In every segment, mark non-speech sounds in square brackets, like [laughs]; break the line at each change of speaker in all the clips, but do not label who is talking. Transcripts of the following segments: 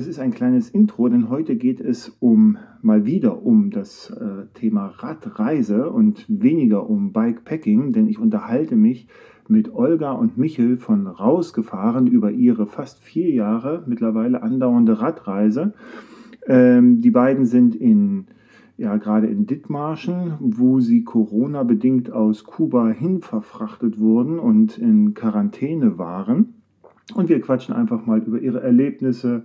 das ist ein kleines Intro, denn heute geht es um mal wieder um das äh, Thema Radreise und weniger um Bikepacking, denn ich unterhalte mich mit Olga und Michel von Rausgefahren über ihre fast vier Jahre mittlerweile andauernde Radreise. Ähm, die beiden sind in ja gerade in Dithmarschen, wo sie Corona-bedingt aus Kuba hin verfrachtet wurden und in Quarantäne waren. Und wir quatschen einfach mal über ihre Erlebnisse,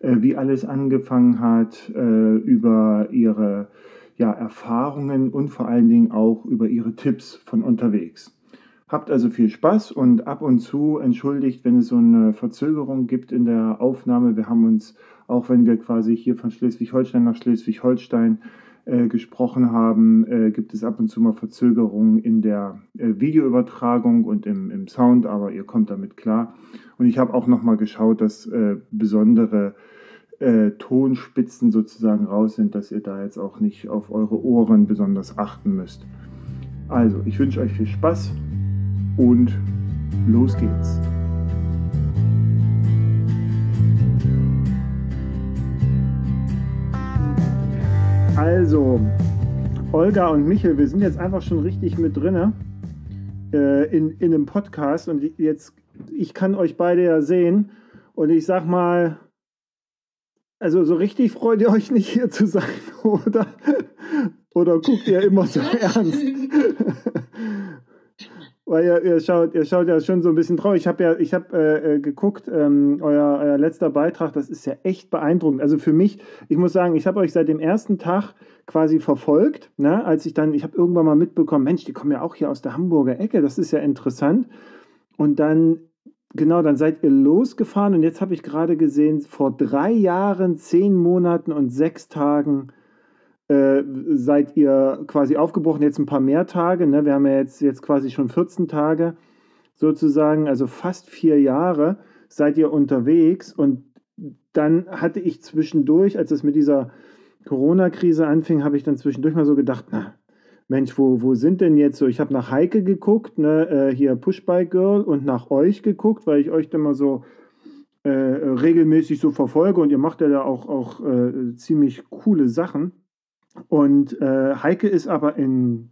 äh, wie alles angefangen hat, äh, über ihre ja, Erfahrungen und vor allen Dingen auch über ihre Tipps von unterwegs. Habt also viel Spaß und ab und zu entschuldigt, wenn es so eine Verzögerung gibt in der Aufnahme. Wir haben uns, auch wenn wir quasi hier von Schleswig-Holstein nach Schleswig-Holstein äh, gesprochen haben, äh, gibt es ab und zu mal Verzögerungen in der äh, Videoübertragung und im, im, Sound, aber ihr kommt damit klar. Und ich habe auch nochmal geschaut, dass äh, besondere äh, Tonspitzen sozusagen raus sind, dass ihr da jetzt auch nicht auf eure Ohren besonders achten müsst. Also, ich wünsche euch viel Spaß und los geht's. Also, Olga und Michel, wir sind jetzt einfach schon richtig mit drin äh, in, in einem Podcast und jetzt, ich kann euch beide ja sehen und ich sag mal, also so richtig freut ihr euch nicht hier zu sein, [laughs] oder? Oder guckt ihr immer so [laughs] ernst? Weil ihr, ihr, schaut, ihr schaut ja schon so ein bisschen traurig. Ich habe ja, ich habe äh, äh, geguckt, ähm, euer, euer letzter Beitrag, das ist ja echt beeindruckend. Also für mich, ich muss sagen, ich habe euch seit dem ersten Tag quasi verfolgt, ne? als ich dann, ich habe irgendwann mal mitbekommen, Mensch, die kommen ja auch hier aus der Hamburger Ecke, das ist ja interessant. Und dann, genau, dann seid ihr losgefahren und jetzt habe ich gerade gesehen, vor drei Jahren, zehn Monaten und sechs Tagen äh, seid ihr quasi aufgebrochen, jetzt ein paar mehr Tage. Ne? Wir haben ja jetzt, jetzt quasi schon 14 Tage sozusagen, also fast vier Jahre seid ihr unterwegs. Und dann hatte ich zwischendurch, als es mit dieser Corona-Krise anfing, habe ich dann zwischendurch mal so gedacht, na, Mensch, wo, wo sind denn jetzt so? Ich habe nach Heike geguckt, ne, äh, hier Pushbike Girl und nach euch geguckt, weil ich euch dann mal so äh, regelmäßig so verfolge und ihr macht ja da auch, auch äh, ziemlich coole Sachen. Und äh, Heike ist aber in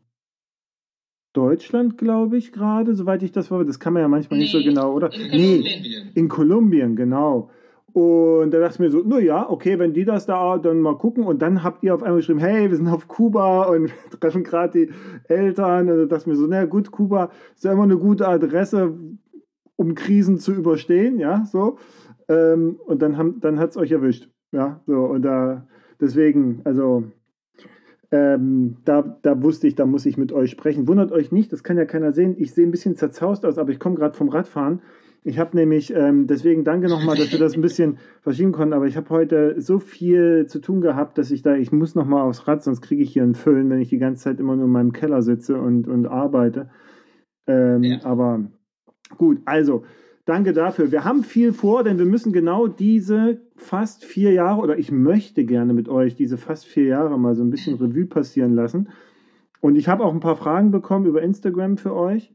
Deutschland, glaube ich, gerade, soweit ich das war. Das kann man ja manchmal nee, nicht so genau, oder?
In nee, Kolumbien.
in Kolumbien, genau. Und da dachte ich mir so, na ja, okay, wenn die das da, dann mal gucken. Und dann habt ihr auf einmal geschrieben, hey, wir sind auf Kuba und [laughs] treffen gerade die Eltern. Und da dachte ich mir so, na gut, Kuba ist ja immer eine gute Adresse, um Krisen zu überstehen, ja, so. Ähm, und dann, dann hat es euch erwischt, ja, so. Und da, deswegen, also ähm, da, da wusste ich, da muss ich mit euch sprechen. Wundert euch nicht, das kann ja keiner sehen. Ich sehe ein bisschen zerzaust aus, aber ich komme gerade vom Radfahren. Ich habe nämlich, ähm, deswegen danke nochmal, dass wir das ein bisschen [laughs] verschieben konnten, aber ich habe heute so viel zu tun gehabt, dass ich da, ich muss nochmal aufs Rad, sonst kriege ich hier einen Föhn, wenn ich die ganze Zeit immer nur in meinem Keller sitze und, und arbeite. Ähm, ja. Aber gut, also Danke dafür. Wir haben viel vor, denn wir müssen genau diese fast vier Jahre, oder ich möchte gerne mit euch diese fast vier Jahre mal so ein bisschen [laughs] Revue passieren lassen. Und ich habe auch ein paar Fragen bekommen über Instagram für euch,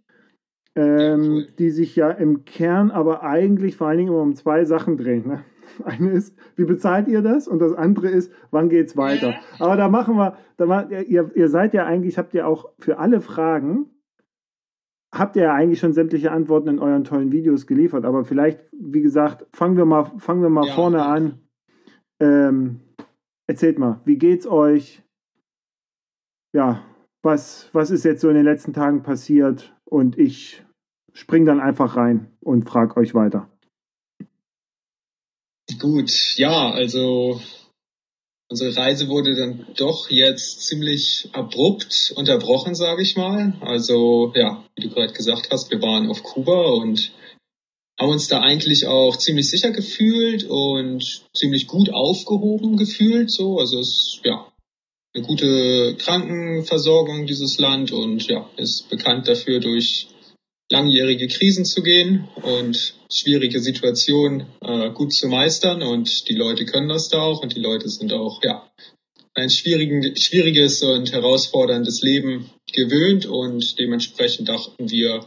ähm, die sich ja im Kern aber eigentlich vor allen Dingen immer um zwei Sachen drehen. Ne? [laughs] Eine ist, wie bezahlt ihr das? Und das andere ist, wann geht es weiter? Aber da machen wir, da, ihr, ihr seid ja eigentlich, habt ihr auch für alle Fragen habt ihr ja eigentlich schon sämtliche Antworten in euren tollen Videos geliefert, aber vielleicht, wie gesagt, fangen wir mal, fangen wir mal ja. vorne an. Ähm, erzählt mal, wie geht's euch? Ja, was, was ist jetzt so in den letzten Tagen passiert? Und ich spring dann einfach rein und frage euch weiter.
Gut, ja, also Unsere Reise wurde dann doch jetzt ziemlich abrupt unterbrochen, sage ich mal. Also ja, wie du gerade gesagt hast, wir waren auf Kuba und haben uns da eigentlich auch ziemlich sicher gefühlt und ziemlich gut aufgehoben gefühlt. So, also es ist ja eine gute Krankenversorgung dieses Land und ja ist bekannt dafür durch langjährige Krisen zu gehen und schwierige Situationen äh, gut zu meistern und die Leute können das da auch und die Leute sind auch ja ein schwierigen, schwieriges und herausforderndes Leben gewöhnt und dementsprechend dachten wir,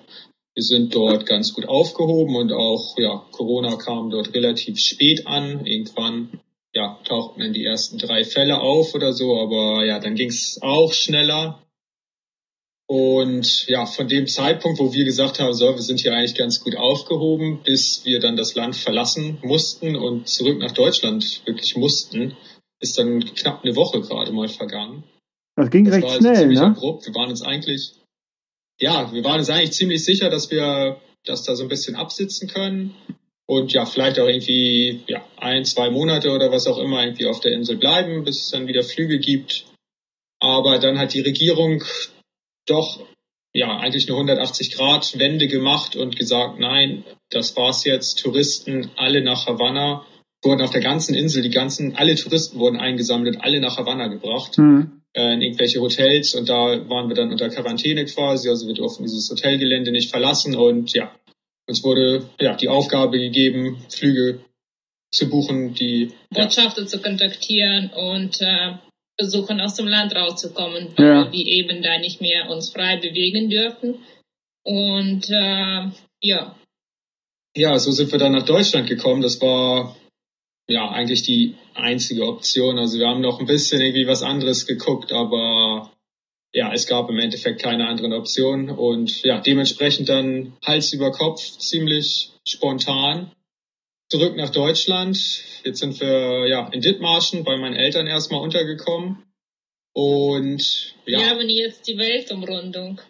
wir sind dort ganz gut aufgehoben und auch, ja, Corona kam dort relativ spät an. Irgendwann, ja, tauchten dann die ersten drei Fälle auf oder so, aber ja, dann ging es auch schneller. Und ja, von dem Zeitpunkt, wo wir gesagt haben, so, wir sind hier eigentlich ganz gut aufgehoben, bis wir dann das Land verlassen mussten und zurück nach Deutschland wirklich mussten, ist dann knapp eine Woche gerade mal vergangen.
Das ging das recht also schnell, ne?
Abrupt. Wir waren uns eigentlich, ja, wir waren uns eigentlich ziemlich sicher, dass wir das da so ein bisschen absitzen können und ja, vielleicht auch irgendwie ja, ein, zwei Monate oder was auch immer irgendwie auf der Insel bleiben, bis es dann wieder Flüge gibt. Aber dann hat die Regierung doch ja eigentlich eine 180 Grad Wende gemacht und gesagt, nein, das war's jetzt. Touristen alle nach Havanna wurden auf der ganzen Insel, die ganzen, alle Touristen wurden eingesammelt, alle nach Havanna gebracht. Mhm äh, in irgendwelche Hotels und da waren wir dann unter Quarantäne quasi, also wir durften dieses Hotelgelände nicht verlassen und ja, uns wurde ja die Aufgabe gegeben, Flüge zu buchen, die
Botschafter ja. zu kontaktieren und äh, versuchen aus dem Land rauszukommen, weil ja. wir eben da nicht mehr uns frei bewegen dürfen. Und äh, ja.
Ja, so sind wir dann nach Deutschland gekommen. Das war ja eigentlich die einzige Option. Also wir haben noch ein bisschen irgendwie was anderes geguckt, aber ja, es gab im Endeffekt keine anderen Optionen und ja, dementsprechend dann Hals über Kopf, ziemlich spontan zurück nach Deutschland. Jetzt sind wir ja in Dithmarschen bei meinen Eltern erstmal untergekommen und ja.
Wir haben jetzt die Weltumrundung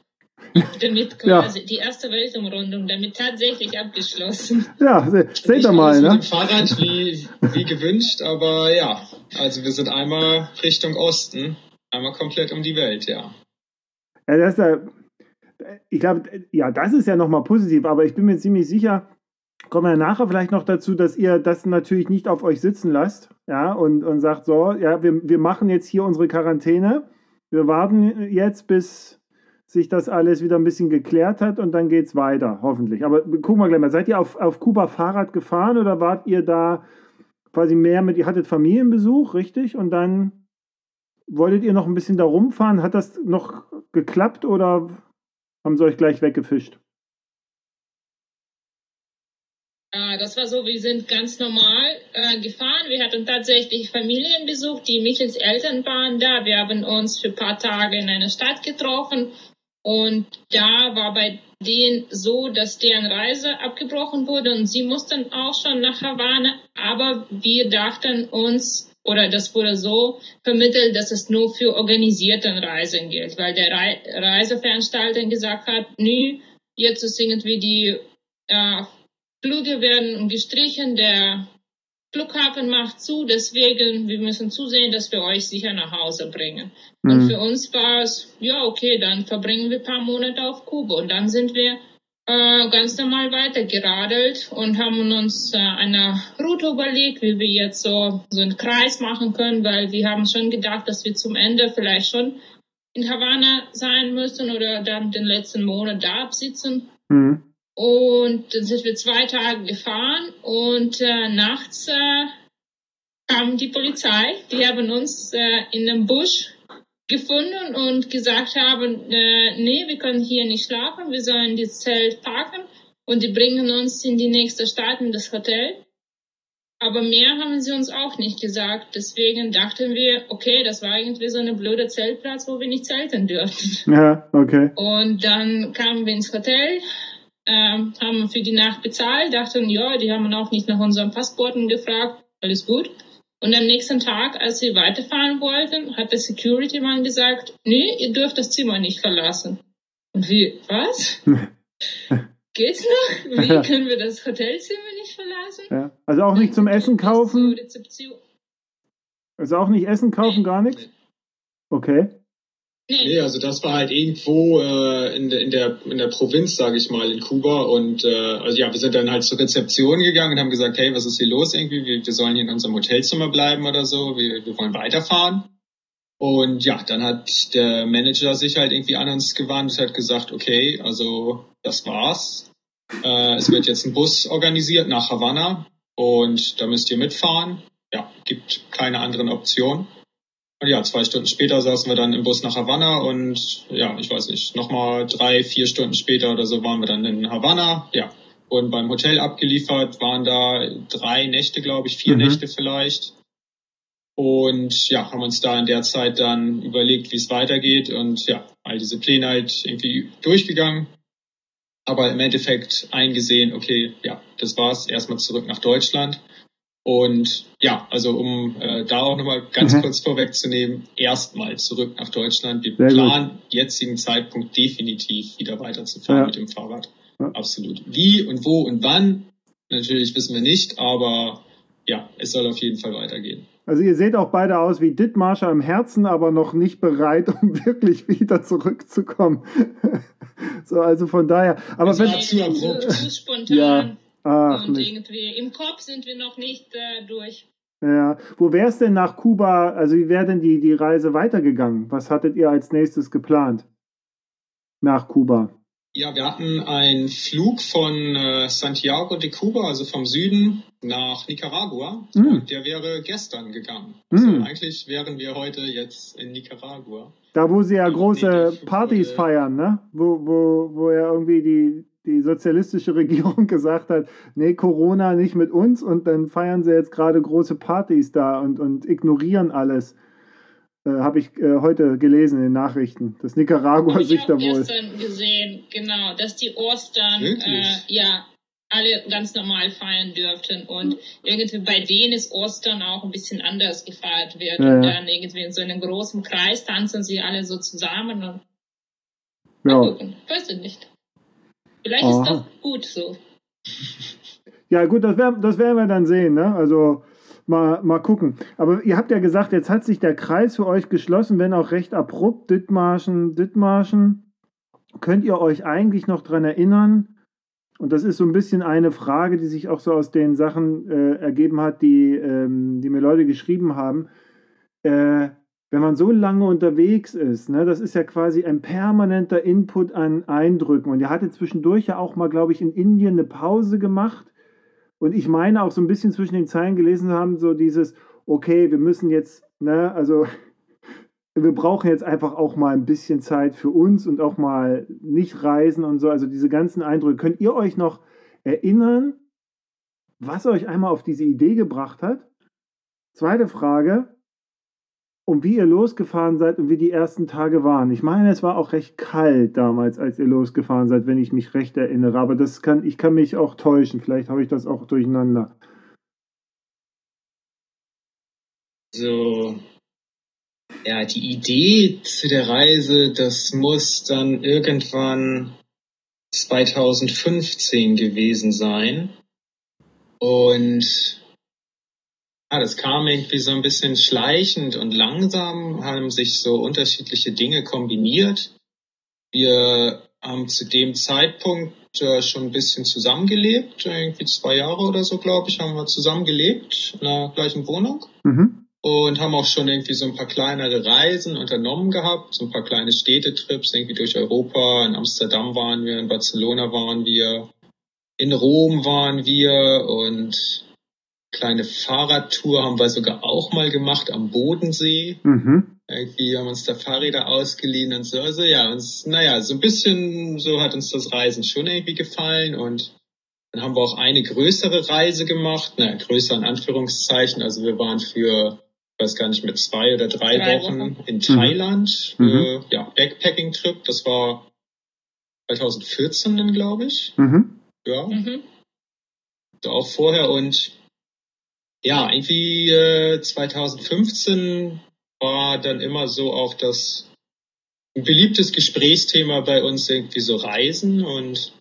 [laughs] damit quasi ja. die erste Weltumrundung damit tatsächlich abgeschlossen.
Ja, seht ihr mal, ne?
Mit dem Fahrrad wie, wie gewünscht, aber ja, also wir sind einmal Richtung Osten, einmal komplett um die Welt, ja.
Ja, das ist ja, ich glaube, ja, das ist ja nochmal positiv, aber ich bin mir ziemlich sicher, kommen wir nachher vielleicht noch dazu, dass ihr das natürlich nicht auf euch sitzen lasst, ja, und, und sagt so, ja, wir, wir machen jetzt hier unsere Quarantäne, wir warten jetzt bis sich das alles wieder ein bisschen geklärt hat und dann geht es weiter, hoffentlich. Aber gucken wir gleich mal, seid ihr auf, auf Kuba Fahrrad gefahren oder wart ihr da quasi mehr mit, ihr hattet Familienbesuch, richtig? Und dann wolltet ihr noch ein bisschen da rumfahren? Hat das noch geklappt oder haben sie euch gleich weggefischt?
Das war so, wir sind ganz normal äh, gefahren. Wir hatten tatsächlich Familienbesuch. Die Michels Eltern waren da. Wir haben uns für ein paar Tage in einer Stadt getroffen und da war bei denen so, dass deren Reise abgebrochen wurde und sie mussten auch schon nach Havanna. Aber wir dachten uns, oder das wurde so vermittelt, dass es nur für organisierte Reisen gilt, weil der Reiseveranstalter gesagt hat, nö, jetzt ist irgendwie die äh, Flüge werden gestrichen, der Flughafen macht zu, deswegen wir müssen zusehen, dass wir euch sicher nach Hause bringen. Mhm. Und für uns war es, ja, okay, dann verbringen wir ein paar Monate auf Kuba und dann sind wir äh, ganz normal weitergeradelt und haben uns äh, eine Route überlegt, wie wir jetzt so, so einen Kreis machen können, weil wir haben schon gedacht, dass wir zum Ende vielleicht schon in Havanna sein müssen oder dann den letzten Monat da absitzen. Mhm. Und dann sind wir zwei Tage gefahren und äh, nachts äh, kam die Polizei. Die haben uns äh, in einem Busch gefunden und gesagt haben, äh, nee, wir können hier nicht schlafen, wir sollen das Zelt parken und die bringen uns in die nächste Stadt in das Hotel. Aber mehr haben sie uns auch nicht gesagt. Deswegen dachten wir, okay, das war irgendwie so eine blöde Zeltplatz, wo wir nicht zelten dürfen.
Ja, okay.
Und dann kamen wir ins Hotel, ähm, haben für die Nacht bezahlt, dachten, ja, die haben auch nicht nach unseren Passporten gefragt, alles gut. Und am nächsten Tag, als wir weiterfahren wollten, hat der Security-Mann gesagt, nee, ihr dürft das Zimmer nicht verlassen. Und wir, was? [laughs] Geht's noch? Wie können wir das Hotelzimmer nicht verlassen?
Ja. Also auch nicht zum Essen kaufen? Also auch nicht Essen kaufen, gar nichts? Okay.
Nee, also das war halt irgendwo äh, in, in, der, in der Provinz, sage ich mal, in Kuba. Und äh, also ja, wir sind dann halt zur Rezeption gegangen und haben gesagt, hey, was ist hier los irgendwie? Wir, wir sollen hier in unserem Hotelzimmer bleiben oder so. Wir, wir wollen weiterfahren. Und ja, dann hat der Manager sich halt irgendwie an uns gewandt und hat gesagt, okay, also das war's. Äh, es wird jetzt ein Bus organisiert nach Havanna und da müsst ihr mitfahren. Ja, gibt keine anderen Optionen. Und ja, zwei Stunden später saßen wir dann im Bus nach Havanna und ja, ich weiß nicht, nochmal drei, vier Stunden später oder so waren wir dann in Havanna. Ja, wurden beim Hotel abgeliefert, waren da drei Nächte, glaube ich, vier mhm. Nächte vielleicht. Und ja, haben uns da in der Zeit dann überlegt, wie es weitergeht und ja, all diese Pläne halt irgendwie durchgegangen. Aber im Endeffekt eingesehen, okay, ja, das war's, erstmal zurück nach Deutschland. Und ja, also um äh, da auch nochmal ganz mhm. kurz vorwegzunehmen, erstmal zurück nach Deutschland. Wir Sehr planen gut. jetzigen Zeitpunkt definitiv wieder weiterzufahren ja. mit dem Fahrrad. Ja. Absolut. Wie und wo und wann, natürlich wissen wir nicht, aber ja, es soll auf jeden Fall weitergehen.
Also ihr seht auch beide aus wie Dittmarscher im Herzen, aber noch nicht bereit, [laughs] um wirklich wieder zurückzukommen. [laughs] so, also von daher. Aber
das wenn, war zu abrupt. Zu, zu spontan. Ja. Ach, und nicht. irgendwie im Kopf sind wir noch nicht äh, durch.
Ja, wo wäre es denn nach Kuba, also wie wäre denn die, die Reise weitergegangen? Was hattet ihr als nächstes geplant? Nach Kuba?
Ja, wir hatten einen Flug von äh, Santiago de Cuba, also vom Süden, nach Nicaragua. Mm. Und der wäre gestern gegangen. Mm. Also eigentlich wären wir heute jetzt in Nicaragua.
Da, wo sie ja große Partys feiern, ne? Wo, wo, wo er irgendwie die, die sozialistische Regierung [laughs] gesagt hat, nee, Corona nicht mit uns und dann feiern sie jetzt gerade große Partys da und, und ignorieren alles. Äh, Habe ich äh, heute gelesen in den Nachrichten, dass Nicaragua sich da wohl. Ich
gestern gesehen, genau, dass die Ostern äh, ja alle ganz normal feiern dürften und irgendwie bei denen ist Ostern auch ein bisschen anders gefeiert wird ja, und dann irgendwie in so einem großen Kreis tanzen sie alle so zusammen und ja. gucken. Weiß ich nicht. Vielleicht Aha. ist das gut so.
Ja, gut, das, wär, das werden wir dann sehen, ne? Also mal, mal gucken. Aber ihr habt ja gesagt, jetzt hat sich der Kreis für euch geschlossen, wenn auch recht abrupt. Dittmarschen, Dittmarschen. Könnt ihr euch eigentlich noch daran erinnern? Und das ist so ein bisschen eine Frage, die sich auch so aus den Sachen äh, ergeben hat, die, ähm, die mir Leute geschrieben haben. Äh, wenn man so lange unterwegs ist, ne, das ist ja quasi ein permanenter Input an Eindrücken. Und ihr hattet zwischendurch ja auch mal, glaube ich, in Indien eine Pause gemacht. Und ich meine auch so ein bisschen zwischen den Zeilen gelesen haben, so dieses, okay, wir müssen jetzt, ne, also [laughs] wir brauchen jetzt einfach auch mal ein bisschen Zeit für uns und auch mal nicht reisen und so. Also diese ganzen Eindrücke. Könnt ihr euch noch erinnern, was euch einmal auf diese Idee gebracht hat? Zweite Frage, und wie ihr losgefahren seid und wie die ersten Tage waren. Ich meine, es war auch recht kalt damals, als ihr losgefahren seid, wenn ich mich recht erinnere. Aber das kann, ich kann mich auch täuschen. Vielleicht habe ich das auch durcheinander.
So, ja, die Idee zu der Reise, das muss dann irgendwann 2015 gewesen sein. Und ja, das kam irgendwie so ein bisschen schleichend und langsam, haben sich so unterschiedliche Dinge kombiniert. Wir haben zu dem Zeitpunkt äh, schon ein bisschen zusammengelebt, irgendwie zwei Jahre oder so, glaube ich, haben wir zusammengelebt in der gleichen Wohnung. Mhm. Und haben auch schon irgendwie so ein paar kleinere Reisen unternommen gehabt, so ein paar kleine Städtetrips irgendwie durch Europa. In Amsterdam waren wir, in Barcelona waren wir, in Rom waren wir und kleine Fahrradtour haben wir sogar auch mal gemacht am Bodensee. Mhm. Irgendwie haben uns da Fahrräder ausgeliehen und so. Also ja, uns, naja, so ein bisschen so hat uns das Reisen schon irgendwie gefallen und dann haben wir auch eine größere Reise gemacht, naja, größer in Anführungszeichen. Also wir waren für, ich weiß gar nicht mehr, zwei oder drei, drei Wochen, Wochen, in Thailand. Mhm. Für, ja, Backpacking-Trip. Das war 2014 dann, glaube ich. Mhm. Ja. Mhm. Auch vorher und ja, irgendwie äh, 2015 war dann immer so auch das ein beliebtes Gesprächsthema bei uns irgendwie so Reisen und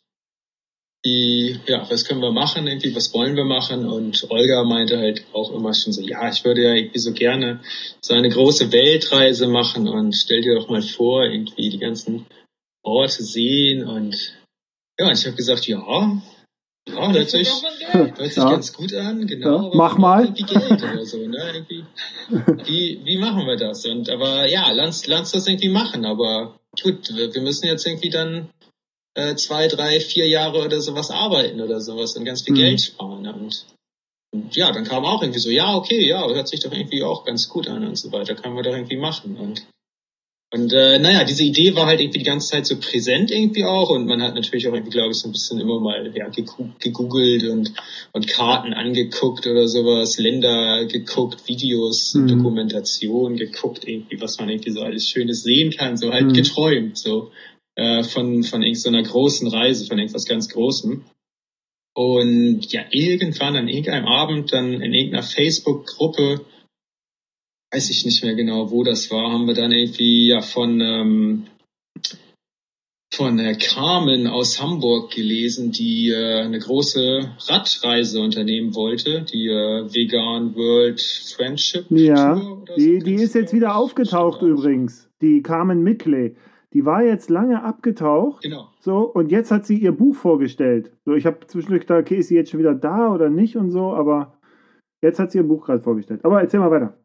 die, ja, was können wir machen, irgendwie, was wollen wir machen? Und Olga meinte halt auch immer schon so, ja, ich würde ja irgendwie so gerne so eine große Weltreise machen und stell dir doch mal vor, irgendwie die ganzen Orte sehen und ja, und ich habe gesagt, ja, ja, hört sich, hört sich ja. ganz gut an, genau.
Ja, mach mal.
Wie Geld oder so, ne? Irgendwie, wie, wie machen wir das? Und aber ja, lass, lass das irgendwie machen. Aber gut, wir, wir müssen jetzt irgendwie dann äh, zwei, drei, vier Jahre oder sowas arbeiten oder sowas und ganz viel mhm. Geld sparen. Und und ja, dann kam auch irgendwie so, ja, okay, ja, hört sich doch irgendwie auch ganz gut an und so weiter, können wir doch irgendwie machen. Und und äh, naja, diese Idee war halt irgendwie die ganze Zeit so präsent irgendwie auch und man hat natürlich auch irgendwie, glaube ich, so ein bisschen immer mal ja, gegoogelt und, und Karten angeguckt oder sowas, Länder geguckt, Videos, mhm. Dokumentation geguckt, irgendwie, was man irgendwie so alles Schönes sehen kann, so halt mhm. geträumt, so äh, von, von irgendeiner großen Reise, von irgendwas ganz Großem. Und ja, irgendwann an irgendeinem Abend dann in irgendeiner Facebook-Gruppe weiß ich nicht mehr genau, wo das war, haben wir dann irgendwie ja von ähm, von äh, Carmen aus Hamburg gelesen, die äh, eine große Radreise unternehmen wollte, die äh, Vegan World Friendship.
Ja, Tour die, so. die ist jetzt wieder aufgetaucht übrigens, die Carmen Mickley. Die war jetzt lange abgetaucht.
Genau.
So, und jetzt hat sie ihr Buch vorgestellt. So, ich habe zwischendurch gedacht, okay, ist sie jetzt schon wieder da oder nicht und so, aber jetzt hat sie ihr Buch gerade vorgestellt. Aber erzähl mal weiter.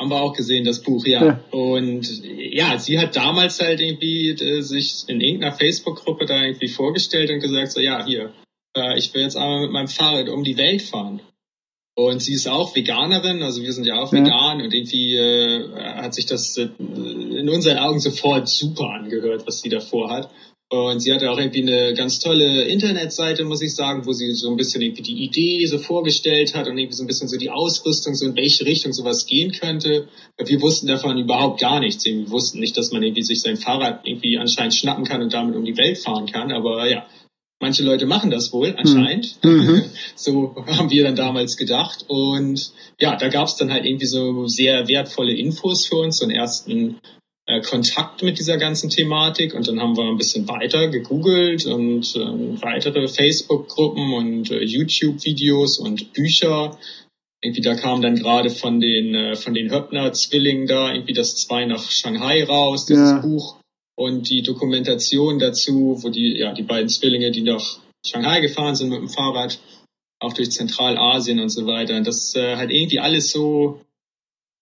Haben wir auch gesehen, das Buch, ja. ja. Und ja, sie hat damals halt irgendwie äh, sich in irgendeiner Facebook-Gruppe da irgendwie vorgestellt und gesagt, so ja, hier, äh, ich will jetzt einmal mit meinem Fahrrad um die Welt fahren. Und sie ist auch Veganerin, also wir sind ja auch ja. vegan und irgendwie äh, hat sich das äh, in unseren Augen sofort super angehört, was sie davor hat. Und sie hatte auch irgendwie eine ganz tolle Internetseite, muss ich sagen, wo sie so ein bisschen irgendwie die Idee so vorgestellt hat und irgendwie so ein bisschen so die Ausrüstung, so in welche Richtung sowas gehen könnte. Wir wussten davon überhaupt gar nichts. Wir wussten nicht, dass man irgendwie sich sein Fahrrad irgendwie anscheinend schnappen kann und damit um die Welt fahren kann. Aber ja, manche Leute machen das wohl anscheinend. Mhm. mhm. [laughs] so haben wir dann damals gedacht. Und ja, da gab es dann halt irgendwie so sehr wertvolle Infos für uns, so einen ersten äh, Kontakt mit dieser ganzen Thematik und dann haben wir ein bisschen weiter gegoogelt und äh, weitere Facebook-Gruppen und äh, YouTube-Videos und Bücher. Irgendwie da kam dann gerade von den äh, von den Höppner-Zwillingen da irgendwie das zwei nach Shanghai raus, dieses ja. Buch und die Dokumentation dazu, wo die ja die beiden Zwillinge, die nach Shanghai gefahren sind mit dem Fahrrad, auch durch Zentralasien und so weiter. Und das äh, halt irgendwie alles so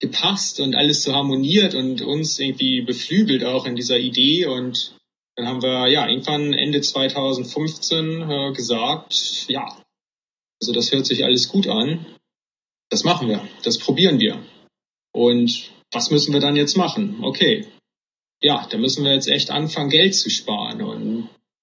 gepasst und alles so harmoniert und uns irgendwie beflügelt auch in dieser Idee und dann haben wir ja irgendwann Ende 2015 äh, gesagt, ja, also das hört sich alles gut an, das machen wir, das probieren wir. Und was müssen wir dann jetzt machen? Okay, ja, da müssen wir jetzt echt anfangen, Geld zu sparen und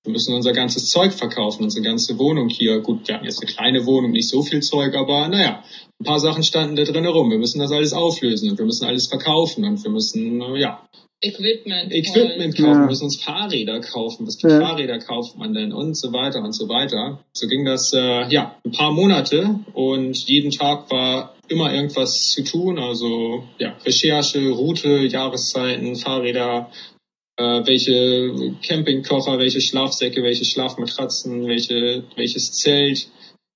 wir müssen unser ganzes Zeug verkaufen, unsere ganze Wohnung hier. Gut, wir haben jetzt eine kleine Wohnung, nicht so viel Zeug, aber naja, ein paar Sachen standen da drin herum. Wir müssen das alles auflösen und wir müssen alles verkaufen und wir müssen, äh, ja.
Equipment.
Equipment kaufen, ja. wir müssen uns Fahrräder kaufen. Was für ja. Fahrräder kauft man denn? Und so weiter und so weiter. So ging das, äh, ja, ein paar Monate und jeden Tag war immer irgendwas zu tun. Also, ja, Recherche, Route, Jahreszeiten, Fahrräder, äh, welche Campingkocher, welche Schlafsäcke, welche Schlafmatratzen, welche, welches Zelt,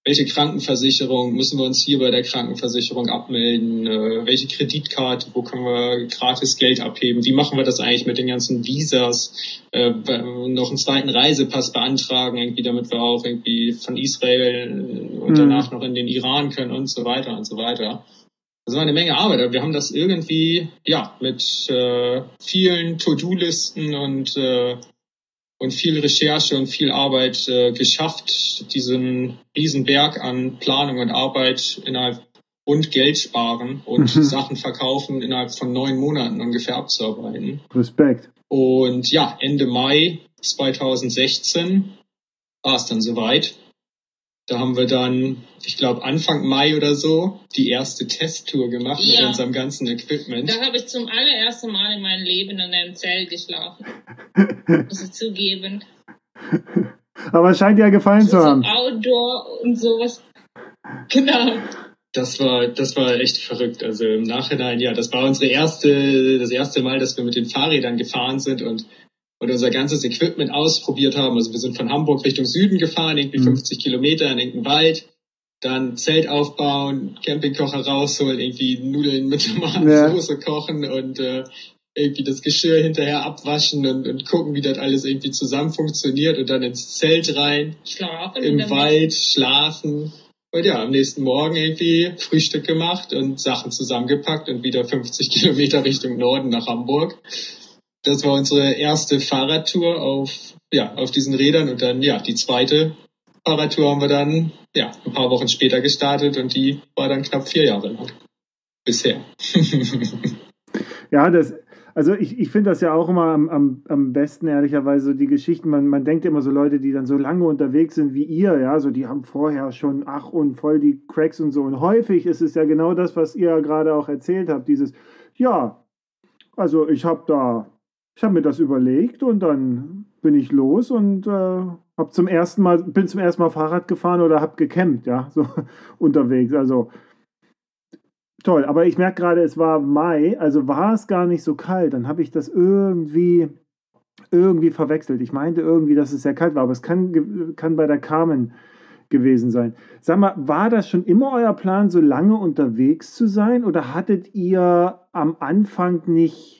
welche Krankenversicherung müssen wir uns hier bei der Krankenversicherung abmelden, äh, welche Kreditkarte, wo können wir gratis Geld abheben, wie machen wir das eigentlich mit den ganzen Visas, äh, noch einen zweiten Reisepass beantragen, irgendwie, damit wir auch irgendwie von Israel und mhm. danach noch in den Iran können und so weiter und so weiter. Das war eine Menge Arbeit, aber wir haben das irgendwie, ja, mit äh, vielen To-Do-Listen und äh, und viel Recherche und viel Arbeit äh, geschafft, diesen Riesenberg an Planung und Arbeit innerhalb und Geld sparen und mhm. Sachen verkaufen innerhalb von neun Monaten ungefähr abzuarbeiten.
Respekt.
Und ja, Ende Mai 2016 war es dann soweit. Da haben wir dann, ich glaube Anfang Mai oder so, die erste Testtour gemacht ja. mit unserem ganzen Equipment.
Da habe ich zum allerersten Mal in meinem Leben in einem Zelt geschlafen. [laughs] Muss ich zugeben.
Aber es scheint ja gefallen so, zu haben.
So Outdoor und sowas. Genau.
Das war, das war echt verrückt. Also im Nachhinein, ja, das war unsere erste, das erste Mal, dass wir mit den Fahrrädern gefahren sind und und unser ganzes Equipment ausprobiert haben. Also wir sind von Hamburg Richtung Süden gefahren, irgendwie mhm. 50 Kilometer in irgendeinen Wald, dann Zelt aufbauen, Campingkocher rausholen, irgendwie Nudeln mit Tomatensauce ja. kochen und äh, irgendwie das Geschirr hinterher abwaschen und, und gucken, wie das alles irgendwie zusammen funktioniert und dann ins Zelt rein,
schlafen
im Wald, schlafen. Und ja, am nächsten Morgen irgendwie Frühstück gemacht und Sachen zusammengepackt und wieder 50 [laughs] Kilometer Richtung Norden nach Hamburg. Das war unsere erste Fahrradtour auf, ja, auf diesen Rädern und dann, ja, die zweite Fahrradtour haben wir dann ja ein paar Wochen später gestartet und die war dann knapp vier Jahre lang bisher. [laughs]
ja, das also ich, ich finde das ja auch immer am, am, am besten, ehrlicherweise, die Geschichten. Man, man denkt immer so Leute, die dann so lange unterwegs sind wie ihr, ja, so die haben vorher schon, ach und voll die Cracks und so. Und häufig ist es ja genau das, was ihr gerade auch erzählt habt, dieses, ja, also ich habe da, ich habe mir das überlegt und dann bin ich los und äh, habe zum ersten Mal, bin zum ersten Mal Fahrrad gefahren oder habe gecampt, ja, so [laughs] unterwegs. Also Toll, aber ich merke gerade, es war Mai, also war es gar nicht so kalt. Dann habe ich das irgendwie, irgendwie verwechselt. Ich meinte irgendwie, dass es sehr kalt war, aber es kann, kann bei der Carmen gewesen sein. Sag mal, war das schon immer euer Plan, so lange unterwegs zu sein? Oder hattet ihr am Anfang nicht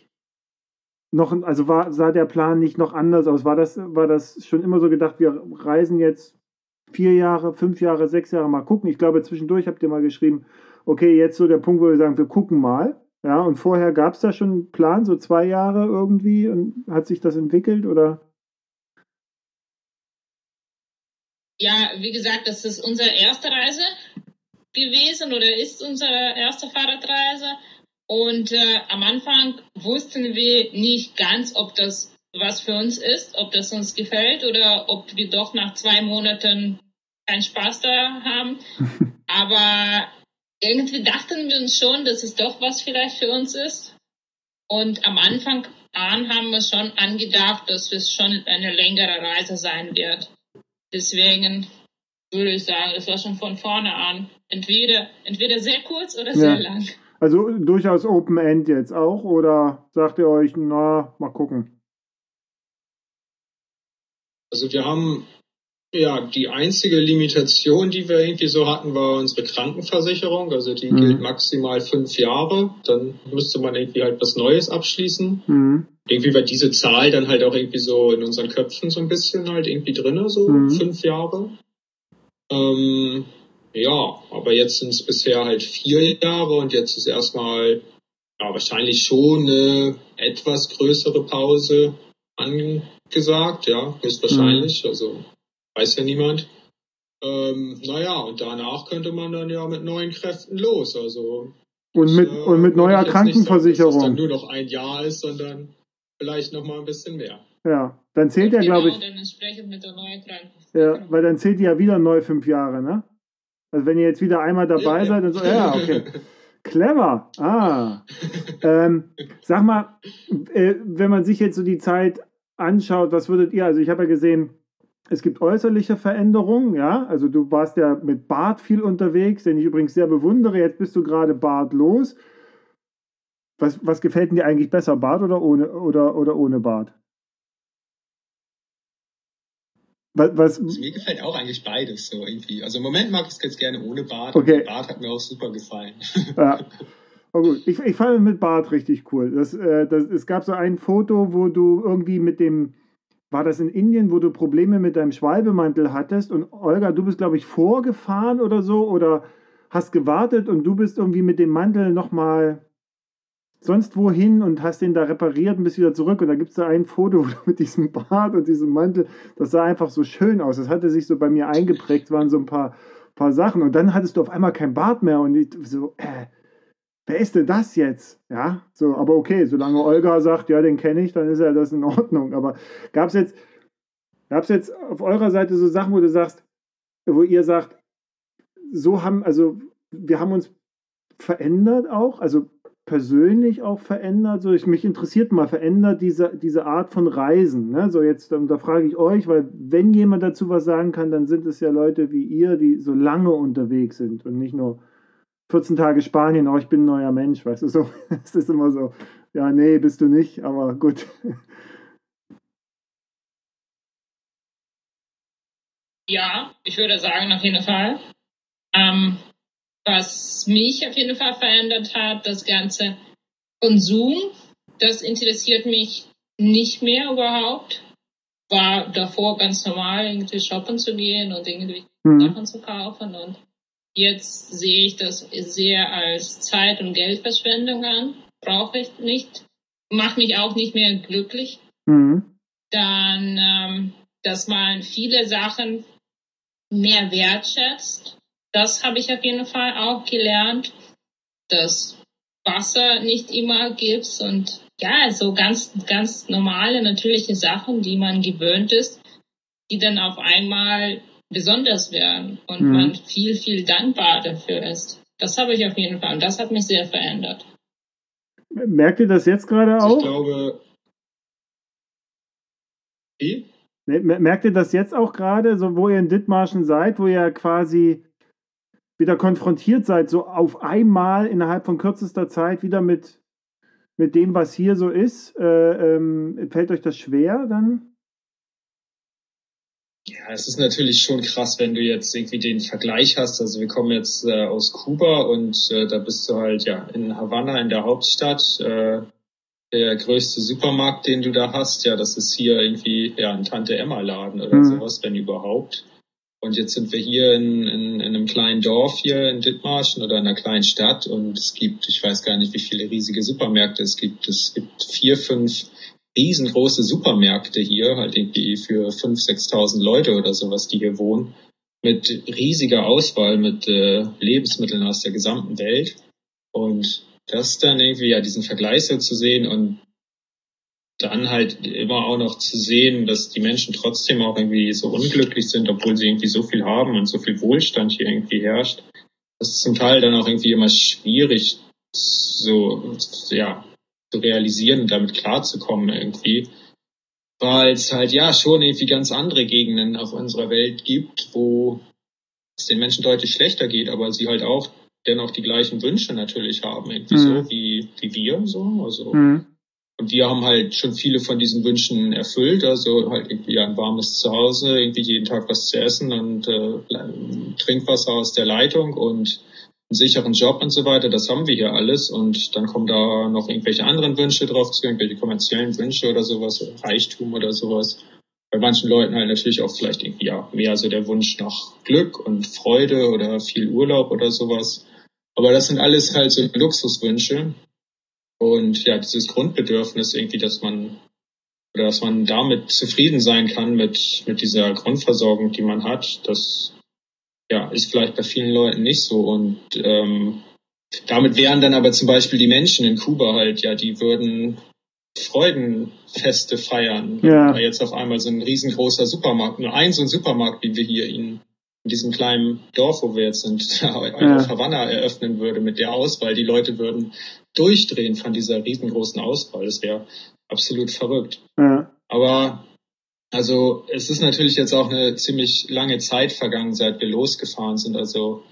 noch, also war, sah der Plan nicht noch anders aus? War das, war das schon immer so gedacht, wir reisen jetzt vier Jahre, fünf Jahre, sechs Jahre mal gucken? Ich glaube, zwischendurch habt ihr mal geschrieben, okay, jetzt so der Punkt, wo wir sagen, wir gucken mal. Ja, und vorher gab es da schon einen Plan, so zwei Jahre irgendwie, und hat sich das entwickelt oder?
Ja, wie gesagt, das ist unsere erste Reise gewesen oder ist unsere erste Fahrradreise. Und äh, am Anfang wussten wir nicht ganz, ob das was für uns ist, ob das uns gefällt oder ob wir doch nach zwei Monaten keinen Spaß da haben. [laughs] Aber irgendwie dachten wir uns schon, dass es doch was vielleicht für uns ist. Und am Anfang an haben wir schon angedacht, dass es schon eine längere Reise sein wird. Deswegen würde ich sagen, es war schon von vorne an entweder, entweder sehr kurz oder sehr ja. lang.
Also durchaus Open End jetzt auch oder sagt ihr euch, na, mal gucken?
Also wir haben ja, die einzige Limitation, die wir irgendwie so hatten, war unsere Krankenversicherung. Also die mhm. gilt maximal fünf Jahre. Dann müsste man irgendwie halt was Neues abschließen. Mhm. Irgendwie war diese Zahl dann halt auch irgendwie so in unseren Köpfen so ein bisschen halt irgendwie drinne, so mhm. fünf Jahre. Ähm, ja, aber jetzt sind es bisher halt vier Jahre und jetzt ist erstmal ja, wahrscheinlich schon eine etwas größere Pause angesagt, ja, höchstwahrscheinlich. Mhm. Also weiß ja niemand. Ähm, naja, und danach könnte man dann ja mit neuen Kräften los. Also
und mit, äh, und mit neuer Krankenversicherung. Nicht
dass das dann nur noch ein Jahr ist, sondern vielleicht noch mal ein bisschen mehr.
Ja, dann zählt ja, glaube ich.
Dann entsprechend mit der neuen
Ja, weil dann zählt die ja wieder neu fünf Jahre, ne? Also wenn ihr jetzt wieder einmal dabei ja, seid, dann so, ja, okay. Clever. Ah. ähm, sag mal, äh, wenn man sich jetzt so die Zeit anschaut, was würdet ihr, also ich habe ja gesehen, es gibt äußerliche Veränderungen, ja. Also du warst ja mit Bart viel unterwegs, den ich übrigens sehr bewundere. Jetzt bist du gerade bartlos. Was, was gefällt dir eigentlich besser, Bart oder ohne, oder, oder ohne Bart?
Was, was? Also mir gefällt auch eigentlich beides so irgendwie. Also im Moment mag ich es ganz gerne ohne Bart.
Okay.
Bart hat mir auch super gefallen.
Ja. [laughs] Oh gut, ich, ich fand mit Bart richtig cool. Das, äh, das, es gab so ein Foto, wo du irgendwie mit dem war das in Indien, wo du Probleme mit deinem Schwalbemantel hattest und Olga, du bist, glaube ich, vorgefahren oder so oder hast gewartet und du bist irgendwie mit dem Mantel nochmal sonst wohin und hast den da repariert und bist wieder zurück. Und da gibt es da ein Foto [laughs] mit diesem Bart und diesem Mantel. Das sah einfach so schön aus. Das hatte sich so bei mir eingeprägt, waren so ein paar, paar Sachen. Und dann hattest du auf einmal kein Bart mehr und ich so, äh, wer ist denn das jetzt? Ja, so, aber okay, solange Olga sagt, ja, den kenne ich, dann ist ja das in Ordnung. Aber gab es jetzt, gab es jetzt auf eurer Seite so Sachen, wo du sagst, wo ihr sagt, so haben, also wir haben uns verändert auch, also persönlich auch verändert. So, ich, mich interessiert mal, verändert diese, diese Art von Reisen. Ne? So, jetzt, da frage ich euch, weil wenn jemand dazu was sagen kann, dann sind es ja Leute wie ihr, die so lange unterwegs sind und nicht nur 14 Tage Spanien, oh, ich bin ein neuer Mensch, weißt du, so, [laughs] es ist immer so, ja, nee, bist du nicht, aber gut.
Ja, ich würde sagen, auf jeden Fall. Ähm, was mich auf jeden Fall verändert hat, das ganze Konsum, das interessiert mich nicht mehr überhaupt. War davor ganz normal, irgendwie shoppen zu gehen und irgendwie mhm. Sachen zu kaufen und Jetzt sehe ich das sehr als Zeit- und Geldverschwendung an. Brauche ich nicht. Macht mich auch nicht mehr glücklich. Mhm. Dann, ähm, dass man viele Sachen mehr wertschätzt. Das habe ich auf jeden Fall auch gelernt, dass Wasser nicht immer gibt und ja, so ganz, ganz normale, natürliche Sachen, die man gewöhnt ist, die dann auf einmal besonders werden und mhm. man viel, viel dankbar dafür ist. Das habe ich auf jeden Fall und das hat mich sehr verändert.
Merkt ihr das jetzt gerade auch?
Ich glaube. Wie?
Merkt ihr das jetzt auch gerade, so wo ihr in Dithmarschen seid, wo ihr quasi wieder konfrontiert seid, so auf einmal innerhalb von kürzester Zeit wieder mit, mit dem, was hier so ist? Äh, ähm, fällt euch das schwer dann?
Ja, es ist natürlich schon krass, wenn du jetzt irgendwie den Vergleich hast. Also wir kommen jetzt äh, aus Kuba und äh, da bist du halt ja in Havanna in der Hauptstadt. Äh, der größte Supermarkt, den du da hast, ja, das ist hier irgendwie ja ein Tante Emma Laden oder mhm. sowas, wenn überhaupt. Und jetzt sind wir hier in, in, in einem kleinen Dorf hier in Dithmarschen oder in einer kleinen Stadt und es gibt, ich weiß gar nicht, wie viele riesige Supermärkte es gibt. Es gibt vier, fünf riesengroße Supermärkte hier, halt irgendwie für 5.000, 6.000 Leute oder sowas, die hier wohnen, mit riesiger Auswahl, mit äh, Lebensmitteln aus der gesamten Welt. Und das dann irgendwie, ja, diesen Vergleich so zu sehen und dann halt immer auch noch zu sehen, dass die Menschen trotzdem auch irgendwie so unglücklich sind, obwohl sie irgendwie so viel haben und so viel Wohlstand hier irgendwie herrscht. Das ist zum Teil dann auch irgendwie immer schwierig, so, ja, zu realisieren und damit klarzukommen irgendwie. Weil es halt ja schon irgendwie ganz andere Gegenden auf unserer Welt gibt, wo es den Menschen deutlich schlechter geht, aber sie halt auch dennoch die gleichen Wünsche natürlich haben, irgendwie mhm. so wie, wie wir so. Also mhm. Und wir haben halt schon viele von diesen Wünschen erfüllt, also halt irgendwie ein warmes Zuhause, irgendwie jeden Tag was zu essen und äh, Trinkwasser aus der Leitung und einen sicheren Job und so weiter, das haben wir hier alles und dann kommen da noch irgendwelche anderen Wünsche drauf zu, irgendwelche kommerziellen Wünsche oder sowas, Reichtum oder sowas. Bei manchen Leuten halt natürlich auch vielleicht irgendwie ja mehr so der Wunsch nach Glück und Freude oder viel Urlaub oder sowas. Aber das sind alles halt so Luxuswünsche und ja, dieses Grundbedürfnis irgendwie, dass man oder dass man damit zufrieden sein kann mit, mit dieser Grundversorgung, die man hat, das ja, ist vielleicht bei vielen Leuten nicht so. Und ähm, damit wären dann aber zum Beispiel die Menschen in Kuba halt, ja, die würden Freudenfeste feiern. Ja. Da jetzt auf einmal so ein riesengroßer Supermarkt, nur ein so ein Supermarkt, wie wir hier in, in diesem kleinen Dorf, wo wir jetzt sind, [laughs] ja. auf Havanna eröffnen würde mit der Auswahl. Die Leute würden durchdrehen von dieser riesengroßen Auswahl. Das wäre absolut verrückt. Ja. Aber also es ist natürlich jetzt auch eine ziemlich lange Zeit vergangen, seit wir losgefahren sind. Also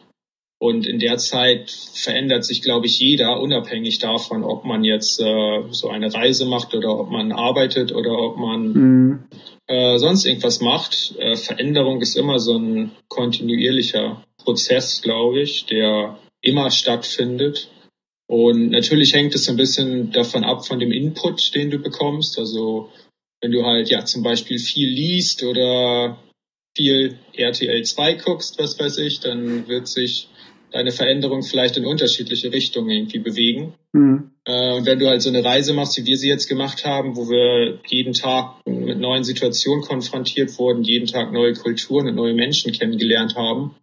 und in der Zeit verändert sich, glaube ich, jeder, unabhängig davon, ob man jetzt äh, so eine Reise macht oder ob man arbeitet oder ob man mhm. Äh, sonst irgendwas macht. Äh, Veränderung ist immer so ein kontinuierlicher Prozess, glaube ich, der immer stattfindet. Und natürlich hängt es ein bisschen davon ab, von dem Input, den du bekommst. Also wenn du halt ja zum Beispiel viel liest oder viel RTL 2 guckst, was weiß ich, dann wird sich deine Veränderung vielleicht in unterschiedliche Richtungen irgendwie bewegen. Mhm. Äh, und wenn du halt so eine Reise machst, wie wir sie jetzt gemacht haben, wo wir jeden Tag mit neuen Situationen konfrontiert wurden, jeden Tag neue Kulturen und neue Menschen kennengelernt haben,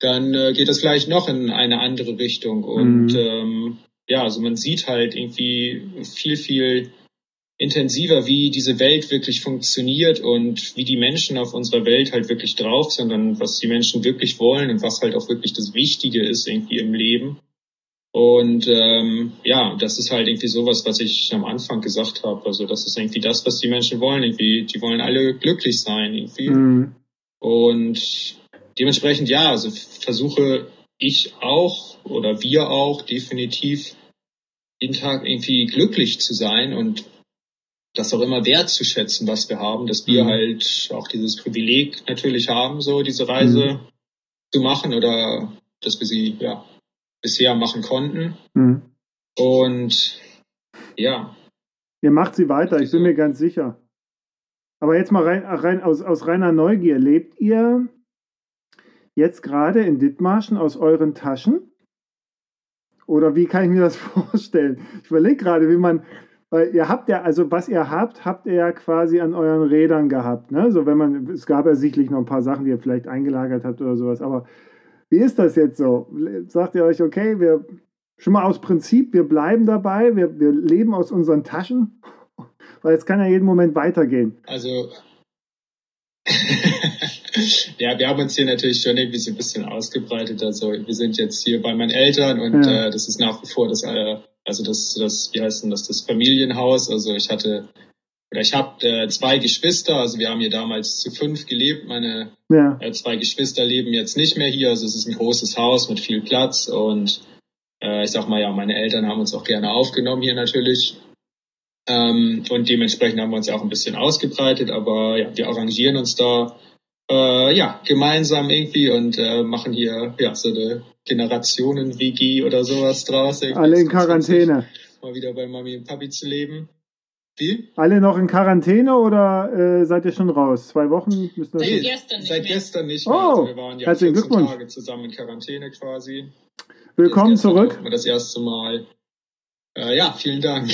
dann äh, geht das gleich noch in eine andere Richtung. Und mhm. ähm, ja, also man sieht halt irgendwie viel, viel intensiver, wie diese Welt wirklich funktioniert und wie die Menschen auf unserer Welt halt wirklich drauf sind und was die Menschen wirklich wollen und was halt auch wirklich das Wichtige ist irgendwie im Leben. Und ähm, ja, das ist halt irgendwie sowas, was ich am Anfang gesagt habe. Also das ist irgendwie das, was die Menschen wollen. Irgendwie, die wollen alle glücklich sein irgendwie. Mhm. Und dementsprechend ja, also versuche ich auch oder wir auch definitiv jeden Tag irgendwie glücklich zu sein und das auch immer wertzuschätzen, was wir haben, dass wir mhm. halt auch dieses Privileg natürlich haben, so diese Reise mhm. zu machen oder dass wir sie ja bisher machen konnten. Mhm. Und ja.
Ihr macht sie weiter, ich bin mir ganz sicher. Aber jetzt mal rein, rein aus, aus reiner Neugier, lebt ihr jetzt gerade in Dithmarschen aus euren Taschen? Oder wie kann ich mir das [laughs] vorstellen? Ich überlege gerade, wie man, Weil ihr habt ja, also was ihr habt, habt ihr ja quasi an euren Rädern gehabt. Ne? So wenn man, es gab ja sicherlich noch ein paar Sachen, die ihr vielleicht eingelagert habt oder sowas, aber wie ist das jetzt so? Sagt ihr euch, okay, wir schon mal aus Prinzip, wir bleiben dabei, wir, wir leben aus unseren Taschen? [laughs] Weil es kann ja jeden Moment weitergehen.
Also [laughs] ja, wir haben uns hier natürlich schon irgendwie so ein bisschen ausgebreitet. Also wir sind jetzt hier bei meinen Eltern und ja. äh, das ist nach wie vor das, äh, also das, das, wie heißt denn das, das Familienhaus. Also ich hatte oder ich habe äh, zwei Geschwister, also wir haben hier damals zu fünf gelebt. Meine ja. äh, zwei Geschwister leben jetzt nicht mehr hier. Also es ist ein großes Haus mit viel Platz und äh, ich sag mal ja, meine Eltern haben uns auch gerne aufgenommen hier natürlich. Ähm, und dementsprechend haben wir uns ja auch ein bisschen ausgebreitet, aber ja, wir arrangieren uns da äh, ja, gemeinsam irgendwie und äh, machen hier ja, so eine Generationen-WG oder sowas draus.
Irgendwie. Alle in Quarantäne.
Mal wieder bei Mami und Papi zu leben. Wie?
Alle noch in Quarantäne oder äh, seid ihr schon raus? Zwei Wochen?
Müssen nee, gestern nicht seit mehr. gestern nicht mehr. Oh, also wir waren ja herzlichen Glückwunsch. Tage zusammen in Quarantäne quasi.
Willkommen zurück.
Das erste Mal äh, ja, vielen Dank. [laughs]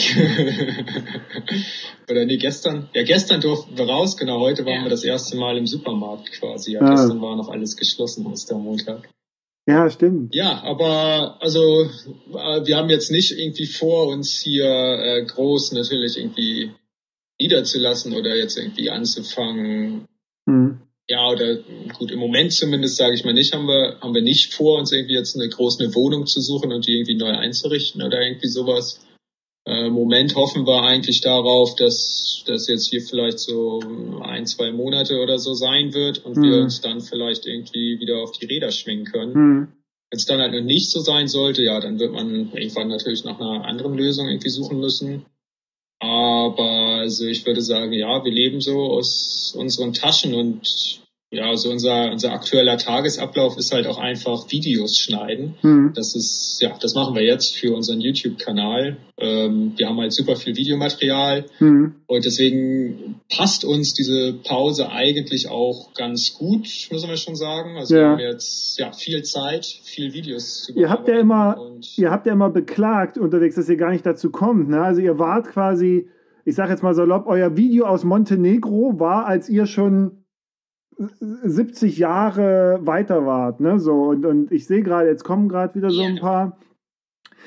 Oder nee, gestern. Ja, gestern durften wir raus, genau. Heute waren ja. wir das erste Mal im Supermarkt quasi. Ja, ah. gestern war noch alles geschlossen, ist der Montag.
Ja, stimmt.
Ja, aber also äh, wir haben jetzt nicht irgendwie vor, uns hier äh, groß natürlich irgendwie niederzulassen oder jetzt irgendwie anzufangen, mhm ja, oder gut, im Moment zumindest sage ich mal nicht, haben wir, haben wir nicht vor, uns irgendwie jetzt eine große Wohnung zu suchen und die irgendwie neu einzurichten oder irgendwie sowas. Äh, Im Moment hoffen wir eigentlich darauf, dass das jetzt hier vielleicht so ein, zwei Monate oder so sein wird und mhm. wir uns dann vielleicht irgendwie wieder auf die Räder schwingen können. Mhm. Wenn es dann halt noch nicht so sein sollte, ja, dann wird man irgendwann natürlich nach einer anderen Lösung irgendwie suchen müssen. Aber also ich würde sagen, ja, wir leben so aus unseren Taschen und ja, also unser, unser aktueller Tagesablauf ist halt auch einfach Videos schneiden. Mhm. Das ist, ja, das machen wir jetzt für unseren YouTube-Kanal. Ähm, wir haben halt super viel Videomaterial mhm. und deswegen passt uns diese Pause eigentlich auch ganz gut, müssen wir schon sagen. Also ja. wir haben jetzt ja viel Zeit, viel Videos
zu Ihr habt ja immer, ihr habt ja immer beklagt unterwegs, dass ihr gar nicht dazu kommt. Ne? Also ihr wart quasi, ich sage jetzt mal salopp, euer Video aus Montenegro war, als ihr schon 70 Jahre weiter wart, ne? So, und, und ich sehe gerade, jetzt kommen gerade wieder so ein paar.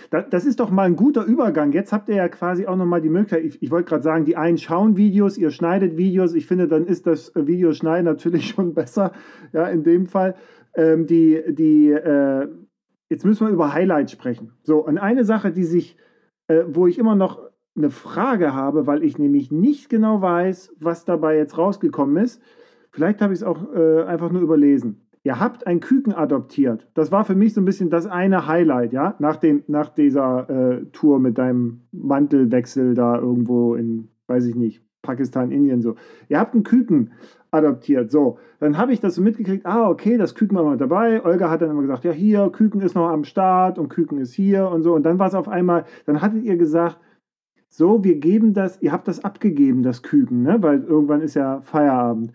Das, ist doch mal ein guter Übergang. Jetzt habt ihr ja quasi auch nochmal die Möglichkeit, ich, ich wollte gerade sagen, die einen schauen Videos, ihr schneidet Videos. Ich finde, dann ist das Videoschneiden natürlich [laughs] schon besser, ja, in dem Fall. Ähm, die, die, äh, jetzt müssen wir über Highlights sprechen. So, und eine Sache, die sich, äh, wo ich immer noch eine Frage habe, weil ich nämlich nicht genau weiß, was dabei jetzt rausgekommen ist, Vielleicht habe ich es auch äh, einfach nur überlesen. Ihr habt ein Küken adoptiert. Das war für mich so ein bisschen das eine Highlight, ja, nach, dem, nach dieser äh, Tour mit deinem Mantelwechsel da irgendwo in, weiß ich nicht, Pakistan, Indien so. Ihr habt ein Küken adoptiert. So, dann habe ich das so mitgekriegt, ah, okay, das Küken war mal dabei. Olga hat dann immer gesagt, ja, hier, Küken ist noch am Start und Küken ist hier und so. Und dann war es auf einmal, dann hattet ihr gesagt, so, wir geben das, ihr habt das abgegeben, das Küken, ne? weil irgendwann ist ja Feierabend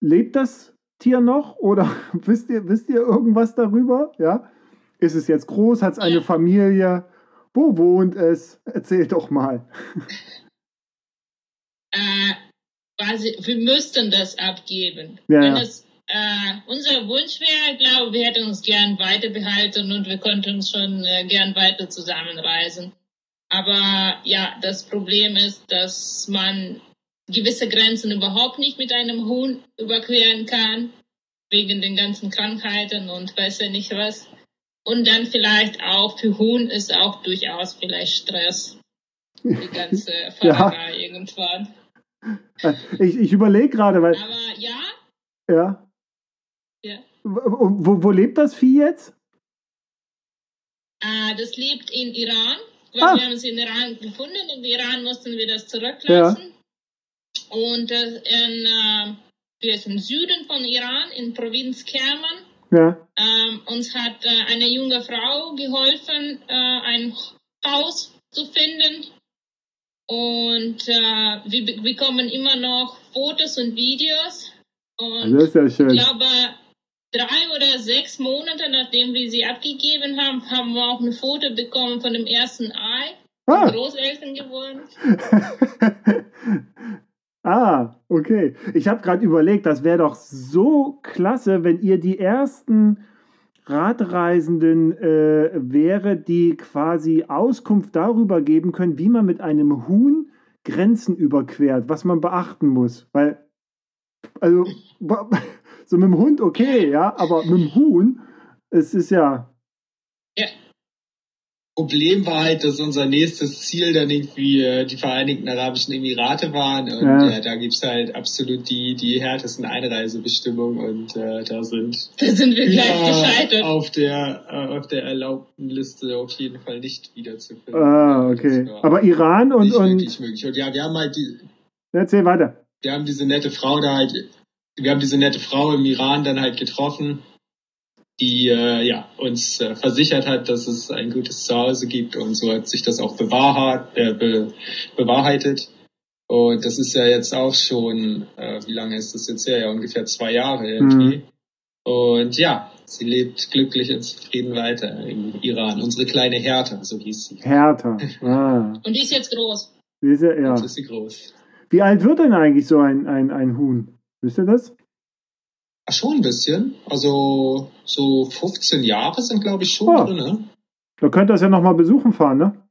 lebt das Tier noch oder [laughs] wisst ihr, wisst ihr irgendwas darüber? Ja? Ist es jetzt groß? Hat es eine. Familie? Wo wohnt es? Erzähl doch mal. [laughs]
Äh, quasi, wir müssten das abgeben. Ja, Wenn es äh, unser Wunsch wäre, glaube wir hätten uns gern weiter behalten und wir konnten uns schon äh, gern weiter zusammenreisen. Aber ja, das Problem ist, dass man gewisse Grenzen überhaupt nicht mit einem Huhn überqueren kann, wegen den ganzen Krankheiten und weiß ja nicht was. Und dann vielleicht auch für Huhn ist auch durchaus vielleicht Stress. Die ganze [laughs] Fahrerei ja. irgendwann.
Ich, ich überlege gerade, weil.
Aber ja.
Ja. Ja. Wo, wo lebt das Vieh jetzt?
Ah, das lebt in Iran. Weil ah. wir haben es in Iran gefunden. In Iran mussten wir das zurücklassen. Ja. Und äh, in, äh, wir sind im Süden von Iran, in Provinz Kerman. Ja. Ähm, uns hat äh, eine junge Frau geholfen, äh, ein Haus zu finden. Und äh, wir bekommen immer noch Fotos und Videos. Und
das ist ja schön.
Ich glaube, drei oder sechs Monate nachdem wir sie abgegeben haben, haben wir auch ein Foto bekommen von dem ersten Ei. ah. Großeltern geworden. [laughs]
ah, okay. Ich habe gerade überlegt, das wäre doch so klasse, wenn ihr die ersten Radreisenden äh, wäre, die quasi Auskunft darüber geben können, wie man mit einem Huhn Grenzen überquert, was man beachten muss. Weil, also, [laughs] so mit dem Hund okay, ja, aber mit dem Huhn, es ist ja.
Ja, Problem war halt, dass unser nächstes Ziel dann irgendwie äh, die Vereinigten Arabischen Emirate waren und ja. äh, da gibt's halt absolut die, die härtesten Einreisebestimmungen und äh, da sind,
da sind wir gleich gescheitert.
auf der äh, auf der erlaubten Liste auf jeden Fall nicht wiederzufinden.
Ah, okay. Aber Iran und,
nicht
und
wirklich möglich. Und ja, wir haben halt die
Erzähl weiter.
Wir haben diese nette Frau da halt wir haben diese nette Frau im Iran dann halt getroffen die äh, ja, uns äh, versichert hat, dass es ein gutes Zuhause gibt und so hat sich das auch bewahrheit, äh, be, bewahrheitet. Und das ist ja jetzt auch schon, äh, wie lange ist das jetzt her? Ja, ungefähr zwei Jahre irgendwie. Mhm. Und ja, sie lebt glücklich und zufrieden weiter im Iran. Unsere kleine Hertha, so hieß sie.
Hertha. [laughs] Ah.
Und die ist jetzt groß.
Die ist ja, ja.
Jetzt ist sie groß.
Wie alt wird denn eigentlich so ein, ein, ein Huhn? Wisst ihr das?
Schon ein bisschen. Also so 15 Jahre sind, glaube ich, schon oh. drin. Ne?
Da könnt ihr das ja nochmal besuchen fahren, ne?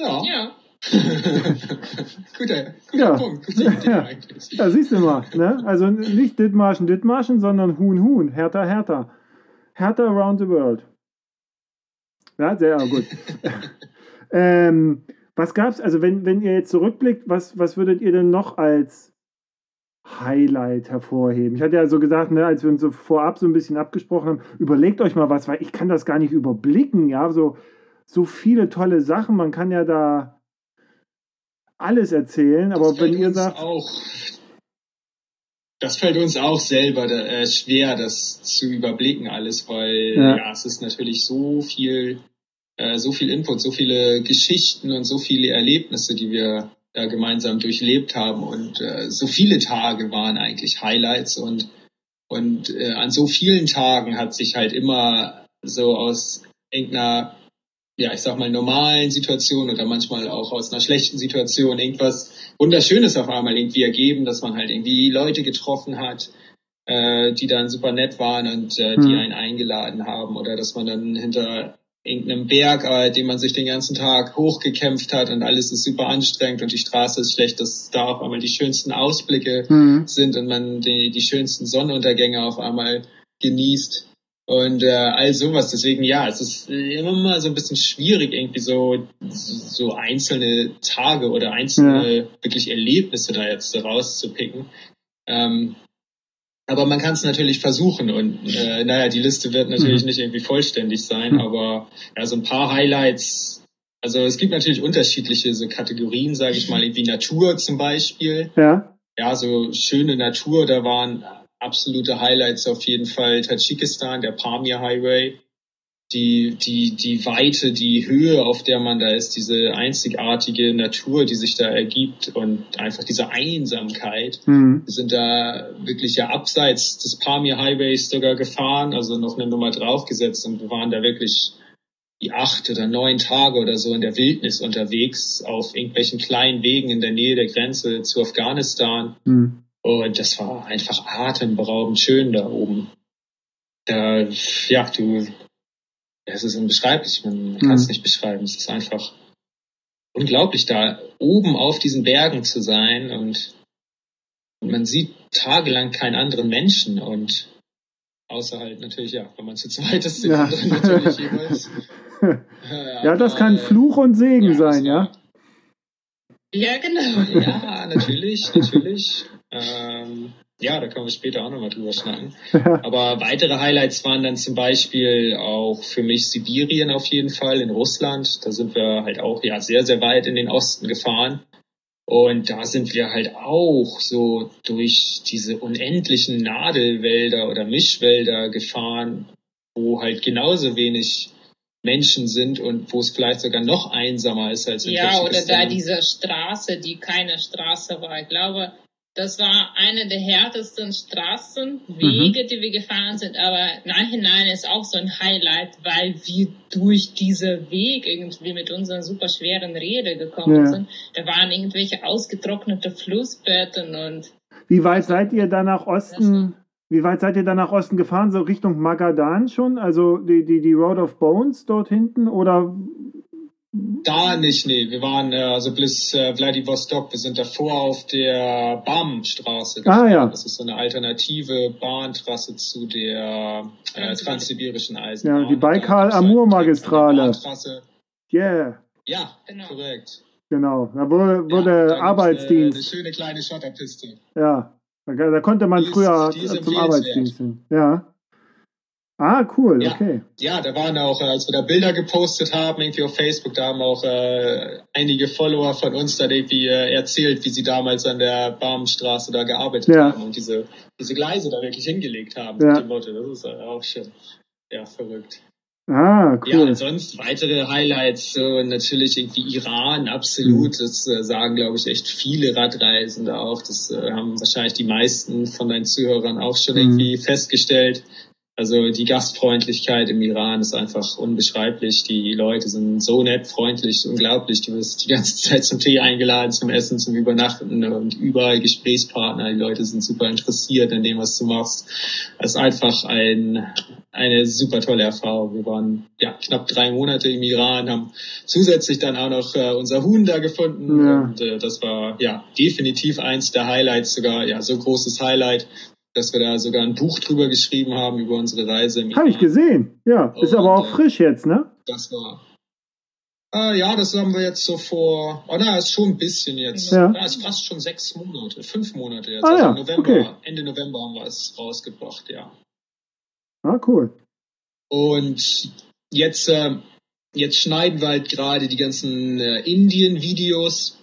Ja.
Ja. [laughs]
guter, guter ja. Punkt. Gute Idee [laughs]
ja. eigentlich. Ja, siehst du mal. Ne? Also nicht Dithmarschen, Dithmarschen, sondern Huhn, Huhn. Hertha, Hertha. Hertha around the world. Ja, sehr gut. [laughs] ähm, was gab's, also wenn, wenn ihr jetzt zurückblickt, was, was würdet ihr denn noch als Highlight hervorheben. Ich hatte ja so gesagt, ne, als wir uns so vorab so ein bisschen abgesprochen haben, überlegt euch mal was, weil ich kann das gar nicht überblicken, ja, so, so viele tolle Sachen, man kann ja da alles erzählen, aber das wenn ihr sagt...
Auch, das fällt uns auch selber äh, schwer, das zu überblicken alles, weil ja. ja, es ist natürlich so viel, äh, so viel Input, so viele Geschichten und so viele Erlebnisse, die wir da gemeinsam durchlebt haben. Und äh, so viele Tage waren eigentlich Highlights und, und äh, an so vielen Tagen hat sich halt immer so aus irgendeiner, ja, ich sag mal, normalen Situation oder manchmal auch aus einer schlechten Situation irgendwas Wunderschönes auf einmal irgendwie ergeben, dass man halt irgendwie Leute getroffen hat, äh, die dann super nett waren und äh, die hm. einen eingeladen haben oder dass man dann hinter irgendeinem Berg, äh, den man sich den ganzen Tag hochgekämpft hat und alles ist super anstrengend und die Straße ist schlecht, dass da auf einmal die schönsten Ausblicke mhm. sind und man die, die schönsten Sonnenuntergänge auf einmal genießt und äh, all sowas. Deswegen ja, es ist immer mal so ein bisschen schwierig, irgendwie so so einzelne Tage oder einzelne ja. wirklich Erlebnisse da jetzt rauszupicken. Ähm, aber man kann es natürlich versuchen und äh, naja, die Liste wird natürlich mhm. nicht irgendwie vollständig sein, mhm. aber ja, so ein paar Highlights. Also es gibt natürlich unterschiedliche so Kategorien, sage ich mal, wie Natur zum Beispiel.
Ja.
Ja, so schöne Natur, da waren absolute Highlights auf jeden Fall Tadschikistan, der Pamir Highway die, die, die Weite, die Höhe, auf der man da ist, diese einzigartige Natur, die sich da ergibt und einfach diese Einsamkeit. Mhm. Wir sind da wirklich ja abseits des Pamir Highways sogar gefahren, also noch eine Nummer draufgesetzt und wir waren da wirklich die acht oder neun Tage oder so in der Wildnis unterwegs auf irgendwelchen kleinen Wegen in der Nähe der Grenze zu Afghanistan. Mhm. Und das war einfach atemberaubend schön da oben. Da, ja, du es ist unbeschreiblich, man kann es mhm. nicht beschreiben. Es ist einfach unglaublich, da oben auf diesen Bergen zu sein und, und man sieht tagelang keinen anderen Menschen und außer halt natürlich, ja, wenn man zu zweit ist, ja. anderen [laughs] natürlich jeweils.
ja, [laughs] ja, das kann Fluch und Segen ja, sein, ja?
Ja, genau.
Ja, natürlich, natürlich. Ähm, ja, da können wir später auch nochmal drüber schnacken. [laughs] Aber weitere Highlights waren dann zum Beispiel auch für mich Sibirien auf jeden Fall in Russland. Da sind wir halt auch ja sehr, sehr weit in den Osten gefahren. Und da sind wir halt auch so durch diese unendlichen Nadelwälder oder Mischwälder gefahren, wo halt genauso wenig Menschen sind und wo es vielleicht sogar noch einsamer ist als in
Ja, oder da diese Straße, die keine Straße war. Ich glaube, Das war eine der härtesten Straßenwege, mhm. die wir gefahren sind. Aber nachhinein ist auch so ein Highlight, weil wir durch diesen Weg irgendwie mit unseren super schweren Rädern gekommen ja. sind. Da waren irgendwelche ausgetrocknete Flussbetten und.
Wie weit seid ihr da nach Osten? Wie weit seid ihr da nach Osten gefahren? So Richtung Magadan schon? Also die, die, die Road of Bones dort hinten? Oder
da nicht, nee. Wir waren äh, also bis äh, Vladivostok. Wir sind davor auf der BAM-Straße.
Ah ja.
Das ist so eine alternative Bahntrasse zu der äh, transsibirischen Eisenbahn.
Ja, die Baikal-Amur-Magistrale.
Yeah. Ja, genau. korrekt.
Genau, da wurde, wurde ja, Arbeitsdienst.
Eine, eine schöne kleine Schotterpiste.
Ja, da, da konnte man die früher ist, zum Arbeitsdienst hin. Ja. Ah, cool,
ja.
okay.
Ja, da waren auch, als wir da Bilder gepostet haben, irgendwie auf Facebook, da haben auch äh, einige Follower von uns da irgendwie äh, erzählt, wie sie damals an der Barmenstraße da gearbeitet ja. haben und diese, diese Gleise da wirklich hingelegt haben ja. mit dem Motto. Das ist äh, auch schon, ja, verrückt.
Ah, cool. Ja,
und sonst weitere Highlights, so natürlich irgendwie Iran, absolut. Mhm. Das äh, sagen, glaube ich, echt viele Radreisende auch. Das äh, haben wahrscheinlich die meisten von deinen Zuhörern auch schon mhm. irgendwie festgestellt. Also die Gastfreundlichkeit im Iran ist einfach unbeschreiblich. Die Leute sind so nett, freundlich, unglaublich. Du wirst die ganze [laughs] Zeit zum Tee eingeladen, zum Essen, zum Übernachten und überall Gesprächspartner. Die Leute sind super interessiert an dem, was du machst. Es ist einfach ein, eine super tolle Erfahrung. Wir waren ja knapp drei Monate im Iran, haben zusätzlich dann auch noch äh, unser Huhn da gefunden. Ja. Und äh, das war ja definitiv eins der Highlights, sogar ja so großes Highlight, dass wir da sogar ein Buch drüber geschrieben haben über unsere Reise.
Habe ich gesehen, ja. Ist aber auch frisch jetzt, ne?
Das war. Äh, ja, das haben wir jetzt so vor. Oh na, ist schon ein bisschen jetzt. Ja. ja ist fast schon sechs Monate, fünf Monate jetzt.
Ah,
also
ja.
November,
okay.
Ende November haben wir es rausgebracht, ja.
Ah, cool.
Und jetzt, äh, jetzt schneiden wir halt gerade die ganzen äh, Indien-Videos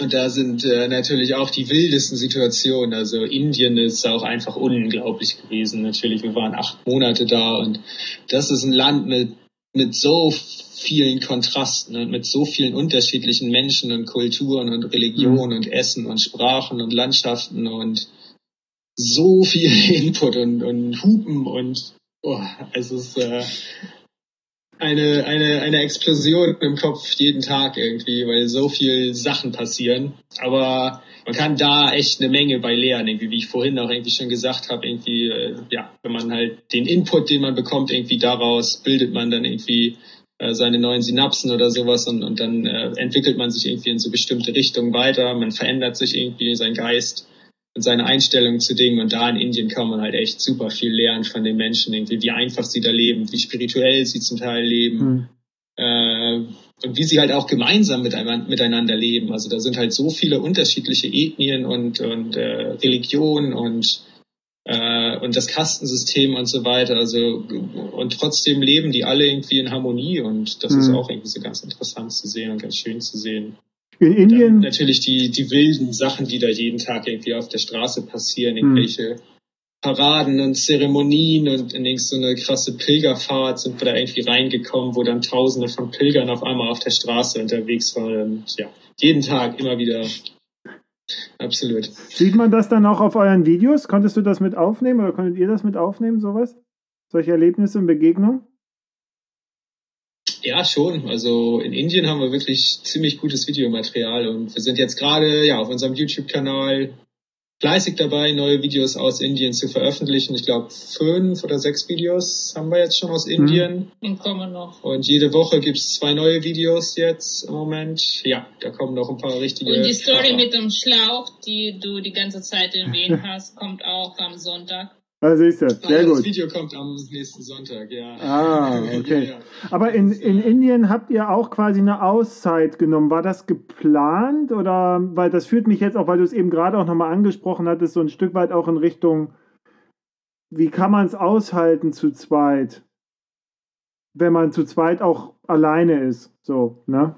und da sind äh, natürlich auch die wildesten Situationen. Also Indien ist auch einfach unglaublich gewesen. Natürlich, wir waren acht Monate da und das ist ein Land mit, mit so vielen Kontrasten und mit so vielen unterschiedlichen Menschen und Kulturen und Religionen mhm. und Essen und Sprachen und Landschaften und so viel [laughs] Input und, und Hupen und oh, es ist äh, eine, eine, eine Explosion im Kopf jeden Tag irgendwie, weil so viel Sachen passieren. Aber man kann da echt eine Menge bei lernen, irgendwie, wie ich vorhin auch irgendwie schon gesagt habe, irgendwie, äh, ja, wenn man halt den Input, den man bekommt, irgendwie daraus bildet man dann irgendwie äh, seine neuen Synapsen oder sowas und, und dann äh, entwickelt man sich irgendwie in so bestimmte Richtungen weiter, man verändert sich irgendwie sein Geist und seine Einstellung zu Dingen. Und da in Indien kann man halt echt super viel lernen von den Menschen, irgendwie, wie einfach sie da leben, wie spirituell sie zum Teil leben. Mhm. Äh, und wie sie halt auch gemeinsam miteinander leben. Also da sind halt so viele unterschiedliche Ethnien und, und äh, Religionen und äh, und das Kastensystem und so weiter. Also und trotzdem leben die alle irgendwie in Harmonie und das mhm. ist auch irgendwie so ganz interessant zu sehen und ganz schön zu sehen.
In Indien?
natürlich die, die wilden Sachen, die da jeden Tag irgendwie auf der Straße passieren, hm. irgendwelche hm. Paraden und Zeremonien und in so eine krasse Pilgerfahrt sind wir da irgendwie reingekommen, wo dann Tausende von Pilgern auf einmal auf der Straße unterwegs waren. Und ja, jeden Tag immer wieder. Absolut.
Sieht man das dann auch auf euren Videos? Konntest du das mit aufnehmen oder konntet ihr das mit aufnehmen, sowas? Solche Erlebnisse und Begegnungen?
Ja, schon. Also in Indien haben wir wirklich ziemlich gutes Videomaterial und wir sind jetzt gerade ja auf unserem YouTube-Kanal fleißig dabei, neue Videos aus Indien zu veröffentlichen. Ich glaube, fünf oder sechs Videos haben wir jetzt schon aus Indien.
Mhm. Und kommen noch.
Und jede Woche gibt's zwei neue Videos jetzt im Moment. Ja, da kommen noch ein paar richtige.
Und die Story Kracher. mit dem Schlauch, die du die ganze Zeit erwähnt [laughs] hast, kommt auch am Sonntag.
Ah, siehst du, sehr gut.
Das Video kommt am nächsten Sonntag, ja.
Ah, okay. Aber in, in Indien habt ihr auch quasi eine Auszeit genommen. War das geplant oder, weil das führt mich jetzt auch, weil du es eben gerade auch nochmal angesprochen hattest, so ein Stück weit auch in Richtung, wie kann man es aushalten zu zweit, wenn man zu zweit auch alleine ist, so, ne?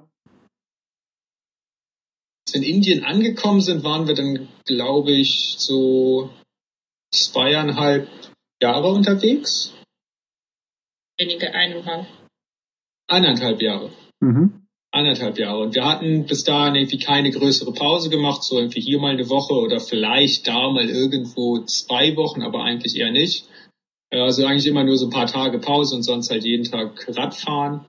Als wir in Indien angekommen sind, waren wir dann, glaube ich, so zweieinhalb Jahre unterwegs.
Weniger eineinhalb.
Eineinhalb Jahre.
Mhm.
anderthalb Jahre. Und wir hatten bis dahin irgendwie keine größere Pause gemacht, so irgendwie hier mal eine Woche oder vielleicht da mal irgendwo zwei Wochen, aber eigentlich eher nicht. Also eigentlich immer nur so ein paar Tage Pause und sonst halt jeden Tag Radfahren.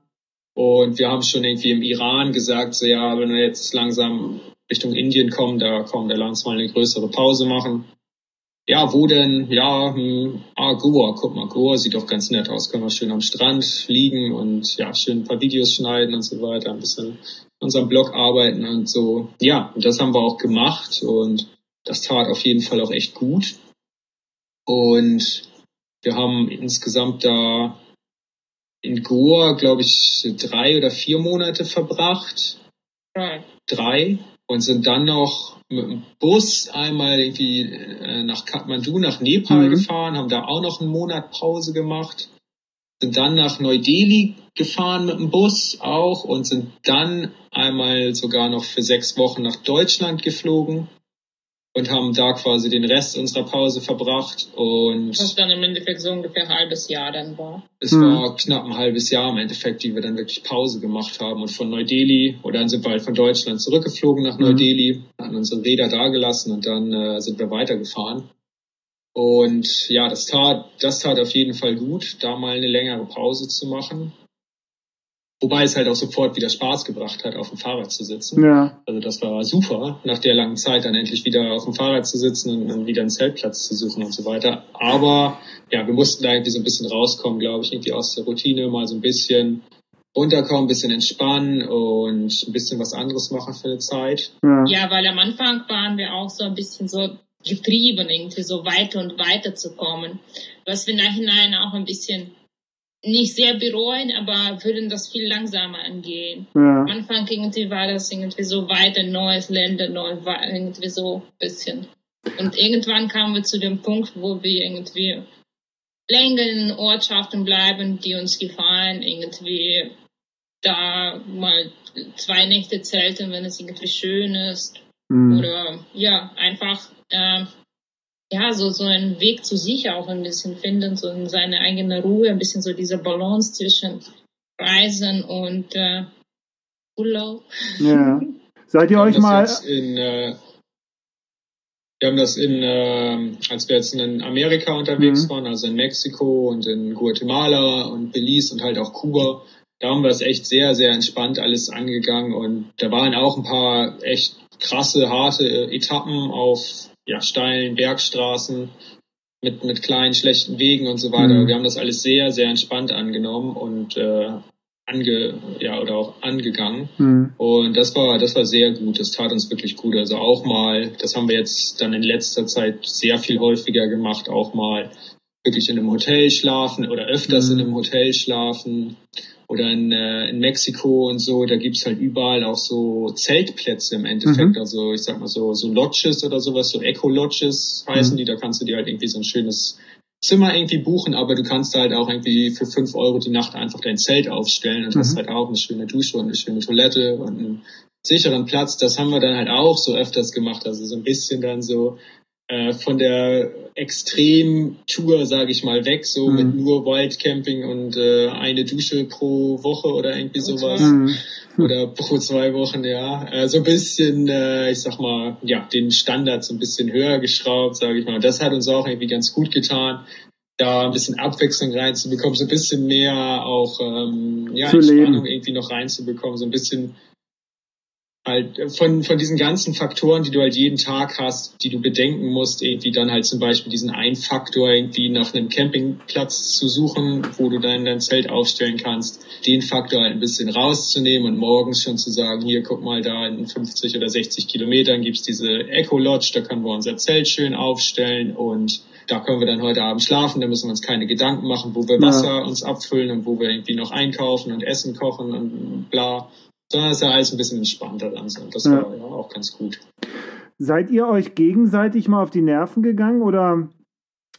Und wir haben schon irgendwie im Iran gesagt, so ja, wenn wir jetzt langsam Richtung Indien kommen, da kommen, da langsam mal eine größere Pause machen. Ja, wo denn? Ja, hm, ah, Goa, guck mal, Goa sieht doch ganz nett aus. Können wir schön am Strand liegen und ja, schön ein paar Videos schneiden und so weiter, ein bisschen unserem Blog arbeiten und so. Ja, und das haben wir auch gemacht und das tat auf jeden Fall auch echt gut. Und wir haben insgesamt da in Goa, glaube ich, drei oder vier Monate verbracht.
Drei.
Drei. Und sind dann noch mit dem Bus einmal irgendwie äh, nach Kathmandu, nach Nepal mhm. gefahren, haben da auch noch einen Monat Pause gemacht. Sind dann nach Neu-Delhi gefahren mit dem Bus auch und sind dann einmal sogar noch für sechs Wochen nach Deutschland geflogen und haben da quasi den Rest unserer Pause verbracht und
was dann im Endeffekt so ungefähr ein halbes Jahr dann war.
Es mhm. war knapp ein halbes Jahr im Endeffekt, die wir dann wirklich Pause gemacht haben und von Neu-Delhi oder dann sind wir halt von Deutschland zurückgeflogen nach mhm. Neu-Delhi, hatten unsere Räder da gelassen und dann äh, sind wir weitergefahren. Und ja, das tat, das tat auf jeden Fall gut, da mal eine längere Pause zu machen. Wobei es halt auch sofort wieder Spaß gebracht hat, auf dem Fahrrad zu sitzen.
Ja.
Also das war super, nach der langen Zeit dann endlich wieder auf dem Fahrrad zu sitzen und dann wieder einen Zeltplatz zu suchen und so weiter. Aber ja, wir mussten da irgendwie so ein bisschen rauskommen, glaube ich, irgendwie aus der Routine, mal so ein bisschen runterkommen, ein bisschen entspannen und ein bisschen was anderes machen für eine Zeit.
Ja. ja, weil am Anfang waren wir auch so ein bisschen so getrieben, irgendwie so weiter und weiter zu kommen. Was wir nachhinein auch ein bisschen nicht sehr bereuen, aber würden das viel langsamer angehen. Ja. Am Anfang irgendwie war das irgendwie so weiter, neues Länder, neu, irgendwie so ein bisschen. Und irgendwann kamen wir zu dem Punkt, wo wir irgendwie länger in Ortschaften bleiben, die uns gefallen, irgendwie da mal zwei Nächte zelten, wenn es irgendwie schön ist. Mhm. Oder ja, einfach äh, ja, so, so einen Weg zu sich auch ein bisschen finden, so in seine eigene Ruhe, ein bisschen so diese Balance zwischen Reisen und äh, Urlaub.
Ja. Seid ihr euch mal.
In, äh, wir haben das in, äh, als wir jetzt in Amerika unterwegs mhm. waren, also in Mexiko und in Guatemala und Belize und halt auch Kuba, da haben wir es echt sehr, sehr entspannt alles angegangen und da waren auch ein paar echt krasse, harte Etappen auf ja, steilen Bergstraßen mit, mit kleinen, schlechten Wegen und so weiter. Mhm. Wir haben das alles sehr, sehr entspannt angenommen und äh, ange, ja, oder auch angegangen. Mhm. Und das war, das war sehr gut. Das tat uns wirklich gut. Also auch mal, das haben wir jetzt dann in letzter Zeit sehr viel häufiger gemacht, auch mal wirklich in einem Hotel schlafen oder öfters mhm. in einem Hotel schlafen oder in, äh, in Mexiko und so, da gibt's halt überall auch so Zeltplätze im Endeffekt. Mhm. Also ich sag mal so, so Lodges oder sowas, so Eco-Lodges heißen mhm. die, da kannst du dir halt irgendwie so ein schönes Zimmer irgendwie buchen, aber du kannst halt auch irgendwie für fünf Euro die Nacht einfach dein Zelt aufstellen und mhm. hast halt auch eine schöne Dusche und eine schöne Toilette und einen sicheren Platz. Das haben wir dann halt auch so öfters gemacht, also so ein bisschen dann so äh, von der Extrem-Tour, sage ich mal, weg, so mhm. mit nur Wildcamping und äh, eine Dusche pro Woche oder irgendwie sowas. Mhm. Oder pro zwei Wochen, ja. Äh, so ein bisschen, äh, ich sag mal, ja, den Standard so ein bisschen höher geschraubt, sage ich mal. Und das hat uns auch irgendwie ganz gut getan da ein bisschen Abwechslung reinzubekommen, so ein bisschen mehr auch ähm, ja, Entspannung irgendwie noch reinzubekommen, so ein bisschen halt äh, von, von diesen ganzen Faktoren, die du halt jeden Tag hast, die du bedenken musst, irgendwie dann halt zum Beispiel diesen einen Faktor irgendwie nach einem Campingplatz zu suchen, wo du dann dein Zelt aufstellen kannst, den Faktor halt ein bisschen rauszunehmen und morgens schon zu sagen, hier guck mal, da in 50 oder 60 Kilometern gibt's diese Eco Lodge, da können wir unser Zelt schön aufstellen und da können wir dann heute Abend schlafen, da müssen wir uns keine Gedanken machen, wo wir Wasser ja. uns abfüllen und wo wir irgendwie noch einkaufen und Essen kochen und bla sondern es ist ja alles ein bisschen entspannter so. Das ja. war ja auch ganz gut.
Seid ihr euch gegenseitig mal auf die Nerven gegangen oder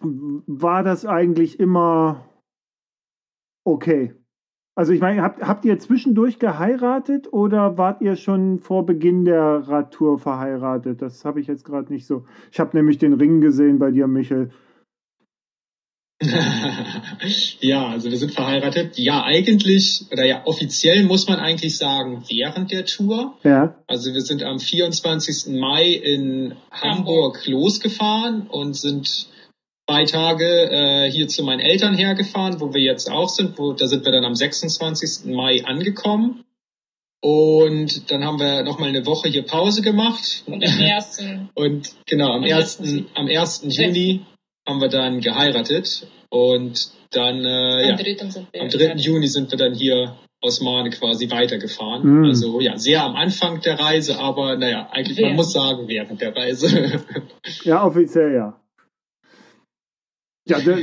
war das eigentlich immer okay? Also ich meine, habt, habt ihr zwischendurch geheiratet oder wart ihr schon vor Beginn der Radtour verheiratet? Das habe ich jetzt gerade nicht so. Ich habe nämlich den Ring gesehen bei dir, Michel. [laughs]
ja, also wir sind verheiratet. Ja, eigentlich, oder ja, offiziell muss man eigentlich sagen, während der Tour.
Ja.
Also wir sind am 24. Mai in Hamburg, losgefahren und sind zwei Tage äh, hier zu meinen Eltern hergefahren, wo wir jetzt auch sind. Wo, da sind wir dann am 26. Mai angekommen. Und dann haben wir nochmal eine Woche hier Pause gemacht.
Und am ersten. [laughs]
Und genau, am ersten, am ersten Juni haben wir dann geheiratet. Und dann, äh, ja, am 3. Juni sind wir dann hier aus Mahne quasi weitergefahren. Mhm. Also ja, sehr am Anfang der Reise, aber naja, eigentlich, während. man muss sagen, während der Reise. [laughs]
ja, offiziell ja. Ja, das,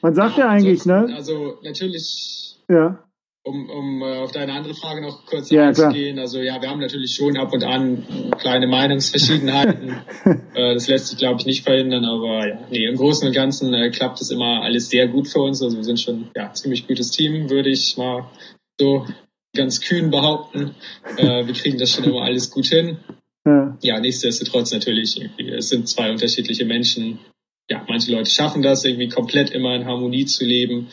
man sagt ja, ja eigentlich, ne?
Also natürlich.
Ja
um, um äh, auf deine andere Frage noch kurz ja, einzugehen, also ja, wir haben natürlich schon ab und an kleine Meinungsverschiedenheiten. [laughs] äh, das lässt sich, glaube ich, nicht verhindern, aber ja, nee, im Großen und Ganzen äh, klappt es immer alles sehr gut für uns. Also wir sind schon ja ziemlich gutes Team, würde ich mal so ganz kühn behaupten. Äh, wir kriegen das schon immer alles gut hin. Ja, ja nichtsdestotrotz natürlich, es sind zwei unterschiedliche Menschen. Ja, manche Leute schaffen das, irgendwie komplett immer in Harmonie zu leben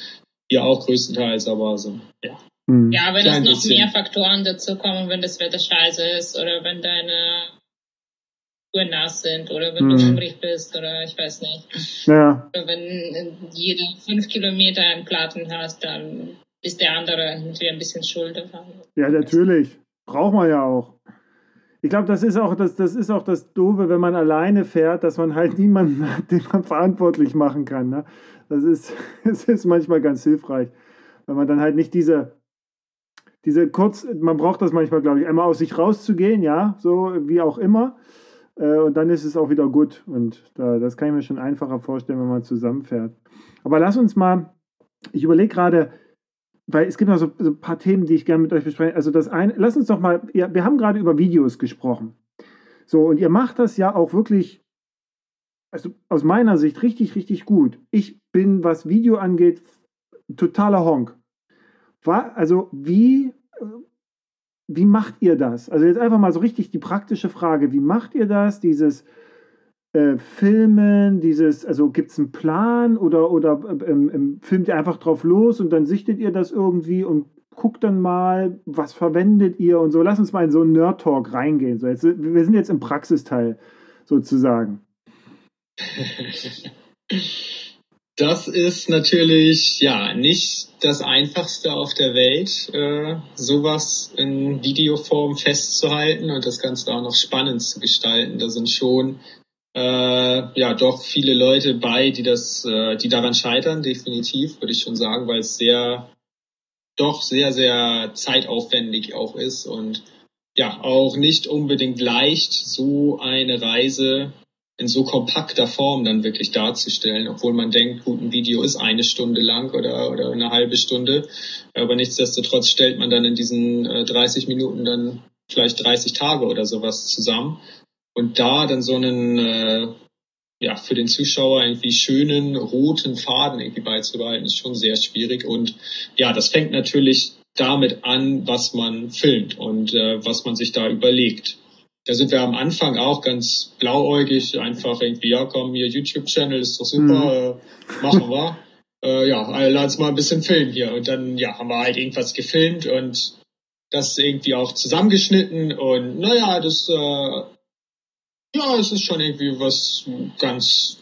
hier auch größtenteils, aber so, ja.
Hm. Ja, wenn es noch bisschen. mehr Faktoren dazu kommen, wenn das Wetter scheiße ist oder wenn deine Schuhe nass sind oder wenn hm. du hungrig bist oder ich weiß nicht.
Ja.
Oder wenn jede fünf Kilometer einen Platten hast, dann ist der andere irgendwie ein bisschen schuld daran.
Ja, natürlich. Braucht man ja auch. Ich glaube, das ist auch das, das ist auch das Doofe, wenn man alleine fährt, dass man halt niemanden hat, den man verantwortlich machen kann. Ne? Das ist, [laughs] es ist manchmal ganz hilfreich, wenn man dann halt nicht diese, diese kurz, man braucht das manchmal, glaube ich, einmal aus sich rauszugehen, ja, so wie auch immer. Äh, und dann ist es auch wieder gut. Und da, das kann ich mir schon einfacher vorstellen, wenn man zusammenfährt. Aber lass uns mal, ich überlege gerade, weil es gibt noch so, so, ein paar Themen, die ich gerne mit euch bespreche. Also das eine, lass uns doch mal, ja, wir haben gerade über Videos gesprochen. So, und ihr macht das ja auch wirklich also aus meiner Sicht richtig, richtig gut. Ich bin, was Video angeht, totaler Honk. Also wie, äh, wie macht ihr das? Also jetzt einfach mal so richtig die praktische Frage, wie macht ihr das? Dieses äh, Filmen, dieses, also gibt es einen Plan oder, oder ähm, ähm, filmt ihr einfach drauf los und dann sichtet ihr das irgendwie und guckt dann mal, was verwendet ihr und so. Lass uns mal in so einen Nerd-Talk reingehen. So jetzt, wir sind jetzt im Praxisteil sozusagen. [laughs]
Das ist natürlich ja nicht das einfachste auf der Welt, äh, sowas in Videoform festzuhalten und das Ganze auch noch spannend zu gestalten. Da sind schon äh, ja doch viele Leute bei, die das, äh, die daran scheitern, definitiv, würde ich schon sagen, weil es sehr, doch sehr, sehr zeitaufwendig auch ist und ja, auch nicht unbedingt leicht, so eine Reise in so kompakter Form dann wirklich darzustellen, obwohl man denkt, gut, ein Video ist eine Stunde lang oder, oder eine halbe Stunde. Aber nichtsdestotrotz stellt man dann in diesen äh, 30 Minuten dann vielleicht 30 Tage oder sowas zusammen. Und da dann so einen, äh, ja, für den Zuschauer irgendwie schönen roten Faden irgendwie beizubehalten, ist schon sehr schwierig. Und ja, das fängt natürlich damit an, was man filmt und äh, was man sich da überlegt da sind wir am Anfang auch ganz blauäugig, einfach irgendwie, ja komm, hier YouTube-Channel ist doch super, mhm. äh, machen wir. [laughs] äh, ja, also lass mal ein bisschen filmen hier. Und dann, ja, haben wir halt irgendwas gefilmt und das irgendwie auch zusammengeschnitten und naja, das, äh, ja, es ist schon irgendwie was ganz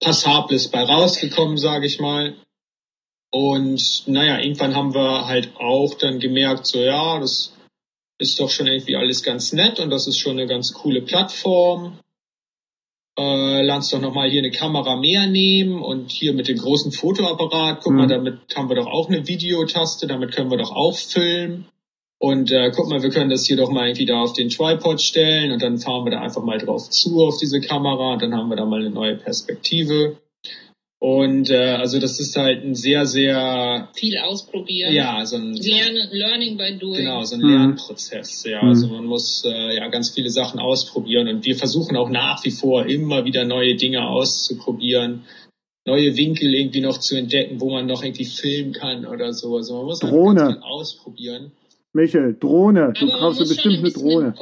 Passables bei rausgekommen, sage ich mal. Und naja, irgendwann haben wir halt auch dann gemerkt, so ja, das ist doch schon irgendwie alles ganz nett und das ist schon eine ganz coole Plattform. Äh, lernst doch nochmal hier eine Kamera mehr nehmen und hier mit dem großen Fotoapparat, guck mhm. mal, damit haben wir doch auch eine Videotaste, damit können wir doch auch filmen. Und äh, guck mal, wir können das hier doch mal irgendwie da auf den Tripod stellen und dann fahren wir da einfach mal drauf zu auf diese Kamera und dann haben wir da mal eine neue Perspektive. Und äh, also das ist halt ein sehr, sehr
viel ausprobieren.
Ja, so ein
Learn, Learning by Doing.
Genau, so ein Lernprozess. Ja, mhm. also man muss äh, ja ganz viele Sachen ausprobieren und wir versuchen auch nach wie vor immer wieder neue Dinge auszuprobieren, neue Winkel irgendwie noch zu entdecken, wo man noch irgendwie filmen kann oder so. Also man muss
Drohne.
Halt ausprobieren.
Michael, Drohne. Du kaufst bestimmt eine Drohne.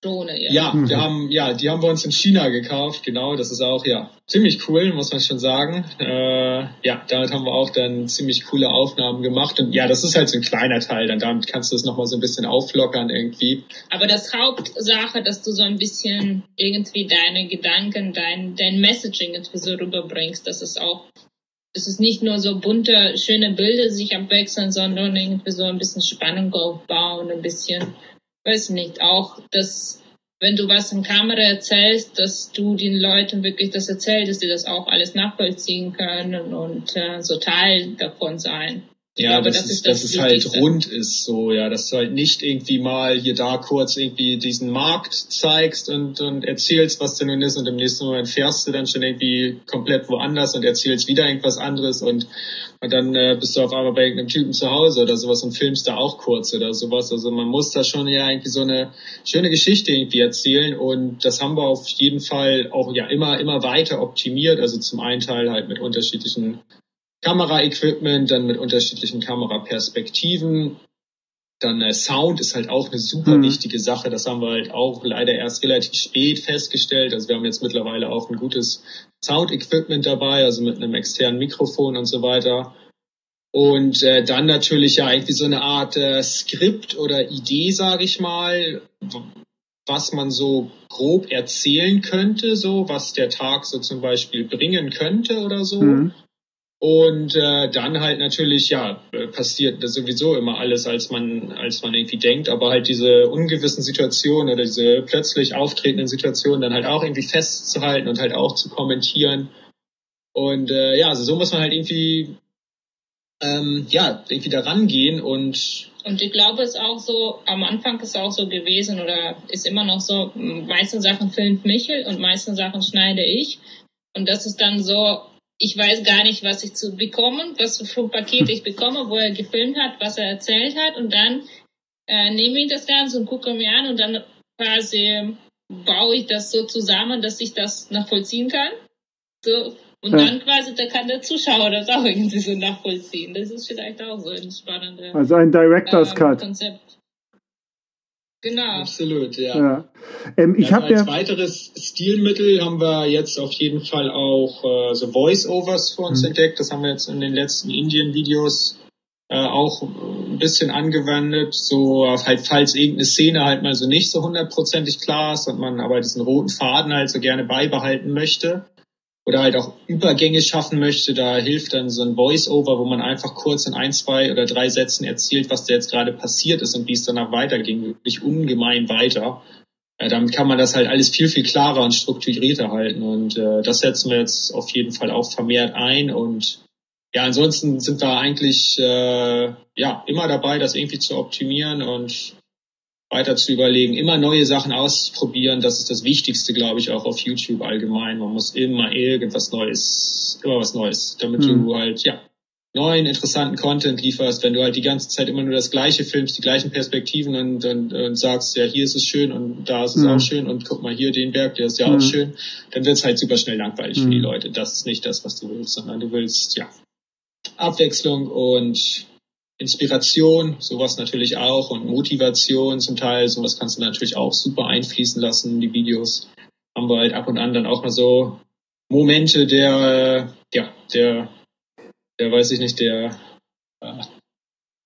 Drohne, ja.
Ja, wir haben, ja, die haben wir uns in China gekauft, genau. Das ist auch, ja, ziemlich cool, muss man schon sagen. Äh, ja, damit haben wir auch dann ziemlich coole Aufnahmen gemacht. Und ja, das ist halt so ein kleiner Teil, dann damit kannst du es nochmal so ein bisschen auflockern irgendwie.
Aber das Hauptsache, dass du so ein bisschen irgendwie deine Gedanken, dein, dein Messaging irgendwie so rüberbringst, das ist auch es ist nicht nur so bunte, schöne Bilder sich abwechseln, sondern irgendwie so ein bisschen Spannung aufbauen, ein bisschen weiß nicht, auch, dass wenn du was in Kamera erzählst, dass du den Leuten wirklich das erzählst, dass die das auch alles nachvollziehen können und äh, so Teil davon sein.
Ja, glaube, das, das, ist, dass es halt rund ist, so, ja, dass du halt nicht irgendwie mal hier da kurz irgendwie diesen Markt zeigst und, und erzählst, was denn nun ist und im nächsten Moment fährst du dann schon irgendwie komplett woanders und erzählst wieder irgendwas anderes und, und dann äh, bist du auf einmal bei irgendeinem Typen zu Hause oder sowas und filmst da auch kurz oder sowas. Also man muss da schon ja irgendwie so eine schöne Geschichte irgendwie erzählen und das haben wir auf jeden Fall auch ja immer, immer weiter optimiert. Also zum einen Teil halt mit unterschiedlichen Kameraequipment, dann mit unterschiedlichen Kameraperspektiven. Dann äh, Sound ist halt auch eine super mhm. wichtige Sache. Das haben wir halt auch leider erst relativ spät festgestellt. Also wir haben jetzt mittlerweile auch ein gutes Sound-Equipment dabei, also mit einem externen Mikrofon und so weiter. Und äh, dann natürlich ja irgendwie so eine Art äh, Skript oder Idee, sage ich mal, was man so grob erzählen könnte, so was der Tag so zum Beispiel bringen könnte oder so. Mhm. Und äh, dann halt natürlich, ja, passiert sowieso immer alles, als man, als man irgendwie denkt, aber halt diese ungewissen Situationen oder diese plötzlich auftretenden Situationen dann halt auch irgendwie festzuhalten und halt auch zu kommentieren. Und äh, ja, also so muss man halt irgendwie ähm, ja, irgendwie da rangehen und
und ich glaube, es ist auch so, am Anfang ist es auch so gewesen oder ist immer noch so, meisten Sachen filmt Michel und meisten Sachen schneide ich. Und das ist dann so, ich weiß gar nicht, was ich zu bekommen, was für ein Paket ich bekomme, wo er gefilmt hat, was er erzählt hat und dann äh, nehme ich das Ganze und gucke mir an und dann quasi baue ich das so zusammen, dass ich das nachvollziehen kann. So. Und ja. dann quasi, da kann der Zuschauer das auch [laughs] irgendwie so nachvollziehen. Das ist vielleicht auch so ein spannender
Also ein Director's ähm, Cut.
Konzept. Genau.
Absolut, ja.
ja. Ähm, ich ja,
als ja weiteres Stilmittel haben wir jetzt auf jeden Fall auch äh, so Voice-Overs für uns mhm. entdeckt. Das haben wir jetzt in den letzten Indien-Videos äh, auch ein bisschen angewendet. So halt, falls irgendeine Szene halt mal so nicht so hundertprozentig klar ist und man aber diesen roten Faden halt so gerne beibehalten möchte oder halt auch Übergänge schaffen möchte, da hilft dann so ein Voice-Over, wo man einfach kurz in ein, zwei oder drei Sätzen erzählt, was da jetzt gerade passiert ist und wie es danach weiterging, wirklich ungemein weiter. Äh, damit kann man das halt alles viel, viel klarer und strukturierter halten und äh, das setzen wir jetzt auf jeden Fall auch vermehrt ein und ja, ansonsten sind wir eigentlich äh, ja immer dabei, das irgendwie zu optimieren und weiter zu überlegen, immer neue Sachen ausprobieren. Das ist das Wichtigste, glaube ich, auch auf YouTube allgemein. Man muss immer irgendwas Neues, immer was Neues, damit mhm. du halt, ja, neuen, interessanten Content lieferst. Wenn du halt die ganze Zeit immer nur das Gleiche filmst, die gleichen Perspektiven und, und, und sagst, ja, hier ist es schön und da ist es mhm. auch schön und guck mal hier den Berg, der ist ja mhm. auch schön, dann wird es halt super schnell langweilig für die mhm. Leute. Das ist nicht das, was du willst, sondern du willst, ja, Abwechslung und Inspiration, sowas natürlich auch und Motivation zum Teil, sowas kannst du natürlich auch super einfließen lassen die Videos. Haben wir halt ab und an dann auch mal so Momente der, ja, der, der weiß ich nicht, der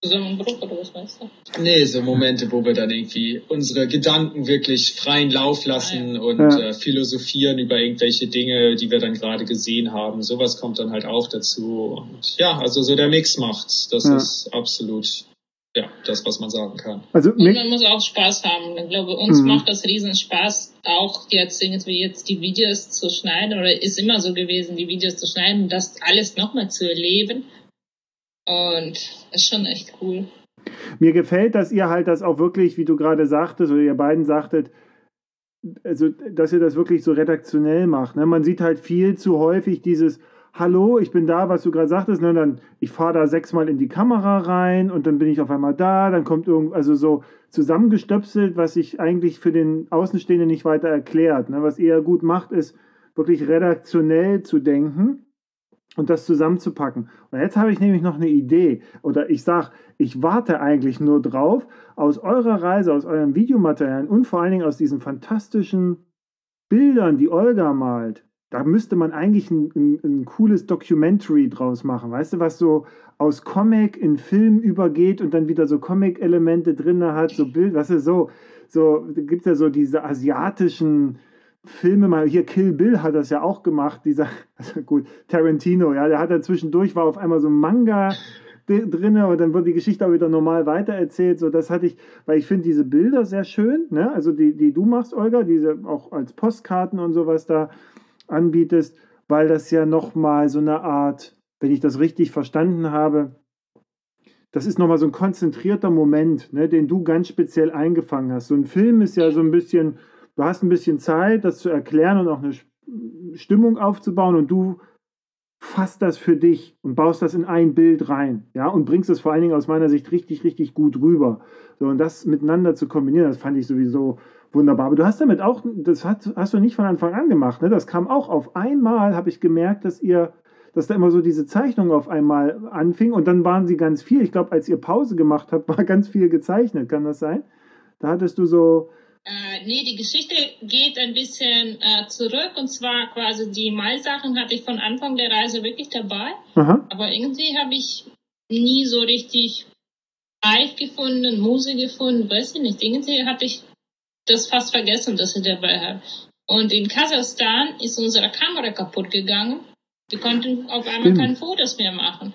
Zusammenbruch oder was meinst du?
Nee, so Momente, wo wir dann irgendwie unsere Gedanken wirklich freien Lauf lassen ah, ja. und ja. Äh, philosophieren über irgendwelche Dinge, die wir dann gerade gesehen haben. Sowas kommt dann halt auch dazu. Und ja, also so der Mix macht's. Das ja. ist absolut ja, das, was man sagen kann.
Also und man muss auch Spaß haben. Ich glaube, uns mhm. macht das riesen Spaß, auch jetzt irgendwie jetzt die Videos zu schneiden oder ist immer so gewesen, die Videos zu schneiden, das alles nochmal zu erleben und ist schon echt cool.
Mir gefällt, dass ihr halt das auch wirklich, wie du gerade sagtest, oder ihr beiden sagtet, also dass ihr das wirklich so redaktionell macht. Ne? Man sieht halt viel zu häufig dieses Hallo, ich bin da, was du gerade sagtest, ne? dann ich fahre da sechsmal in die Kamera rein und dann bin ich auf einmal da, dann kommt irgend, also so zusammengestöpselt, was sich eigentlich für den Außenstehenden nicht weiter erklärt. Ne? Was ihr gut macht, ist wirklich redaktionell zu denken und das zusammenzupacken. Und jetzt habe ich nämlich noch eine Idee. Oder ich sage, ich warte eigentlich nur drauf, aus eurer Reise, aus eurem Videomaterial und vor allen Dingen aus diesen fantastischen Bildern, die Olga malt. Da müsste man eigentlich ein, ein, ein cooles Documentary draus machen. Weißt du, was so aus Comic in Film übergeht und dann wieder so Comic-Elemente drin hat, so Bild, was ist so, so, gibt es ja so diese asiatischen Filme mal, hier Kill Bill hat das ja auch gemacht, dieser, [laughs] also gut, Tarantino, ja, der hat da zwischendurch, war auf einmal so ein Manga drin und dann wird die Geschichte auch wieder normal weitererzählt, so das hatte ich, weil ich finde diese Bilder sehr schön, ne, also die, die du machst, Olga, diese auch als Postkarten und sowas da anbietest, weil das ja nochmal so eine Art, wenn ich das richtig verstanden habe, das ist nochmal so ein konzentrierter Moment, ne, den du ganz speziell eingefangen hast. So ein Film ist ja so ein bisschen, du hast ein bisschen Zeit, das zu erklären und auch eine Stimmung aufzubauen und du fasst das für dich und baust das in ein Bild rein, ja, und bringst es vor allen Dingen aus meiner Sicht richtig, richtig gut rüber. So, und das miteinander zu kombinieren, das fand ich sowieso wunderbar. Aber du hast damit auch, das hast, hast du nicht von Anfang an gemacht, ne? Das kam auch auf einmal, habe ich gemerkt, dass ihr, dass da immer so diese Zeichnung auf einmal anfing und dann waren sie ganz viel. Ich glaube, als ihr Pause gemacht habt, [laughs] war ganz viel gezeichnet, kann das sein? Da hattest du so,
äh, nee, die Geschichte geht ein bisschen äh, zurück und zwar quasi die Malsachen hatte ich von Anfang der Reise wirklich dabei. Aha. Aber irgendwie habe ich nie so richtig Reich gefunden, Muse gefunden, weiß ich nicht. Irgendwie hatte ich das fast vergessen, dass ich dabei habe. Und in Kasachstan ist unsere Kamera kaputt gegangen. Wir konnten auf einmal keine Fotos mehr machen.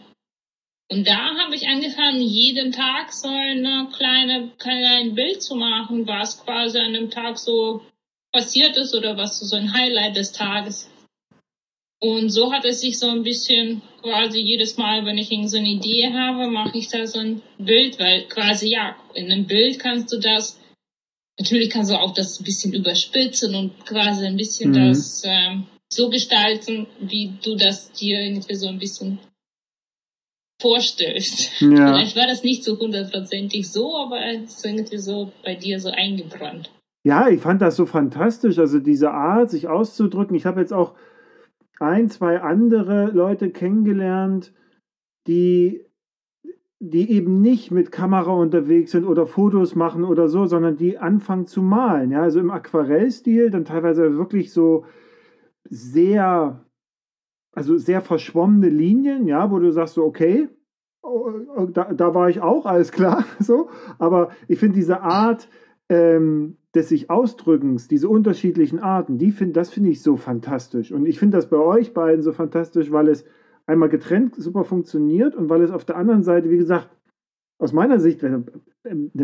Und da habe ich angefangen, jeden Tag so eine kleine, kleine Bild zu machen, was quasi an dem Tag so passiert ist oder was so ein Highlight des Tages. Und so hat es sich so ein bisschen quasi jedes Mal, wenn ich so eine Idee habe, mache ich da so ein Bild, weil quasi ja, in einem Bild kannst du das, natürlich kannst du auch das ein bisschen überspitzen und quasi ein bisschen mhm. das ähm, so gestalten, wie du das dir irgendwie so ein bisschen vorstellst. Ja. Vielleicht war das nicht so hundertprozentig so, aber es ist irgendwie so bei dir so eingebrannt.
Ja, ich fand das so fantastisch, also diese Art, sich auszudrücken. Ich habe jetzt auch ein, zwei andere Leute kennengelernt, die, die eben nicht mit Kamera unterwegs sind oder Fotos machen oder so, sondern die anfangen zu malen. Ja, also im Aquarellstil, dann teilweise wirklich so sehr also sehr verschwommene Linien, ja, wo du sagst so, okay, oh, oh, da, da war ich auch, alles klar, [laughs] so. Aber ich finde diese Art ähm, des sich Ausdrückens, diese unterschiedlichen Arten, die find, das finde ich so fantastisch. Und ich finde das bei euch beiden so fantastisch, weil es einmal getrennt super funktioniert und weil es auf der anderen Seite, wie gesagt, aus meiner Sicht eine,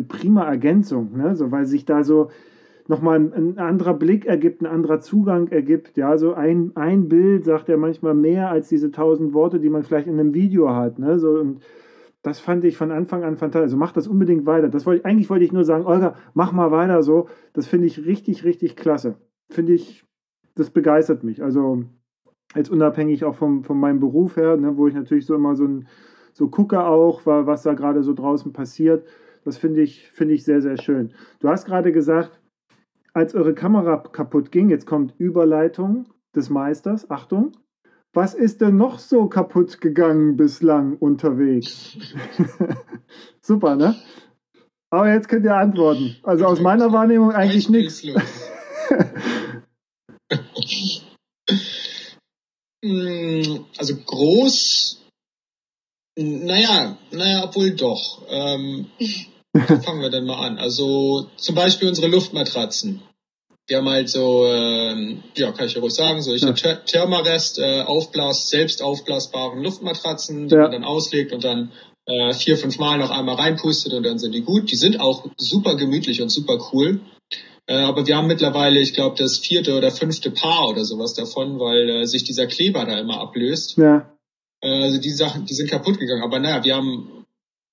prima Ergänzung, ne? so, weil sich da so nochmal ein, anderer Blick ergibt, ein anderer Zugang ergibt. Ja, so ein, ein Bild sagt ja manchmal mehr als diese tausend Worte, die man vielleicht in einem Video hat. Ne? So, und das fand ich von Anfang an fantastisch. Also mach das unbedingt weiter. Das wollte, eigentlich wollte ich nur sagen, Olga, mach mal weiter so. Das finde ich richtig, richtig klasse. Finde ich, das begeistert mich. Also jetzt unabhängig auch vom, von meinem Beruf her, ne, wo ich natürlich so immer so, ein, so gucke auch, was da gerade so draußen passiert. Das finde ich, finde ich sehr, sehr schön. Du hast gerade gesagt, als eure Kamera kaputt ging, jetzt kommt Überleitung des Meisters, Achtung, was ist denn noch so kaputt gegangen bislang unterwegs? [laughs] Super, ne? Aber jetzt könnt ihr antworten. Also aus meiner Wahrnehmung eigentlich nichts. [laughs]
Hm, also groß, naja, naja, obwohl doch. Ähm, fangen wir denn mal an. Also zum Beispiel unsere Luftmatratzen. Wir haben halt so, äh, ja, kann ich ja ruhig sagen, solche ja. Thermarest, äh, aufblas, selbst aufblasbaren Luftmatratzen, die ja. man dann auslegt und dann äh, vier, fünf Mal noch einmal reinpustet und dann sind die gut. Die sind auch super gemütlich und super cool. Äh, aber wir haben mittlerweile, ich glaube, das vierte oder fünfte Paar oder sowas davon, weil äh, sich dieser Kleber da immer ablöst. Ja. Äh, also die Sachen, die sind kaputt gegangen. Aber naja, wir haben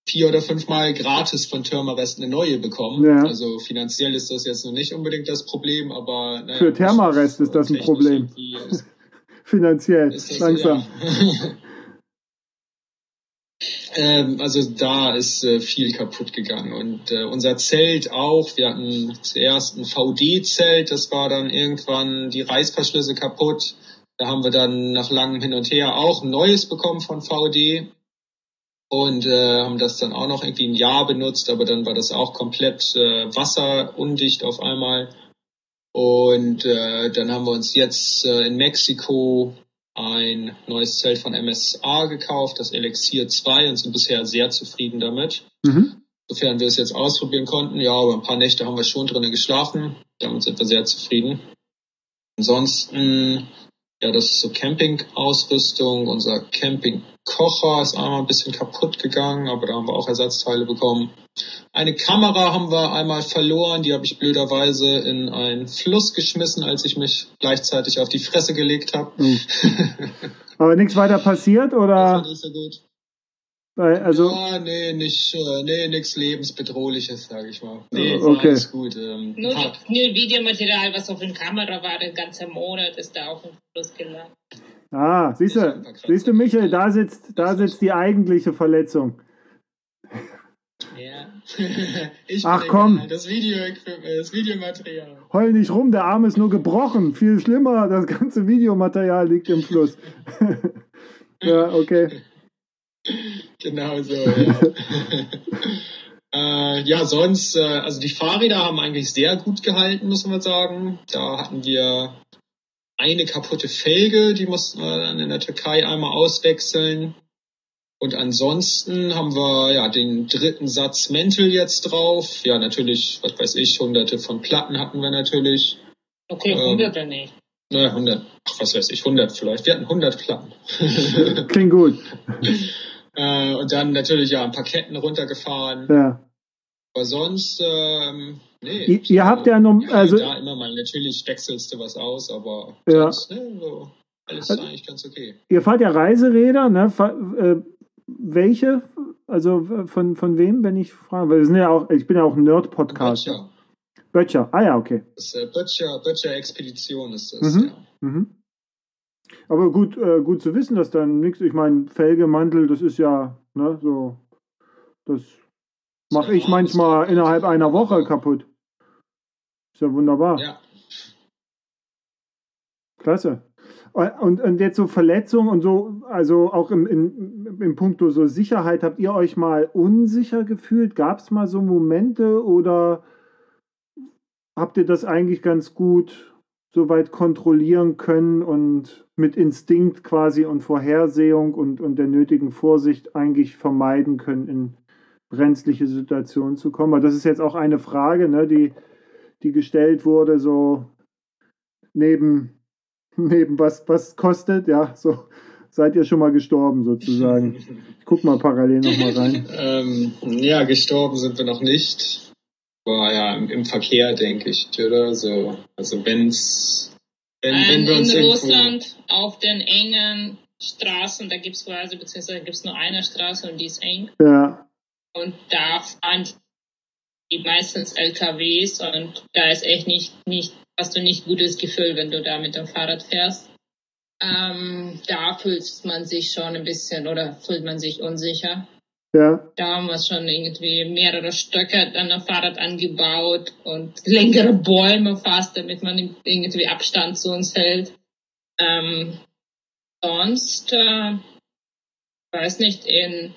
vier oder fünfmal gratis von Thermarest eine neue bekommen. Ja. Also finanziell ist das jetzt noch nicht unbedingt das Problem, aber
naja, für Thermarest ist das ein Problem. Ist, [laughs] finanziell ist langsam. Ja. [laughs]
ähm, also da ist äh, viel kaputt gegangen und äh, unser Zelt auch. Wir hatten zuerst ein VD-Zelt, das war dann irgendwann die Reißverschlüsse kaputt. Da haben wir dann nach langem Hin und Her auch ein neues bekommen von VD und äh, haben das dann auch noch irgendwie ein Jahr benutzt, aber dann war das auch komplett äh, wasserundicht auf einmal. Und äh, dann haben wir uns jetzt äh, in Mexiko ein neues Zelt von MSA gekauft, das Elixir 2, und sind bisher sehr zufrieden damit. Mhm. Sofern wir es jetzt ausprobieren konnten, ja, aber ein paar Nächte haben wir schon drinnen geschlafen. Damit sind wir sehr zufrieden. Ansonsten, ja, das ist so Campingausrüstung. Unser Campingkocher ist einmal ein bisschen kaputt gegangen, aber da haben wir auch Ersatzteile bekommen. Eine Kamera haben wir einmal verloren, die habe ich blöderweise in einen Fluss geschmissen, als ich mich gleichzeitig auf die Fresse gelegt habe. Mhm. [laughs]
Aber nichts weiter passiert oder?
Das nicht so gut.
Weil, also
ja, nee, nicht, äh, nee, nichts lebensbedrohliches, sage ich mal. Nee,
okay.
alles gut. Ähm,
nur, nur Videomaterial, was auf der Kamera war, der ganze Monat ist da auf dem Fluss gelandet.
Ah, siehst du, siehst du, Michael, da sitzt, da sitzt die eigentliche Verletzung.
Ja. [laughs]
Ach komm.
Das, Video, das Videomaterial.
Heul nicht rum, der Arm ist nur gebrochen. Viel schlimmer, das ganze Videomaterial liegt im Fluss. [laughs] ja, okay.
Genau so, ja. [laughs] äh, ja, sonst, äh, also die Fahrräder haben eigentlich sehr gut gehalten, muss man sagen. Da hatten wir eine kaputte Felge, die mussten wir dann in der Türkei einmal auswechseln. Und ansonsten haben wir ja den dritten Satz Mäntel jetzt drauf. Ja, natürlich, was weiß ich, hunderte von Platten hatten wir natürlich.
Okay, ähm, hunderte ähm, nicht.
Naja, hundert, ach, was weiß ich, hundert vielleicht. Wir hatten hundert Platten. [laughs]
Klingt gut. [laughs]
äh, und dann natürlich ja ein paar Ketten runtergefahren.
Ja.
Aber sonst, ähm, nee.
Ihr, ihr habt ja noch, ja, also.
Da immer mal, natürlich wechselst du was aus, aber
ja.
sonst, ne, so, alles also, eigentlich ganz okay.
Ihr fahrt ja Reiseräder, ne? Äh, welche? Also von, von wem, wenn ich frage? Weil wir sind ja auch, ich bin ja auch ein Nerd-Podcast. Böttcher. Böttcher, ah ja, okay.
Das ist, äh, Böttcher, Böttcher Expedition ist das, mhm. ja. Mhm.
Aber gut, äh, gut zu wissen, dass dann nichts, ich meine, Felge, Mantel, das ist ja, ne, so, das mache ich manchmal innerhalb einer Woche kaputt. Ist ja wunderbar.
Ja.
Klasse. Und, und jetzt so Verletzungen und so, also auch im, im, im Punkto so Sicherheit, habt ihr euch mal unsicher gefühlt? Gab es mal so Momente oder habt ihr das eigentlich ganz gut soweit kontrollieren können und mit Instinkt quasi und Vorhersehung und, und der nötigen Vorsicht eigentlich vermeiden können, in brenzliche Situationen zu kommen? Weil das ist jetzt auch eine Frage, ne, die, die gestellt wurde, so neben [laughs] neben was, was kostet, ja, so seid ihr schon mal gestorben sozusagen. Ich guck mal parallel nochmal rein. [laughs]
ähm, ja, gestorben sind wir noch nicht. Aber ja, im, im Verkehr, denke ich, oder? So, also wenn's, wenn,
ähm,
wenn wir uns
In Russland auf den engen Straßen, da gibt's quasi, beziehungsweise gibt's nur eine Straße und die ist eng.
Ja.
Und da fahren die meistens LKWs und da ist echt nicht, nicht hast du nicht gutes Gefühl, wenn du da mit dem Fahrrad fährst. Ähm, da fühlt man sich schon ein bisschen oder fühlt man sich unsicher.
Ja.
Da haben wir schon irgendwie mehrere Stöcke an dem Fahrrad angebaut und [laughs] längere Bäume fast, damit man irgendwie Abstand zu uns hält. Ähm, sonst, äh, weiß nicht, in,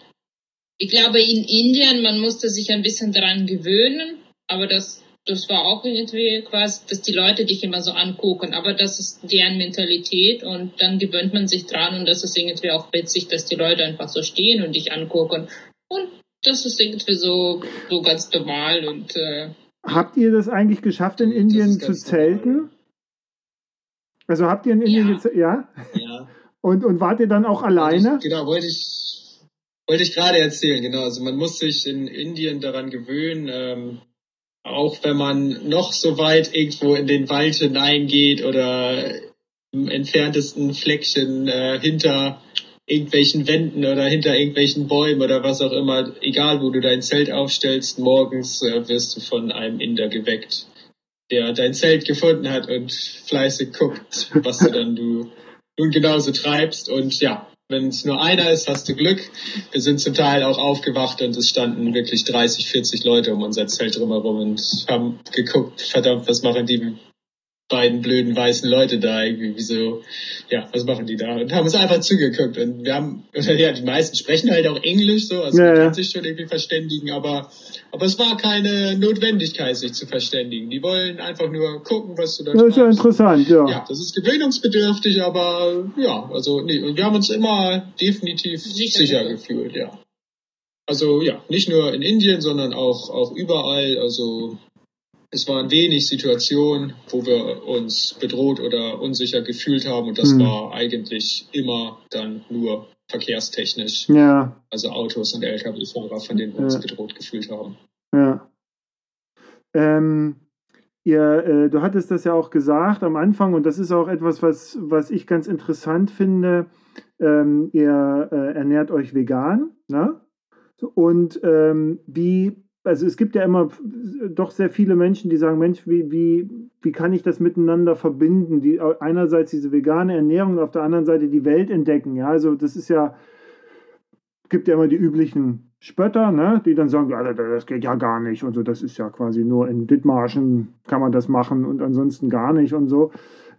ich glaube in Indien, man musste sich ein bisschen daran gewöhnen, aber das das war auch irgendwie quasi, dass die Leute dich immer so angucken, aber das ist deren Mentalität und dann gewöhnt man sich dran und das ist irgendwie auch witzig, dass die Leute einfach so stehen und dich angucken und das ist irgendwie so, so ganz normal und äh,
Habt ihr das eigentlich geschafft, in Indien zu zelten? Normal. Also habt ihr in Indien
ja.
ja?
Ja.
Und, und wart ihr dann auch alleine?
genau, wollte ich, wollte ich gerade erzählen, genau. Also man muss sich in Indien daran gewöhnen, ähm, auch wenn man noch so weit irgendwo in den Wald hineingeht oder im entferntesten Fleckchen äh, hinter irgendwelchen Wänden oder hinter irgendwelchen Bäumen oder was auch immer, egal wo du dein Zelt aufstellst, morgens äh, wirst du von einem Inder geweckt, der dein Zelt gefunden hat und fleißig guckt, was du dann du nun genauso treibst und ja, wenn es nur einer ist, hast du Glück. Wir sind zum Teil auch aufgewacht und es standen wirklich 30, 40 Leute um unser Zelt drumherum und haben geguckt, verdammt, was machen die beiden blöden weißen Leute da irgendwie wie so, ja, was machen die da? Und haben uns einfach zugeguckt. Und wir haben, [laughs] ja, die meisten sprechen halt auch Englisch so, also
Ja,
man
ja.
kann sich schon irgendwie verständigen, aber, aber es war keine Notwendigkeit, sich zu verständigen. Die wollen einfach nur gucken, was du da
Das ist ja interessant, ja.
Ja, das ist gewöhnungsbedürftig, aber ja, also nee, und wir haben uns immer definitiv
Sicher
sicher,
gefühlt.
gefühlt, ja. Also ja, nicht nur in Indien, sondern auch, auch überall. Also es waren wenig Situationen, wo wir uns bedroht oder unsicher gefühlt haben und das
Hm.
war eigentlich immer dann nur verkehrstechnisch,
Ja,
also Autos und Lkw-Fahrer, von denen wir uns
Ja.
bedroht gefühlt haben.
ja. Ähm, ihr, äh, du hattest das ja auch gesagt am Anfang und das ist auch etwas, was, was ich ganz interessant finde. Ähm, ihr äh, ernährt euch vegan, ne? Und ähm, wie, also es gibt ja immer doch sehr viele Menschen, die sagen, Mensch, wie, wie, wie kann ich das miteinander verbinden? Die einerseits diese vegane Ernährung, auf der anderen Seite die Welt entdecken. Ja, also das ist ja, gibt ja immer die üblichen Spötter, ne, die dann sagen, ja, das- das geht ja gar nicht und so, das ist ja quasi nur in Dithmarschen kann man das machen und ansonsten gar nicht und so.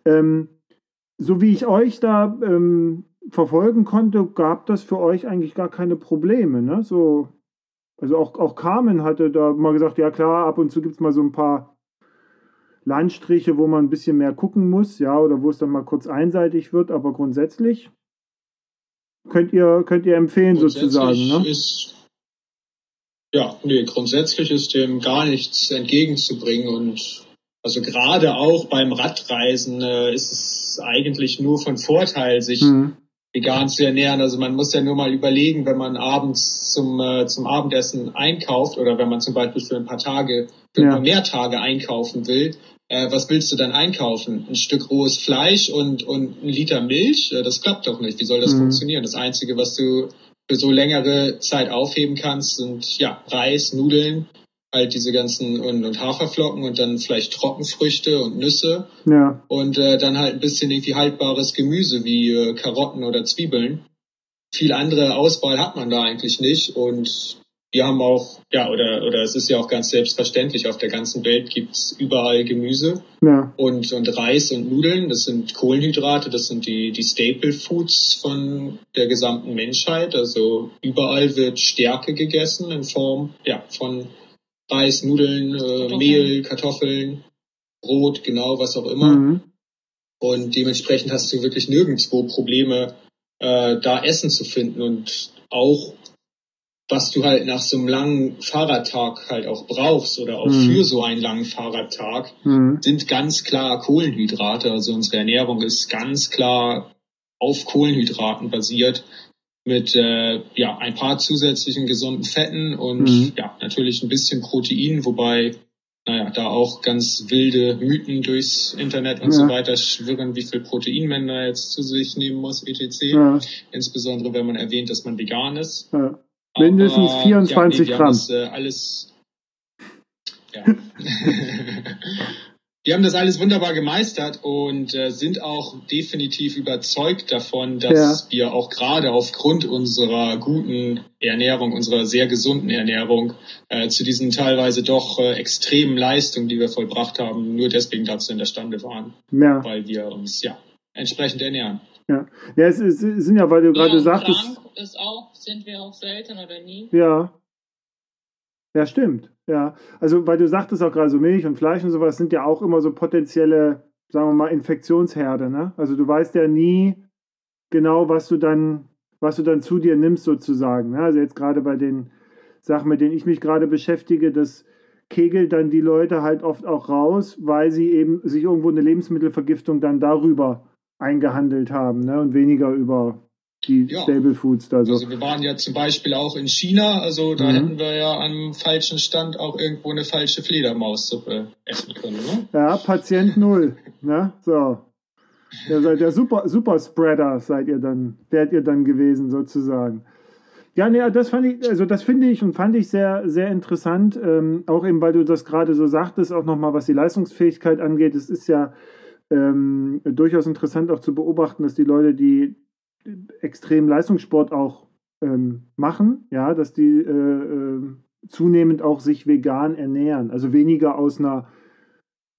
Ähm, so wie ich euch da ähm, verfolgen konnte, gab das für euch eigentlich gar keine Probleme, ne? So, also auch, auch Carmen hatte da mal gesagt, ja klar, ab und zu gibt es mal so ein paar Landstriche, wo man ein bisschen mehr gucken muss, ja, oder wo es dann mal kurz einseitig wird, aber grundsätzlich könnt ihr, könnt ihr empfehlen sozusagen, ne?
Ist, ja, nee, grundsätzlich ist dem gar nichts entgegenzubringen und also gerade auch beim Radreisen äh, ist es eigentlich nur von Vorteil, sich
Hm.
Vegan zu ernähren. Also man muss ja nur mal überlegen, wenn man abends zum, äh, zum Abendessen einkauft oder wenn man zum Beispiel für ein paar Tage, für
Ja.
ein paar mehr Tage einkaufen will, äh, was willst du dann einkaufen? Ein Stück rohes Fleisch und, und ein Liter Milch? Äh, das klappt doch nicht. Wie soll das
Mhm.
funktionieren? Das Einzige, was du für so längere Zeit aufheben kannst, sind ja Reis, Nudeln, halt diese ganzen und, und Haferflocken und dann vielleicht Trockenfrüchte und Nüsse
Ja,
und äh, dann halt ein bisschen irgendwie haltbares Gemüse wie äh, Karotten oder Zwiebeln. Viel andere Auswahl hat man da eigentlich nicht und wir haben auch, ja, oder, oder es ist ja auch ganz selbstverständlich, auf der ganzen Welt gibt's überall Gemüse
ja,
und, und Reis und Nudeln. Das sind Kohlenhydrate, das sind die, die Staple Foods von der gesamten Menschheit. Also überall wird Stärke gegessen in Form ja, von Reis, Nudeln, äh. Mehl, Kartoffeln, Brot, genau, was auch immer.
mhm.
Und dementsprechend hast du wirklich nirgendwo Probleme, äh, da Essen zu finden. Und auch, was du halt nach so einem langen Fahrradtag halt auch brauchst oder auch
Mhm.
für so einen langen Fahrradtag,
Mhm.
sind ganz klar Kohlenhydrate. Also unsere Ernährung ist ganz klar auf Kohlenhydraten basiert mit äh, ja ein paar zusätzlichen gesunden Fetten und
Mhm.
ja natürlich ein bisschen Protein, wobei naja da auch ganz wilde Mythen durchs Internet und
Ja.
so weiter schwirren, wie viel Protein man da jetzt zu sich nehmen muss, etc.
Ja,
Insbesondere wenn man erwähnt, dass man vegan ist.
ja. Mindestens
Aber,
24
wir
Gramm.
Haben das, äh, alles, ja. [laughs] [laughs] wir haben das alles wunderbar gemeistert und äh, sind auch definitiv überzeugt davon, dass wir auch gerade aufgrund unserer guten Ernährung, unserer sehr gesunden Ernährung, äh, zu diesen teilweise doch äh, extremen Leistungen, die wir vollbracht haben, nur deswegen dazu in der Stande waren,
Ja,
weil wir uns ja entsprechend ernähren.
ja. Ja, es, ist- es sind ja, weil du gerade
ja,
sagtest.
krank ist auch, sind wir auch selten oder nie.
Ja. Ja, stimmt. Ja. Also, weil du sagtest auch gerade so Milch und Fleisch und sowas sind ja auch immer so potenzielle, sagen wir mal, Infektionsherde, ne? Also du weißt ja nie genau, was du dann, was du dann zu dir nimmst, sozusagen. Ne? Also jetzt gerade bei den Sachen, mit denen ich mich gerade beschäftige, das kegelt dann die Leute halt oft auch raus, weil sie eben sich irgendwo eine Lebensmittelvergiftung dann darüber eingehandelt haben, ne? Und weniger über die
Ja.
Stable Foods da so.
Also wir waren ja zum Beispiel auch in China, also da
Mhm.
hätten wir ja am falschen Stand auch irgendwo eine falsche Fledermaussuppe essen können, ne?
Ja, Patient Null. Ne? So. Ihr seid der Super, Super Spreader, seid ihr dann, wärt ihr dann gewesen, sozusagen. Ja, nee, das fand ich, also das finde ich und fand ich sehr, sehr interessant. Ähm, auch eben, weil du das gerade so sagtest, auch nochmal, was die Leistungsfähigkeit angeht. Es ist ja ähm, durchaus interessant auch zu beobachten, dass die Leute, die extrem Leistungssport auch ähm, machen, ja, dass die äh, äh, zunehmend auch sich vegan ernähren. Also weniger aus einer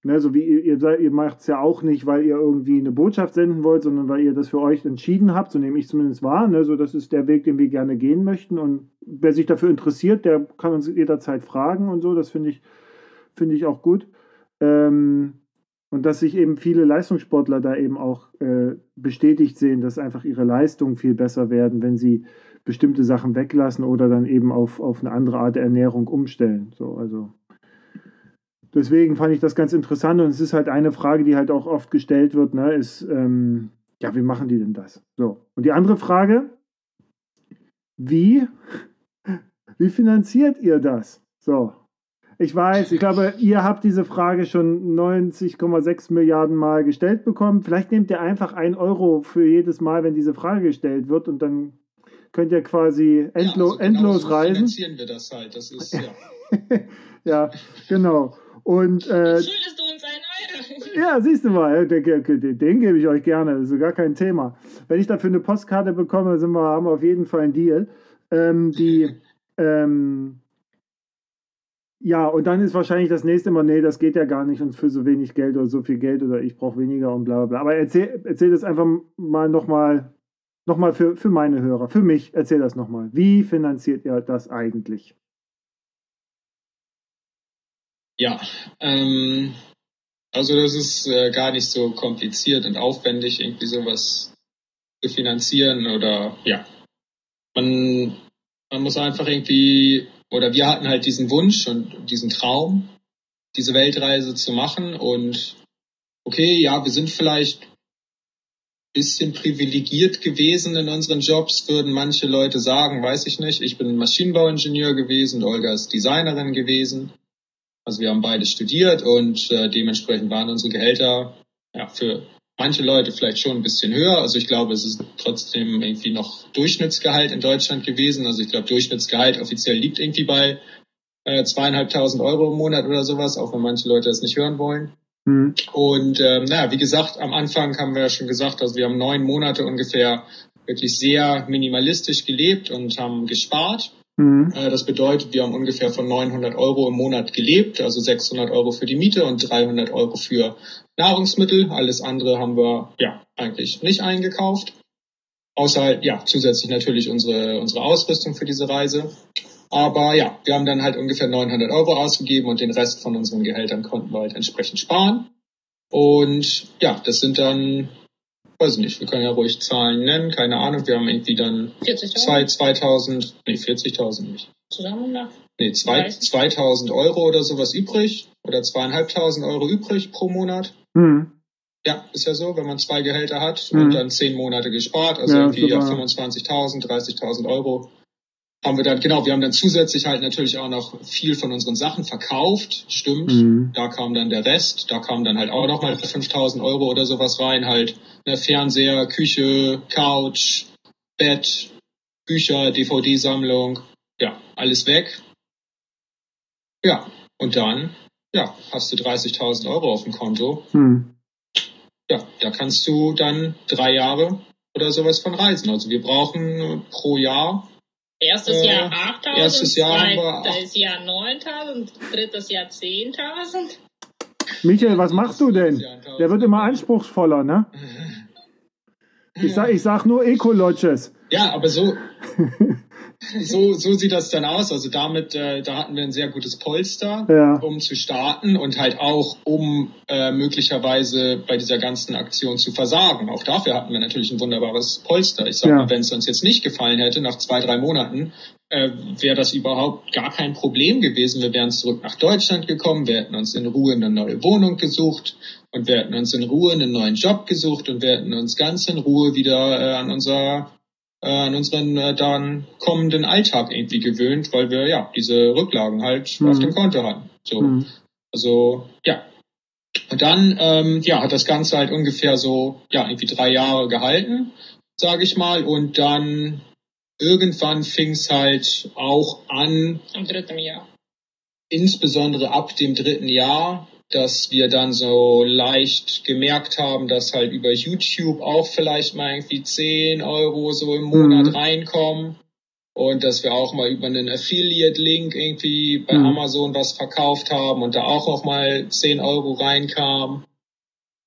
Ne, so wie ihr, ihr, ihr macht es ja auch nicht, weil ihr irgendwie eine Botschaft senden wollt, sondern weil ihr das für euch entschieden habt, so nehme ich zumindest wahr. Ne, so das ist der Weg, den wir gerne gehen möchten. Und wer sich dafür interessiert, der kann uns jederzeit fragen und so. Das finde ich, finde ich auch gut. Ähm, und dass sich eben viele Leistungssportler da eben auch äh, bestätigt sehen, dass einfach ihre Leistungen viel besser werden, wenn sie bestimmte Sachen weglassen oder dann eben auf, auf eine andere Art der Ernährung umstellen. So, also deswegen fand ich das ganz interessant und es ist halt eine Frage, die halt auch oft gestellt wird, ne, ist, ähm, ja, wie machen die denn das? So. Und die andere Frage, wie, [laughs] wie finanziert ihr das? So. Ich weiß, ich glaube, ihr habt diese Frage schon 90,6 Milliarden Mal gestellt bekommen. Vielleicht nehmt ihr einfach ein Euro für jedes Mal, wenn diese Frage gestellt wird und dann könnt ihr quasi endlo
ja, also
endlos
genau so
reisen.
finanzieren wir das halt. Das ist, ja. [laughs]
ja, genau. Und äh,
Schuldest du uns einen Euro? [laughs]
ja, siehst du mal, den, den, den gebe ich euch gerne, das ist gar kein Thema. Wenn ich dafür eine Postkarte bekomme, sind wir, haben wir auf jeden Fall einen Deal. Ähm, die, [laughs] ähm, ja, und dann ist wahrscheinlich das nächste Mal, nee, das geht ja gar nicht und für so wenig Geld oder so viel Geld oder ich brauche weniger und bla bla bla. Aber erzähl, erzähl das einfach mal nochmal noch mal für, für meine Hörer, für mich, erzähl das nochmal. Wie finanziert ihr das eigentlich?
Ja, ähm, also das ist äh, gar nicht so kompliziert und aufwendig, irgendwie sowas zu finanzieren oder ja. Man, man muss einfach irgendwie, oder wir hatten halt diesen Wunsch und diesen Traum, diese Weltreise zu machen und okay, ja, wir sind vielleicht bisschen privilegiert gewesen in unseren Jobs, würden manche Leute sagen, weiß ich nicht. Ich bin Maschinenbauingenieur gewesen, Olga ist Designerin gewesen. Also wir haben beide studiert und äh, dementsprechend waren unsere Gehälter ja, für manche Leute vielleicht schon ein bisschen höher. Also ich glaube, es ist trotzdem irgendwie noch Durchschnittsgehalt in Deutschland gewesen. Also ich glaube, Durchschnittsgehalt offiziell liegt irgendwie bei äh, zweieinhalbtausend Euro im Monat oder sowas, auch wenn manche Leute das nicht hören wollen.
Hm.
Und ähm, naja, wie gesagt, am Anfang haben wir ja schon gesagt, also wir haben neun Monate ungefähr wirklich sehr minimalistisch gelebt und haben gespart.
Hm.
Äh, das bedeutet, wir haben ungefähr von 900 Euro im Monat gelebt, also 600 Euro für die Miete und 300 Euro für Nahrungsmittel. Alles andere haben wir ja eigentlich nicht eingekauft. Außer halt, ja, zusätzlich natürlich unsere, unsere Ausrüstung für diese Reise. Aber ja, wir haben dann halt ungefähr 900 Euro ausgegeben und den Rest von unseren Gehältern konnten wir halt entsprechend sparen. Und ja, das sind dann, weiß ich nicht, wir können ja ruhig Zahlen nennen, keine Ahnung, wir haben irgendwie dann
40.000
zwei, 2000, nee, 40.000 nicht.
zusammen nach.
Nee, zwei,
30.
2000 Euro oder sowas übrig oder zweieinhalbtausend Euro übrig pro Monat.
Hm.
Ja, ist ja so, wenn man zwei Gehälter hat
Mhm.
und dann zehn Monate gespart, also
Ja,
irgendwie ja,
super.
25.000, 30.000 Euro haben wir dann, genau, wir haben dann zusätzlich halt natürlich auch noch viel von unseren Sachen verkauft, stimmt.
Mhm.
Da kam dann der Rest, da kam dann halt auch noch mal 5.000 Euro oder sowas rein, halt ne, Fernseher, Küche, Couch, Bett, Bücher, DVD-Sammlung, ja, alles weg. Ja, und dann, ja, hast du 30.000 Euro auf dem Konto.
Hm.
Ja, da kannst du dann drei Jahre oder sowas von reisen. Also wir brauchen pro Jahr,
Erstes
Äh,
Jahr 8.000,
erstes Jahr
zweites Jahr 9.000, drittes Jahr 10.000.
Michael, was machst du denn? Der wird immer anspruchsvoller, ne? [laughs] Ich sag, ich sag nur Eco-Lodges.
Ja, aber so, [laughs] so, so sieht das dann aus. Also damit, äh, da hatten wir ein sehr gutes Polster,
Ja.
um zu starten und halt auch, um äh, möglicherweise bei dieser ganzen Aktion zu versagen. Auch dafür hatten wir natürlich ein wunderbares Polster. Ich sag
Ja.
mal, wenn es uns jetzt nicht gefallen hätte, nach zwei, drei Monaten, äh, wäre das überhaupt gar kein Problem gewesen. Wir wären zurück nach Deutschland gekommen, wir hätten uns in Ruhe eine neue Wohnung gesucht und wir hätten uns in Ruhe einen neuen Job gesucht und wir hätten uns ganz in Ruhe wieder äh, an unser äh, an unseren äh, dann kommenden Alltag irgendwie gewöhnt, weil wir ja diese Rücklagen halt
Mhm.
auf dem Konto hatten. So,
Hm.
also ja. Und dann ähm, ja hat das Ganze halt ungefähr so ja irgendwie drei Jahre gehalten, sage ich mal, und dann irgendwann fing es halt auch an,
Am dritten Jahr.
insbesondere ab dem dritten Jahr, dass wir dann so leicht gemerkt haben, dass halt über YouTube auch vielleicht mal irgendwie 10 Euro so im Monat
Mhm.
reinkommen. und dass wir auch mal über einen Affiliate-Link irgendwie bei
Mhm.
Amazon was verkauft haben und da auch noch mal 10 Euro reinkam.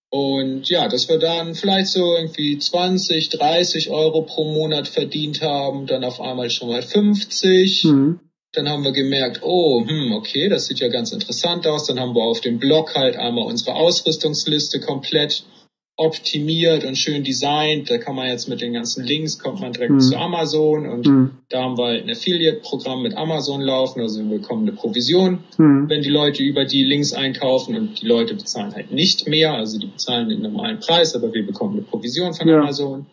Und ja, dass wir dann vielleicht so irgendwie 20, 30 Euro pro Monat verdient haben, dann auf einmal schon mal 50.
Mhm.
Dann haben wir gemerkt, oh, hm, okay, das sieht ja ganz interessant aus. Dann haben wir auf dem Blog halt einmal unsere Ausrüstungsliste komplett optimiert und schön designt. Da kann man jetzt mit den ganzen Links, kommt man direkt
Mhm.
zu Amazon und
Mhm.
da haben wir halt ein Affiliate-Programm mit Amazon laufen, also wir bekommen eine Provision,
Mhm.
wenn die Leute über die Links einkaufen und die Leute bezahlen halt nicht mehr, also die bezahlen den normalen Preis, aber wir bekommen eine Provision von
Ja.
Amazon.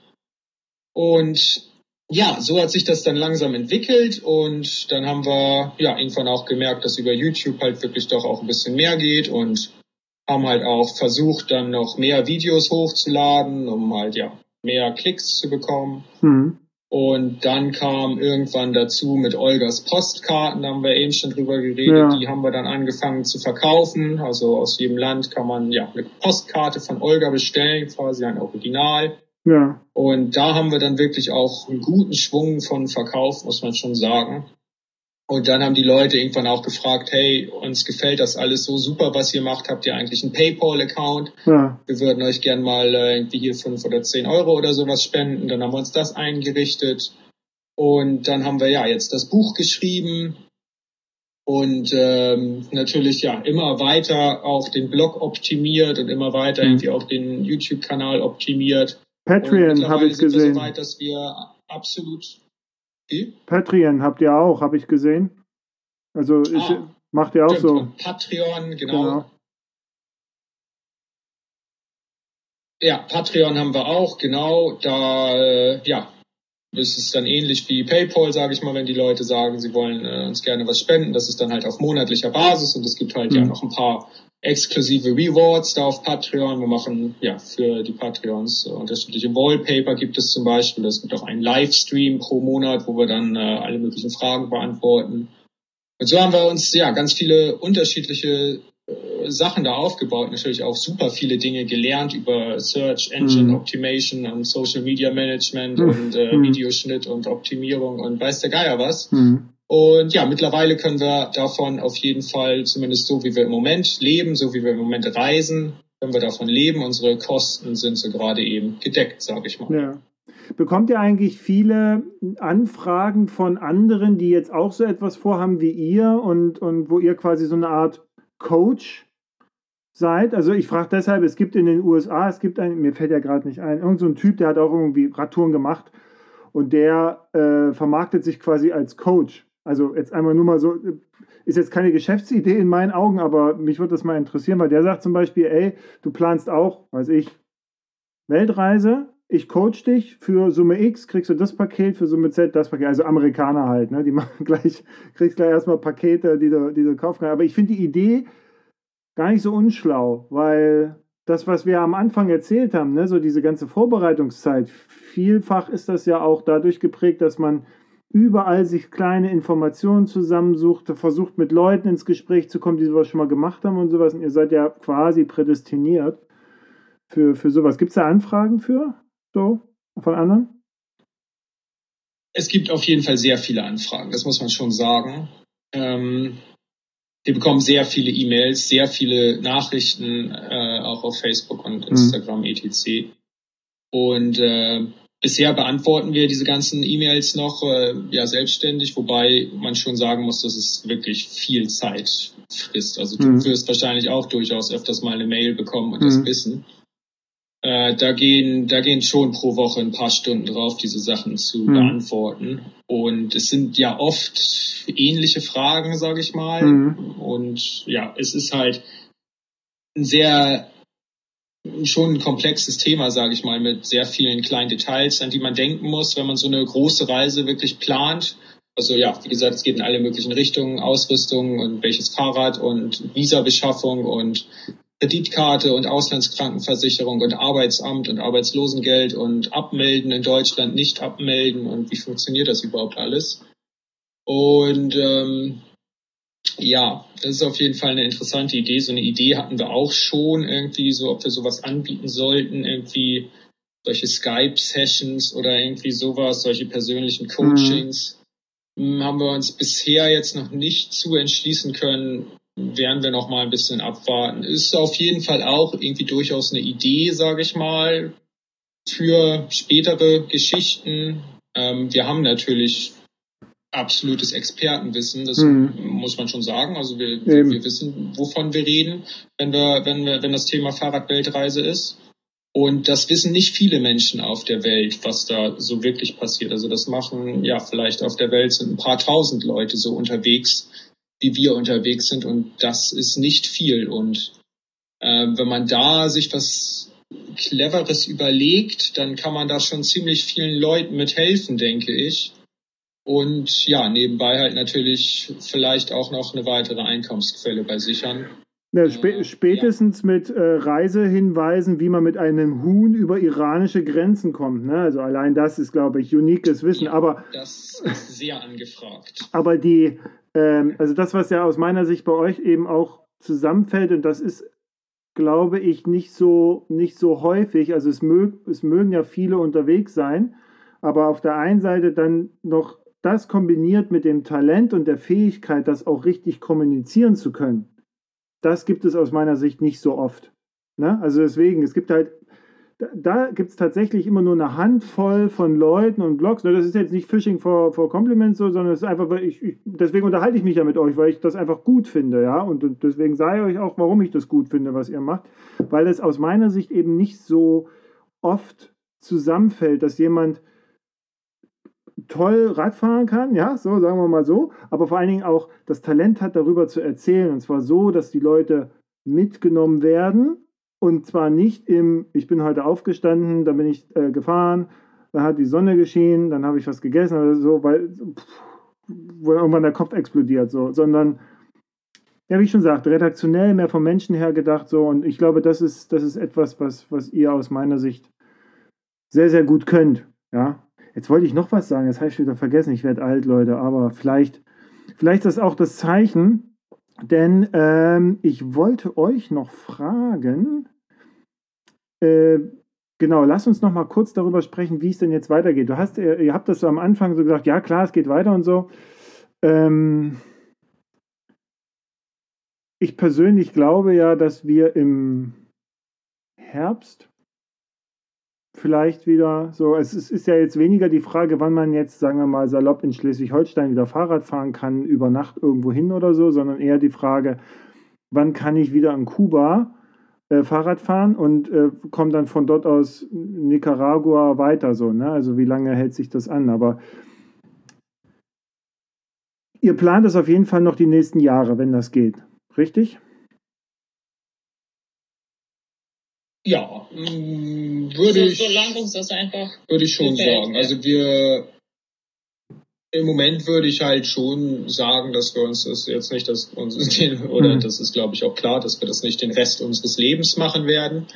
Und ja, so hat sich das dann langsam entwickelt und dann haben wir ja irgendwann auch gemerkt, dass über YouTube halt wirklich doch auch ein bisschen mehr geht und haben halt auch versucht, dann noch mehr Videos hochzuladen, um halt ja mehr Klicks zu bekommen.
Mhm.
Und dann kam irgendwann dazu mit Olgas Postkarten, da haben wir eben schon drüber geredet,
Ja.
die haben wir dann angefangen zu verkaufen. Also aus jedem Land kann man ja eine Postkarte von Olga bestellen, quasi ein Original.
Ja.
Und da haben wir dann wirklich auch einen guten Schwung von Verkauf, muss man schon sagen. Und dann haben die Leute irgendwann auch gefragt, hey, uns gefällt das alles so super, was ihr macht. Habt ihr eigentlich einen PayPal-Account?
Ja.
Wir würden euch gern mal äh, irgendwie hier fünf oder zehn Euro oder sowas spenden. Dann haben wir uns das eingerichtet. Und dann haben wir ja jetzt das Buch geschrieben und ähm, natürlich ja immer weiter auch den Blog optimiert und immer weiter
Mhm.
irgendwie auch den YouTube-Kanal optimiert.
Patreon habe ich gesehen.
so weit, dass wir absolut. Wie?
Patreon habt ihr auch, habe ich gesehen. Also
Ah,
macht ihr auch
Stimmt,
so.
Patreon, genau.
Genau.
Ja, Patreon haben wir auch, genau. Da, äh, ja, ist es dann ähnlich wie PayPal, sage ich mal, wenn die Leute sagen, sie wollen äh, uns gerne was spenden. Das ist dann halt auf monatlicher Basis und es gibt halt ja
Mhm.
noch ein paar exklusive Rewards da auf Patreon. Wir machen ja für die Patreons äh, unterschiedliche Wallpaper gibt es zum Beispiel. Es gibt auch einen Livestream pro Monat, wo wir dann äh, alle möglichen Fragen beantworten. Und so haben wir uns ja ganz viele unterschiedliche äh, Sachen da aufgebaut, natürlich auch super viele Dinge gelernt über Search Engine
Mhm.
Optimation und Social Media Management
Mhm.
und äh,
Mhm.
Videoschnitt und Optimierung und weiß der Geier was.
Mhm.
Und ja, mittlerweile können wir davon auf jeden Fall, zumindest so wie wir im Moment leben, so wie wir im Moment reisen, können wir davon leben. Unsere Kosten sind so gerade eben gedeckt, sage ich mal.
Ja. Bekommt ihr eigentlich viele Anfragen von anderen, die jetzt auch so etwas vorhaben wie ihr und, und wo ihr quasi so eine Art Coach seid? Also ich frage deshalb, es gibt in den USA, es gibt einen, mir fällt ja gerade nicht ein, irgend so Typ, der hat auch irgendwie Radtouren gemacht und der äh, vermarktet sich quasi als Coach. Also jetzt einmal nur mal so, ist jetzt keine Geschäftsidee in meinen Augen, aber mich würde das mal interessieren, weil der sagt zum Beispiel, ey, du planst auch, weiß ich, Weltreise, ich coach dich für Summe X, kriegst du das Paket, für Summe Z das Paket. Also Amerikaner halt, ne? Die [laughs] machen gleich, kriegst gleich erstmal Pakete, die du, die du kaufen kannst. Aber ich finde die Idee gar nicht so unschlau, weil das, was wir am Anfang erzählt haben, ne, so diese ganze Vorbereitungszeit, vielfach ist das ja auch dadurch geprägt, dass man überall sich kleine Informationen zusammensucht, versucht mit Leuten ins Gespräch zu kommen, die sowas schon mal gemacht haben und sowas. Und ihr seid ja quasi prädestiniert für, für sowas. Gibt es da Anfragen für? So, von anderen?
Es gibt auf jeden Fall sehr viele Anfragen, das muss man schon sagen. Ähm, wir bekommen sehr viele E-Mails, sehr viele Nachrichten, äh, auch auf Facebook und Instagram, etc. Und äh, bisher beantworten wir diese ganzen E-Mails noch äh, ja selbstständig, wobei man schon sagen muss, dass es wirklich viel Zeit frisst. Also du
Mhm.
wirst wahrscheinlich auch durchaus öfters mal eine Mail bekommen und das
Mhm.
wissen. Äh, da gehen, da gehen schon pro Woche ein paar Stunden drauf, diese Sachen zu
Mhm.
beantworten. Und es sind ja oft ähnliche Fragen, sage ich mal.
Mhm.
Und ja, es ist halt ein sehr schon ein komplexes Thema, sage ich mal, mit sehr vielen kleinen Details, an die man denken muss, wenn man so eine große Reise wirklich plant. Also ja, wie gesagt, es geht in alle möglichen Richtungen, Ausrüstung und welches Fahrrad und Visabeschaffung und Kreditkarte und Auslandskrankenversicherung und Arbeitsamt und Arbeitslosengeld und Abmelden in Deutschland, nicht abmelden und wie funktioniert das überhaupt alles? Und ähm, ja, das ist auf jeden Fall eine interessante Idee. So eine Idee hatten wir auch schon irgendwie, so ob wir sowas anbieten sollten, irgendwie solche Skype-Sessions oder irgendwie sowas, solche persönlichen Coachings. hm, haben wir uns bisher jetzt noch nicht zu entschließen können, werden wir noch mal ein bisschen abwarten. Ist auf jeden Fall auch irgendwie durchaus eine Idee, sage ich mal, für spätere Geschichten. Ähm, wir haben natürlich absolutes Expertenwissen, das mhm. muss man schon sagen. Also wir, wir wissen, wovon wir reden, wenn wir, wenn wir, wenn das Thema Fahrradweltreise ist. Und das wissen nicht viele Menschen auf der Welt, was da so wirklich passiert. Also das machen, ja, vielleicht auf der Welt sind ein paar tausend Leute so unterwegs, wie wir unterwegs sind. Und das ist nicht viel. Und äh, wenn man da sich was Cleveres überlegt, dann kann man da schon ziemlich vielen Leuten mithelfen, denke ich. Und ja, nebenbei halt natürlich vielleicht auch noch eine weitere Einkommensquelle bei sichern.
Ja, spä spätestens ja. mit äh, Reisehinweisen, wie man mit einem Huhn über iranische Grenzen kommt. Ne? Also allein das ist, glaube ich, uniques Wissen. Ja, aber
das ist sehr angefragt. [laughs]
Aber die, ähm, also das, was ja aus meiner Sicht bei euch eben auch zusammenfällt, und das ist, glaube ich, nicht so, nicht so häufig. Also es, mög, es mögen ja viele unterwegs sein, aber auf der einen Seite dann noch das kombiniert mit dem Talent und der Fähigkeit, das auch richtig kommunizieren zu können das gibt es aus meiner Sicht nicht so oft. Ne? Also deswegen, es gibt halt, da gibt es tatsächlich immer nur eine Handvoll von Leuten und Blogs. Das ist jetzt nicht Phishing for, Compliments, so, sondern es ist einfach, weil ich, ich, deswegen unterhalte ich mich ja mit euch, weil ich das einfach gut finde, ja. Und deswegen sage ich euch auch, warum ich das gut finde, was ihr macht. Weil es aus meiner Sicht eben nicht so oft zusammenfällt, dass jemand toll Radfahren kann, ja, so sagen wir mal so, aber vor allen Dingen auch das Talent hat, darüber zu erzählen. Und zwar so, dass die Leute mitgenommen werden. Und zwar nicht im, ich bin heute aufgestanden, dann bin ich äh, gefahren, dann hat die Sonne geschienen, dann habe ich was gegessen oder so, weil pff, irgendwann der Kopf explodiert, so, sondern ja, wie ich schon sagte, redaktionell mehr vom Menschen her gedacht, so. Und ich glaube, das ist, das ist etwas, was, was ihr aus meiner Sicht sehr, sehr gut könnt, ja, Jetzt wollte ich noch was sagen, das habe ich wieder vergessen. Ich werde alt, Leute, aber vielleicht, vielleicht ist das auch das Zeichen, denn ähm, ich wollte euch noch fragen, äh, genau, lass uns noch mal kurz darüber sprechen, wie es denn jetzt weitergeht. Du hast, ihr, ihr habt das so am Anfang so gesagt, ja klar, es geht weiter und so. Ähm, ich persönlich glaube ja, dass wir im Herbst vielleicht wieder so. Es ist, ist, ja jetzt weniger die Frage, wann man jetzt, sagen wir mal, salopp in Schleswig-Holstein wieder Fahrrad fahren kann, über Nacht irgendwo hin oder so, sondern eher die Frage, wann kann ich wieder in Kuba äh, Fahrrad fahren und äh, komme dann von dort aus Nicaragua weiter so. Ne? Also wie lange hält sich das an? Aber ihr plant es auf jeden Fall noch die nächsten Jahre, wenn das geht. Richtig?
Ja, mm, würde so, ich.
So das einfach.
Würde ich schon gefällt, sagen. Ja. Also wir. Im Moment würde ich halt schon sagen, dass wir uns das jetzt nicht, dass uns [laughs] den, oder mhm. das ist glaube ich auch klar, dass wir das nicht den Rest unseres Lebens machen werden.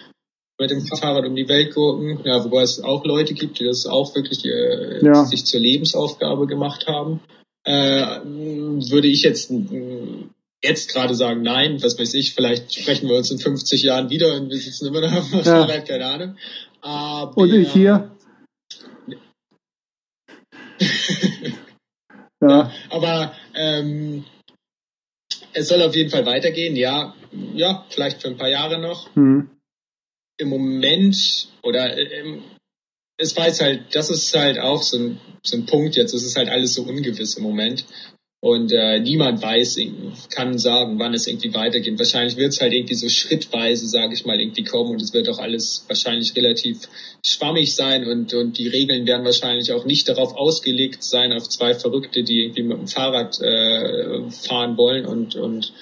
Mit dem Fahrrad um die Welt gucken. Ja, wobei es auch Leute gibt, die das auch wirklich äh, ja. sich zur Lebensaufgabe gemacht haben. Äh, würde ich jetzt jetzt gerade sagen, nein, was weiß ich, vielleicht sprechen wir uns in 50 Jahren wieder und wir sitzen immer noch auf ja. Fahrrad, keine Ahnung.
Aber, und ich hier. [laughs]
ja. Aber ähm, es soll auf jeden Fall weitergehen, ja, ja, vielleicht für ein paar Jahre noch. Mhm. Im Moment oder ähm, es weiß halt, das ist halt auch so ein, so ein Punkt jetzt, es ist halt alles so ungewiss im Moment. Und äh, niemand weiß, kann sagen, wann es irgendwie weitergeht. Wahrscheinlich wird es halt irgendwie so schrittweise, sage ich mal, irgendwie kommen und es wird auch alles wahrscheinlich relativ schwammig sein und, und die Regeln werden wahrscheinlich auch nicht darauf ausgelegt sein, auf zwei Verrückte, die irgendwie mit dem Fahrrad äh, fahren wollen und, und,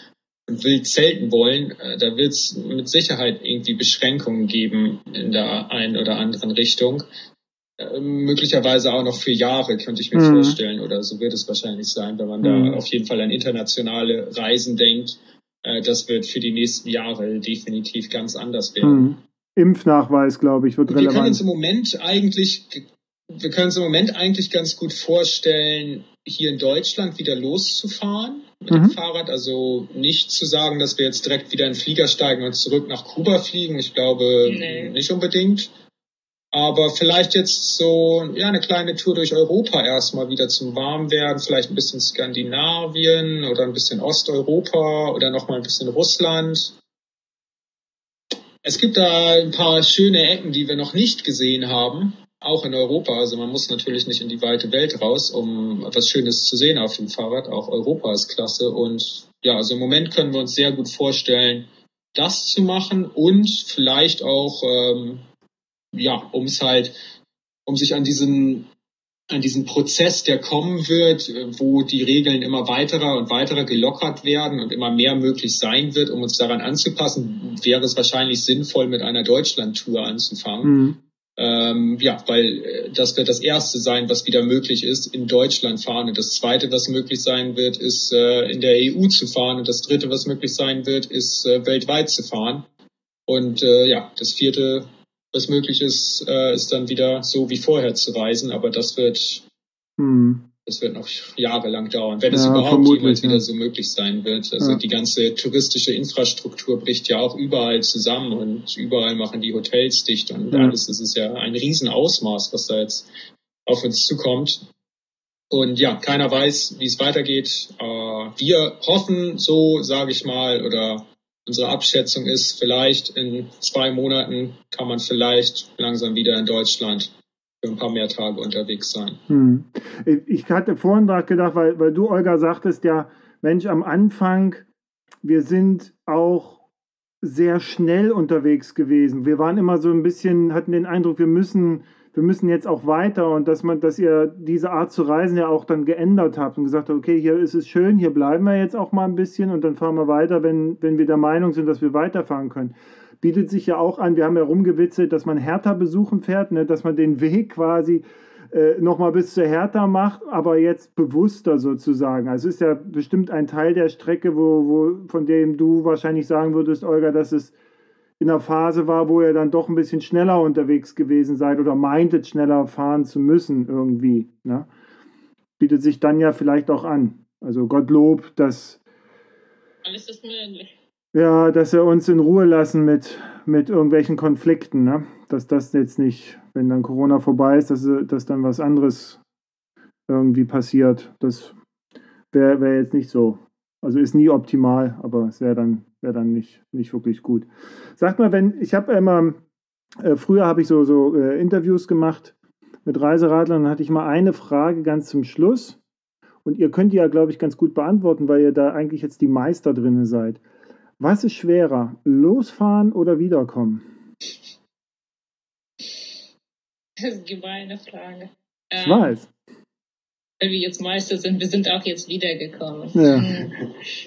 wild zelten wollen. Äh, da wird es mit Sicherheit irgendwie Beschränkungen geben in der einen oder anderen Richtung. Äh, möglicherweise auch noch für Jahre, könnte ich mir mhm. vorstellen, oder so wird es wahrscheinlich sein, wenn man mhm. da auf jeden Fall an internationale Reisen denkt. Äh, das wird für die nächsten Jahre definitiv ganz anders werden. Mhm.
Impfnachweis, glaube ich, wird relevant.
Wir können uns im Moment eigentlich, wir können uns im Moment eigentlich ganz gut vorstellen, hier in Deutschland wieder loszufahren mit dem mhm. Fahrrad. Also nicht zu sagen, dass wir jetzt direkt wieder in den Flieger steigen und zurück nach Kuba fliegen. Ich glaube nee. nicht unbedingt. Aber vielleicht jetzt so, ja, eine kleine Tour durch Europa erstmal wieder zum Warmwerden, vielleicht ein bisschen Skandinavien oder ein bisschen Osteuropa oder nochmal ein bisschen Russland. Es gibt da ein paar schöne Ecken, die wir noch nicht gesehen haben, auch in Europa. Also man muss natürlich nicht in die weite Welt raus, um etwas Schönes zu sehen auf dem Fahrrad. Auch Europa ist klasse. Und ja, also im Moment können wir uns sehr gut vorstellen, das zu machen und vielleicht auch ähm, ja, um es halt, um sich an diesen an diesen Prozess, der kommen wird, wo die Regeln immer weiterer und weiterer gelockert werden und immer mehr möglich sein wird, um uns daran anzupassen, wäre es wahrscheinlich sinnvoll, mit einer Deutschland-Tour anzufangen. Mhm. Ähm, ja, weil äh, das wird das erste sein, was wieder möglich ist, in Deutschland fahren. Und das zweite, was möglich sein wird, ist äh, in der EU zu fahren. Und das dritte, was möglich sein wird, ist äh, weltweit zu fahren. Und äh, ja, das vierte was möglich ist, äh, ist dann wieder so wie vorher zu reisen, aber das wird, hm. das wird noch jahrelang dauern, wenn ja, es überhaupt jemals ja. wieder so möglich sein wird. Also ja. die ganze touristische Infrastruktur bricht ja auch überall zusammen und überall machen die Hotels dicht und alles. Das ist ja ein Riesenausmaß, was da jetzt auf uns zukommt. Und ja, keiner weiß, wie es weitergeht. Äh, wir hoffen so, sage ich mal, oder unsere Abschätzung ist, vielleicht in zwei Monaten kann man vielleicht langsam wieder in Deutschland für ein paar mehr Tage unterwegs sein. Hm.
Ich hatte vorhin gerade gedacht, weil, weil du, Olga, sagtest ja, Mensch, am Anfang, wir sind auch sehr schnell unterwegs gewesen. Wir waren immer so ein bisschen, hatten den Eindruck, wir müssen wir müssen jetzt auch weiter und dass man, dass ihr diese Art zu reisen ja auch dann geändert habt und gesagt habt, okay, hier ist es schön, hier bleiben wir jetzt auch mal ein bisschen und dann fahren wir weiter, wenn, wenn wir der Meinung sind, dass wir weiterfahren können. Bietet sich ja auch an, wir haben ja rumgewitzelt, dass man Hertha besuchen fährt, ne, dass man den Weg quasi äh, nochmal bis zur Hertha macht, aber jetzt bewusster sozusagen. Also ist ja bestimmt ein Teil der Strecke, wo, wo, von dem du wahrscheinlich sagen würdest, Olga, dass es in einer Phase war, wo ihr dann doch ein bisschen schneller unterwegs gewesen seid oder meintet, schneller fahren zu müssen irgendwie. Ne? Bietet sich dann ja vielleicht auch an. Also Gottlob, dass.
Alles ist möglich.
Ja, dass wir uns in Ruhe lassen mit, mit irgendwelchen Konflikten. Ne? Dass das jetzt nicht, wenn dann Corona vorbei ist, dass, dass dann was anderes irgendwie passiert. Das wäre wär jetzt nicht so. Also ist nie optimal, aber es wäre dann, wär dann nicht, nicht wirklich gut. Sagt mal, wenn, ich habe immer, äh, früher habe ich so, so äh, Interviews gemacht mit Reiseradlern, dann hatte ich mal eine Frage ganz zum Schluss. Und ihr könnt die ja, glaube ich, ganz gut beantworten, weil ihr da eigentlich jetzt die Meister drin seid. Was ist schwerer, losfahren oder wiederkommen?
Das ist eine gemeine Frage.
Ich ähm, weiß
weil wir jetzt Meister sind, wir sind auch jetzt wiedergekommen. Ja.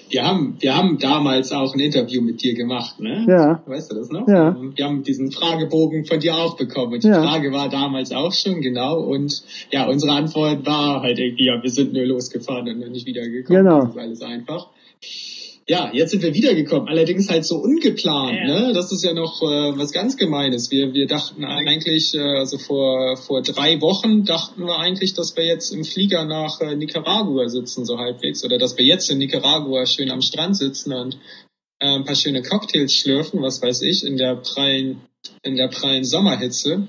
Wir haben, wir haben damals auch ein Interview mit dir gemacht, ne?
Ja.
Weißt du das noch?
Ja.
Wir haben diesen Fragebogen von dir auch bekommen und die ja. Frage war damals auch schon, genau. Und ja, unsere Antwort war halt irgendwie, ja, wir sind nur losgefahren und dann nicht wiedergekommen.
Genau.
Das ist alles einfach ja, jetzt sind wir wiedergekommen, allerdings halt so ungeplant, ja. ne? Das ist ja noch äh, was ganz Gemeines. Wir, wir dachten eigentlich, äh, also vor, vor drei Wochen dachten wir eigentlich, dass wir jetzt im Flieger nach äh, Nicaragua sitzen, so halbwegs, oder dass wir jetzt in Nicaragua schön am Strand sitzen und äh, ein paar schöne Cocktails schlürfen, was weiß ich, in der prallen, in der prallen Sommerhitze.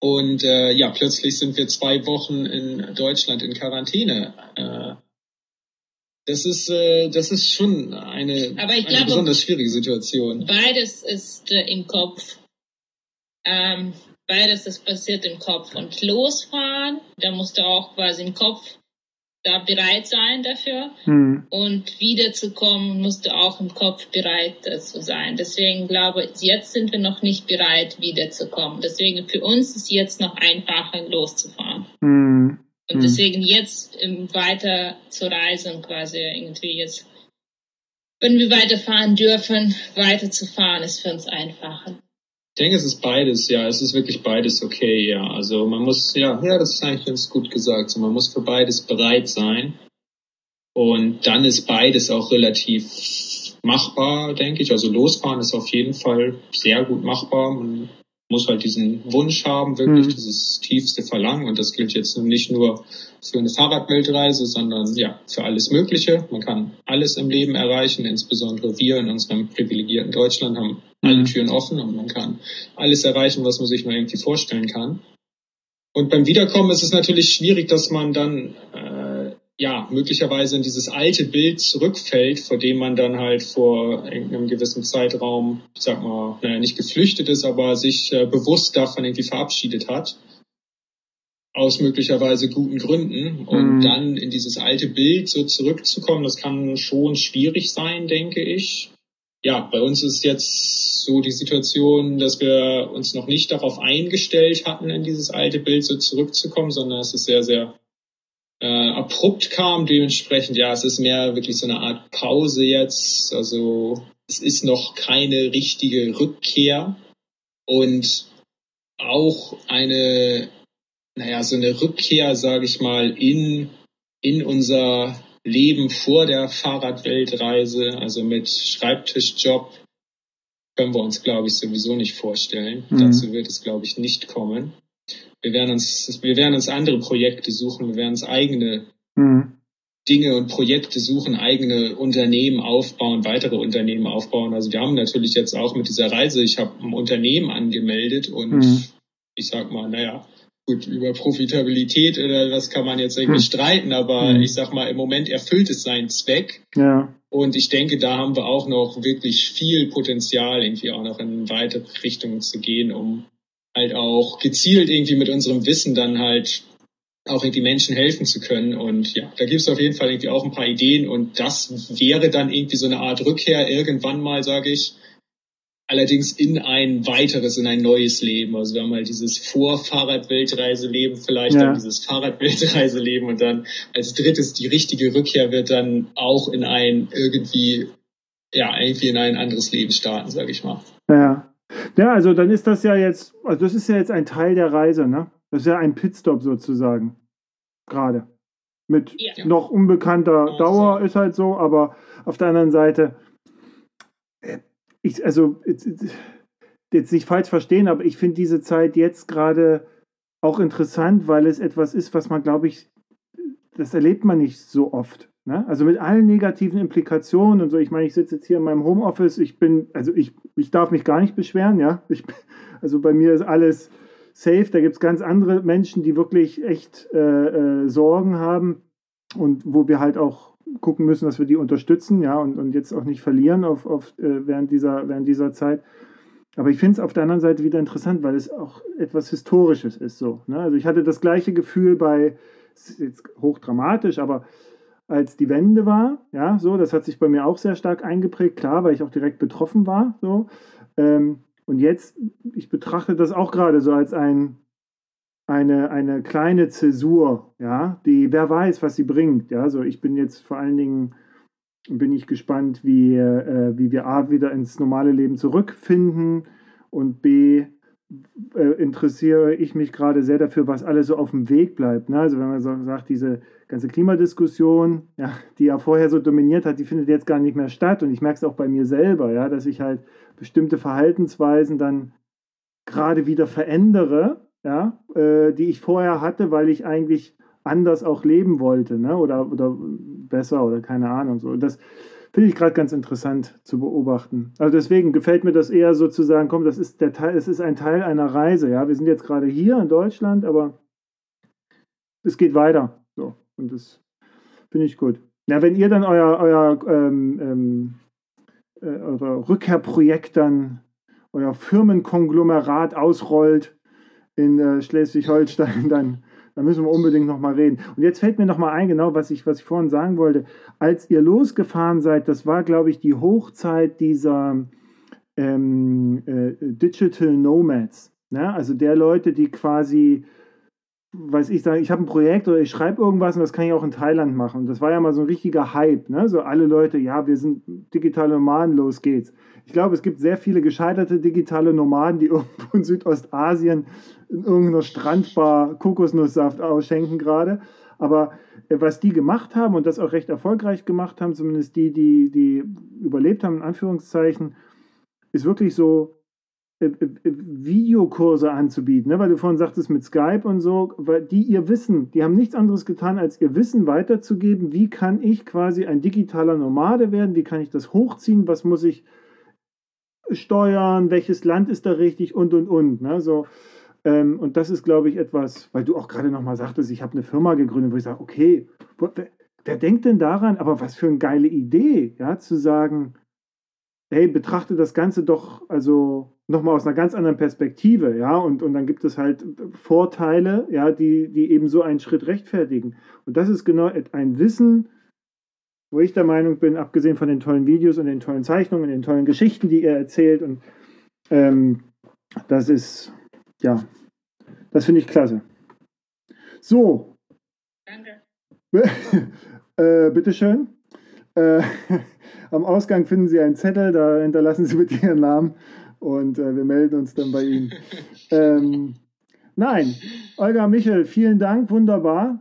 Und äh, ja, plötzlich sind wir zwei Wochen in Deutschland in Quarantäne. Äh, das ist, äh, das ist schon eine,
Aber ich
eine
glaube,
besonders schwierige Situation.
Beides ist äh, im Kopf. Ähm, beides ist passiert im Kopf. Und losfahren, da musst du auch quasi im Kopf da bereit sein dafür. Hm. Und wiederzukommen, musst du auch im Kopf bereit dazu sein. Deswegen glaube ich, jetzt sind wir noch nicht bereit, wiederzukommen. Deswegen für uns ist jetzt noch einfacher, loszufahren. Hm. Und hm. deswegen jetzt weiter zu reisen, quasi irgendwie jetzt, wenn wir weiterfahren dürfen, weiterzufahren, ist für uns einfacher.
Ich denke, es ist beides, ja, es ist wirklich beides okay, ja. Also man muss, ja, ja, das ist eigentlich ganz gut gesagt. So, man muss für beides bereit sein. Und dann ist beides auch relativ machbar, denke ich. Also losfahren ist auf jeden Fall sehr gut machbar. Man muss halt diesen Wunsch haben, wirklich mhm. dieses tiefste Verlangen. Und das gilt jetzt nicht nur für eine Fahrradweltreise, sondern ja, für alles Mögliche. Man kann alles im Leben erreichen, insbesondere wir in unserem privilegierten Deutschland haben alle mhm. Türen offen und man kann alles erreichen, was man sich nur irgendwie vorstellen kann. Und beim Wiederkommen ist es natürlich schwierig, dass man dann äh, ja möglicherweise in dieses alte Bild zurückfällt, vor dem man dann halt vor einem gewissen Zeitraum, ich sag mal, naja, nicht geflüchtet ist, aber sich äh, bewusst davon irgendwie verabschiedet hat aus möglicherweise guten Gründen und mhm. dann in dieses alte Bild so zurückzukommen, das kann schon schwierig sein, denke ich. Ja, bei uns ist jetzt so die Situation, dass wir uns noch nicht darauf eingestellt hatten, in dieses alte Bild so zurückzukommen, sondern es ist sehr, sehr äh, abrupt kam. Dementsprechend, ja, es ist mehr wirklich so eine Art Pause jetzt. Also es ist noch keine richtige Rückkehr und auch eine naja, so eine Rückkehr, sage ich mal, in, in unser Leben vor der Fahrradweltreise, also mit Schreibtischjob, können wir uns, glaube ich, sowieso nicht vorstellen. Mhm. Dazu wird es, glaube ich, nicht kommen. Wir werden uns, wir werden uns andere Projekte suchen, wir werden uns eigene mhm. Dinge und Projekte suchen, eigene Unternehmen aufbauen, weitere Unternehmen aufbauen. Also wir haben natürlich jetzt auch mit dieser Reise, ich habe ein Unternehmen angemeldet und mhm. ich sag mal, naja, gut, über Profitabilität oder was kann man jetzt irgendwie hm. streiten, aber hm. ich sag mal, im Moment erfüllt es seinen Zweck.
Ja.
Und ich denke, da haben wir auch noch wirklich viel Potenzial, irgendwie auch noch in weitere Richtungen zu gehen, um halt auch gezielt irgendwie mit unserem Wissen dann halt auch irgendwie Menschen helfen zu können. Und ja, da gibt es auf jeden Fall irgendwie auch ein paar Ideen und das wäre dann irgendwie so eine Art Rückkehr irgendwann mal, sage ich, allerdings in ein weiteres, in ein neues Leben. Also wir haben halt dieses Vor-Fahrrad-Weltreiseleben, vielleicht ja. dann dieses Fahrrad-Weltreiseleben und dann als drittes die richtige Rückkehr wird dann auch in ein irgendwie, ja, irgendwie in ein anderes Leben starten, sage ich mal.
Ja. Ja, also dann ist das ja jetzt, also das ist ja jetzt ein Teil der Reise, ne? Das ist ja ein Pitstop sozusagen. Gerade. Mit ja. noch unbekannter ja, Dauer ist halt so, aber auf der anderen Seite, äh, ich, also jetzt nicht falsch verstehen, aber ich finde diese Zeit jetzt gerade auch interessant, weil es etwas ist, was man, glaube ich, das erlebt man nicht so oft. Ne? Also mit allen negativen Implikationen und so. Ich meine, ich sitze jetzt hier in meinem Homeoffice. Ich bin, also ich, ich darf mich gar nicht beschweren, ja. Ich, also bei mir ist alles safe. Da gibt es ganz andere Menschen, die wirklich echt äh, äh, Sorgen haben und wo wir halt auch gucken müssen, dass wir die unterstützen, ja, und, und jetzt auch nicht verlieren auf, auf, äh, während, dieser, während dieser Zeit. Aber ich finde es auf der anderen Seite wieder interessant, weil es auch etwas Historisches ist so. Ne? Also ich hatte das gleiche Gefühl bei, ist jetzt hochdramatisch, aber als die Wende war, ja, so, das hat sich bei mir auch sehr stark eingeprägt, klar, weil ich auch direkt betroffen war, so. Ähm, und jetzt, ich betrachte das auch gerade so als ein eine, eine kleine Zäsur, ja, die wer weiß, was sie bringt. Ja, so ich bin jetzt vor allen Dingen bin ich gespannt, wie, äh, wie wir A wieder ins normale Leben zurückfinden und B interessiere ich mich gerade sehr dafür, was alles so auf dem Weg bleibt. Ne? Also wenn man so sagt, diese ganze Klimadiskussion, ja, die ja vorher so dominiert hat, die findet jetzt gar nicht mehr statt. Und ich merke es auch bei mir selber, ja, dass ich halt bestimmte Verhaltensweisen dann gerade wieder verändere, ja, äh, die ich vorher hatte, weil ich eigentlich anders auch leben wollte, ne? Oder, oder besser oder keine Ahnung. So. Das finde ich gerade ganz interessant zu beobachten. Also deswegen gefällt mir das eher sozusagen, komm, das ist der Teil, es ist ein Teil einer Reise, ja. Wir sind jetzt gerade hier in Deutschland, aber es geht weiter. So. Und das finde ich gut. Ja, wenn ihr dann euer, euer ähm, ähm, äh, eure Rückkehrprojekt dann, euer Firmenkonglomerat ausrollt, in äh, Schleswig-Holstein, [laughs] dann, dann müssen wir unbedingt nochmal reden. Und jetzt fällt mir nochmal ein, genau, was ich, was ich vorhin sagen wollte. Als ihr losgefahren seid, das war, glaube ich, die Hochzeit dieser ähm, äh, Digital Nomads. Ne? Also der Leute, die quasi weiß ich, sagen, ich habe ein Projekt oder ich schreibe irgendwas und das kann ich auch in Thailand machen. Und das war ja mal so ein richtiger Hype, ne? So alle Leute, ja, wir sind digitale Nomaden, los geht's. Ich glaube, es gibt sehr viele gescheiterte digitale Nomaden, die [laughs] irgendwo in Südostasien in irgendeiner Strandbar Kokosnusssaft ausschenken gerade. Aber äh, was die gemacht haben und das auch recht erfolgreich gemacht haben, zumindest die, die, die überlebt haben, in Anführungszeichen, ist wirklich so Videokurse anzubieten, ne? weil du vorhin sagtest mit Skype und so, weil die ihr Wissen, die haben nichts anderes getan, als ihr Wissen weiterzugeben. Wie kann ich quasi ein digitaler Nomade werden? Wie kann ich das hochziehen? Was muss ich steuern, welches Land ist da richtig und und und. Ne? So, ähm, und das ist, glaube ich, etwas, weil du auch gerade nochmal sagtest, ich habe eine Firma gegründet, wo ich sage, okay, wer, wer, denkt denn daran, aber was für eine geile Idee, ja, zu sagen, hey, betrachte das Ganze doch, also nochmal aus einer ganz anderen Perspektive, ja, und, und dann gibt es halt Vorteile, ja, die, die eben so einen Schritt rechtfertigen. Und das ist genau ein Wissen, wo ich der Meinung bin, abgesehen von den tollen Videos und den tollen Zeichnungen, den tollen Geschichten, die ihr erzählt, und ähm, das ist, ja, das finde ich klasse. So.
Danke. [laughs]
äh, bitteschön. Äh, [laughs] am Ausgang finden Sie einen Zettel, da hinterlassen Sie bitte Ihren Namen und äh, wir melden uns dann bei Ihnen. [laughs] ähm, nein, Olga Michel, vielen Dank, wunderbar.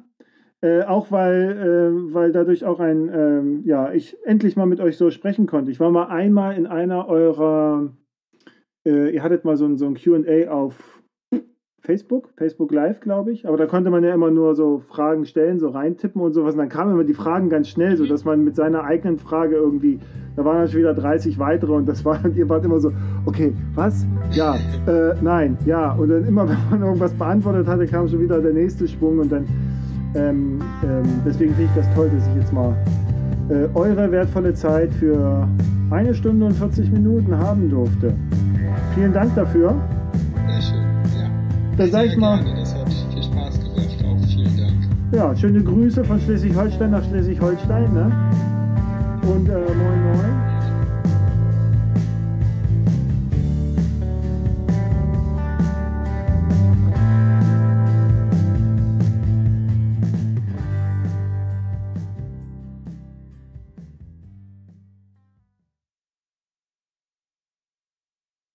Äh, auch weil, äh, weil dadurch auch ein, ähm, ja, ich endlich mal mit euch so sprechen konnte. Ich war mal einmal in einer eurer, äh, ihr hattet mal so ein, so ein QA auf Facebook, Facebook Live, glaube ich. Aber da konnte man ja immer nur so Fragen stellen, so reintippen und sowas. Und dann kamen immer die Fragen ganz schnell, so dass man mit seiner eigenen Frage irgendwie, da waren natürlich wieder 30 weitere und das war, und [laughs] ihr wart immer so, okay, was? Ja, äh, nein, ja. Und dann immer, [laughs] wenn man irgendwas beantwortet hatte, kam schon wieder der nächste Schwung und dann, ähm, ähm, deswegen finde ich das toll, dass ich jetzt mal äh, eure wertvolle Zeit für eine Stunde und 40 Minuten haben durfte. Vielen Dank dafür.
Sehr schön.
Dann sag ich mal.
Gerne. Das hat viel Spaß gemacht. Auch vielen Dank.
Ja, schöne Grüße von Schleswig-Holstein nach Schleswig-Holstein. Ne? Und äh, moin moin.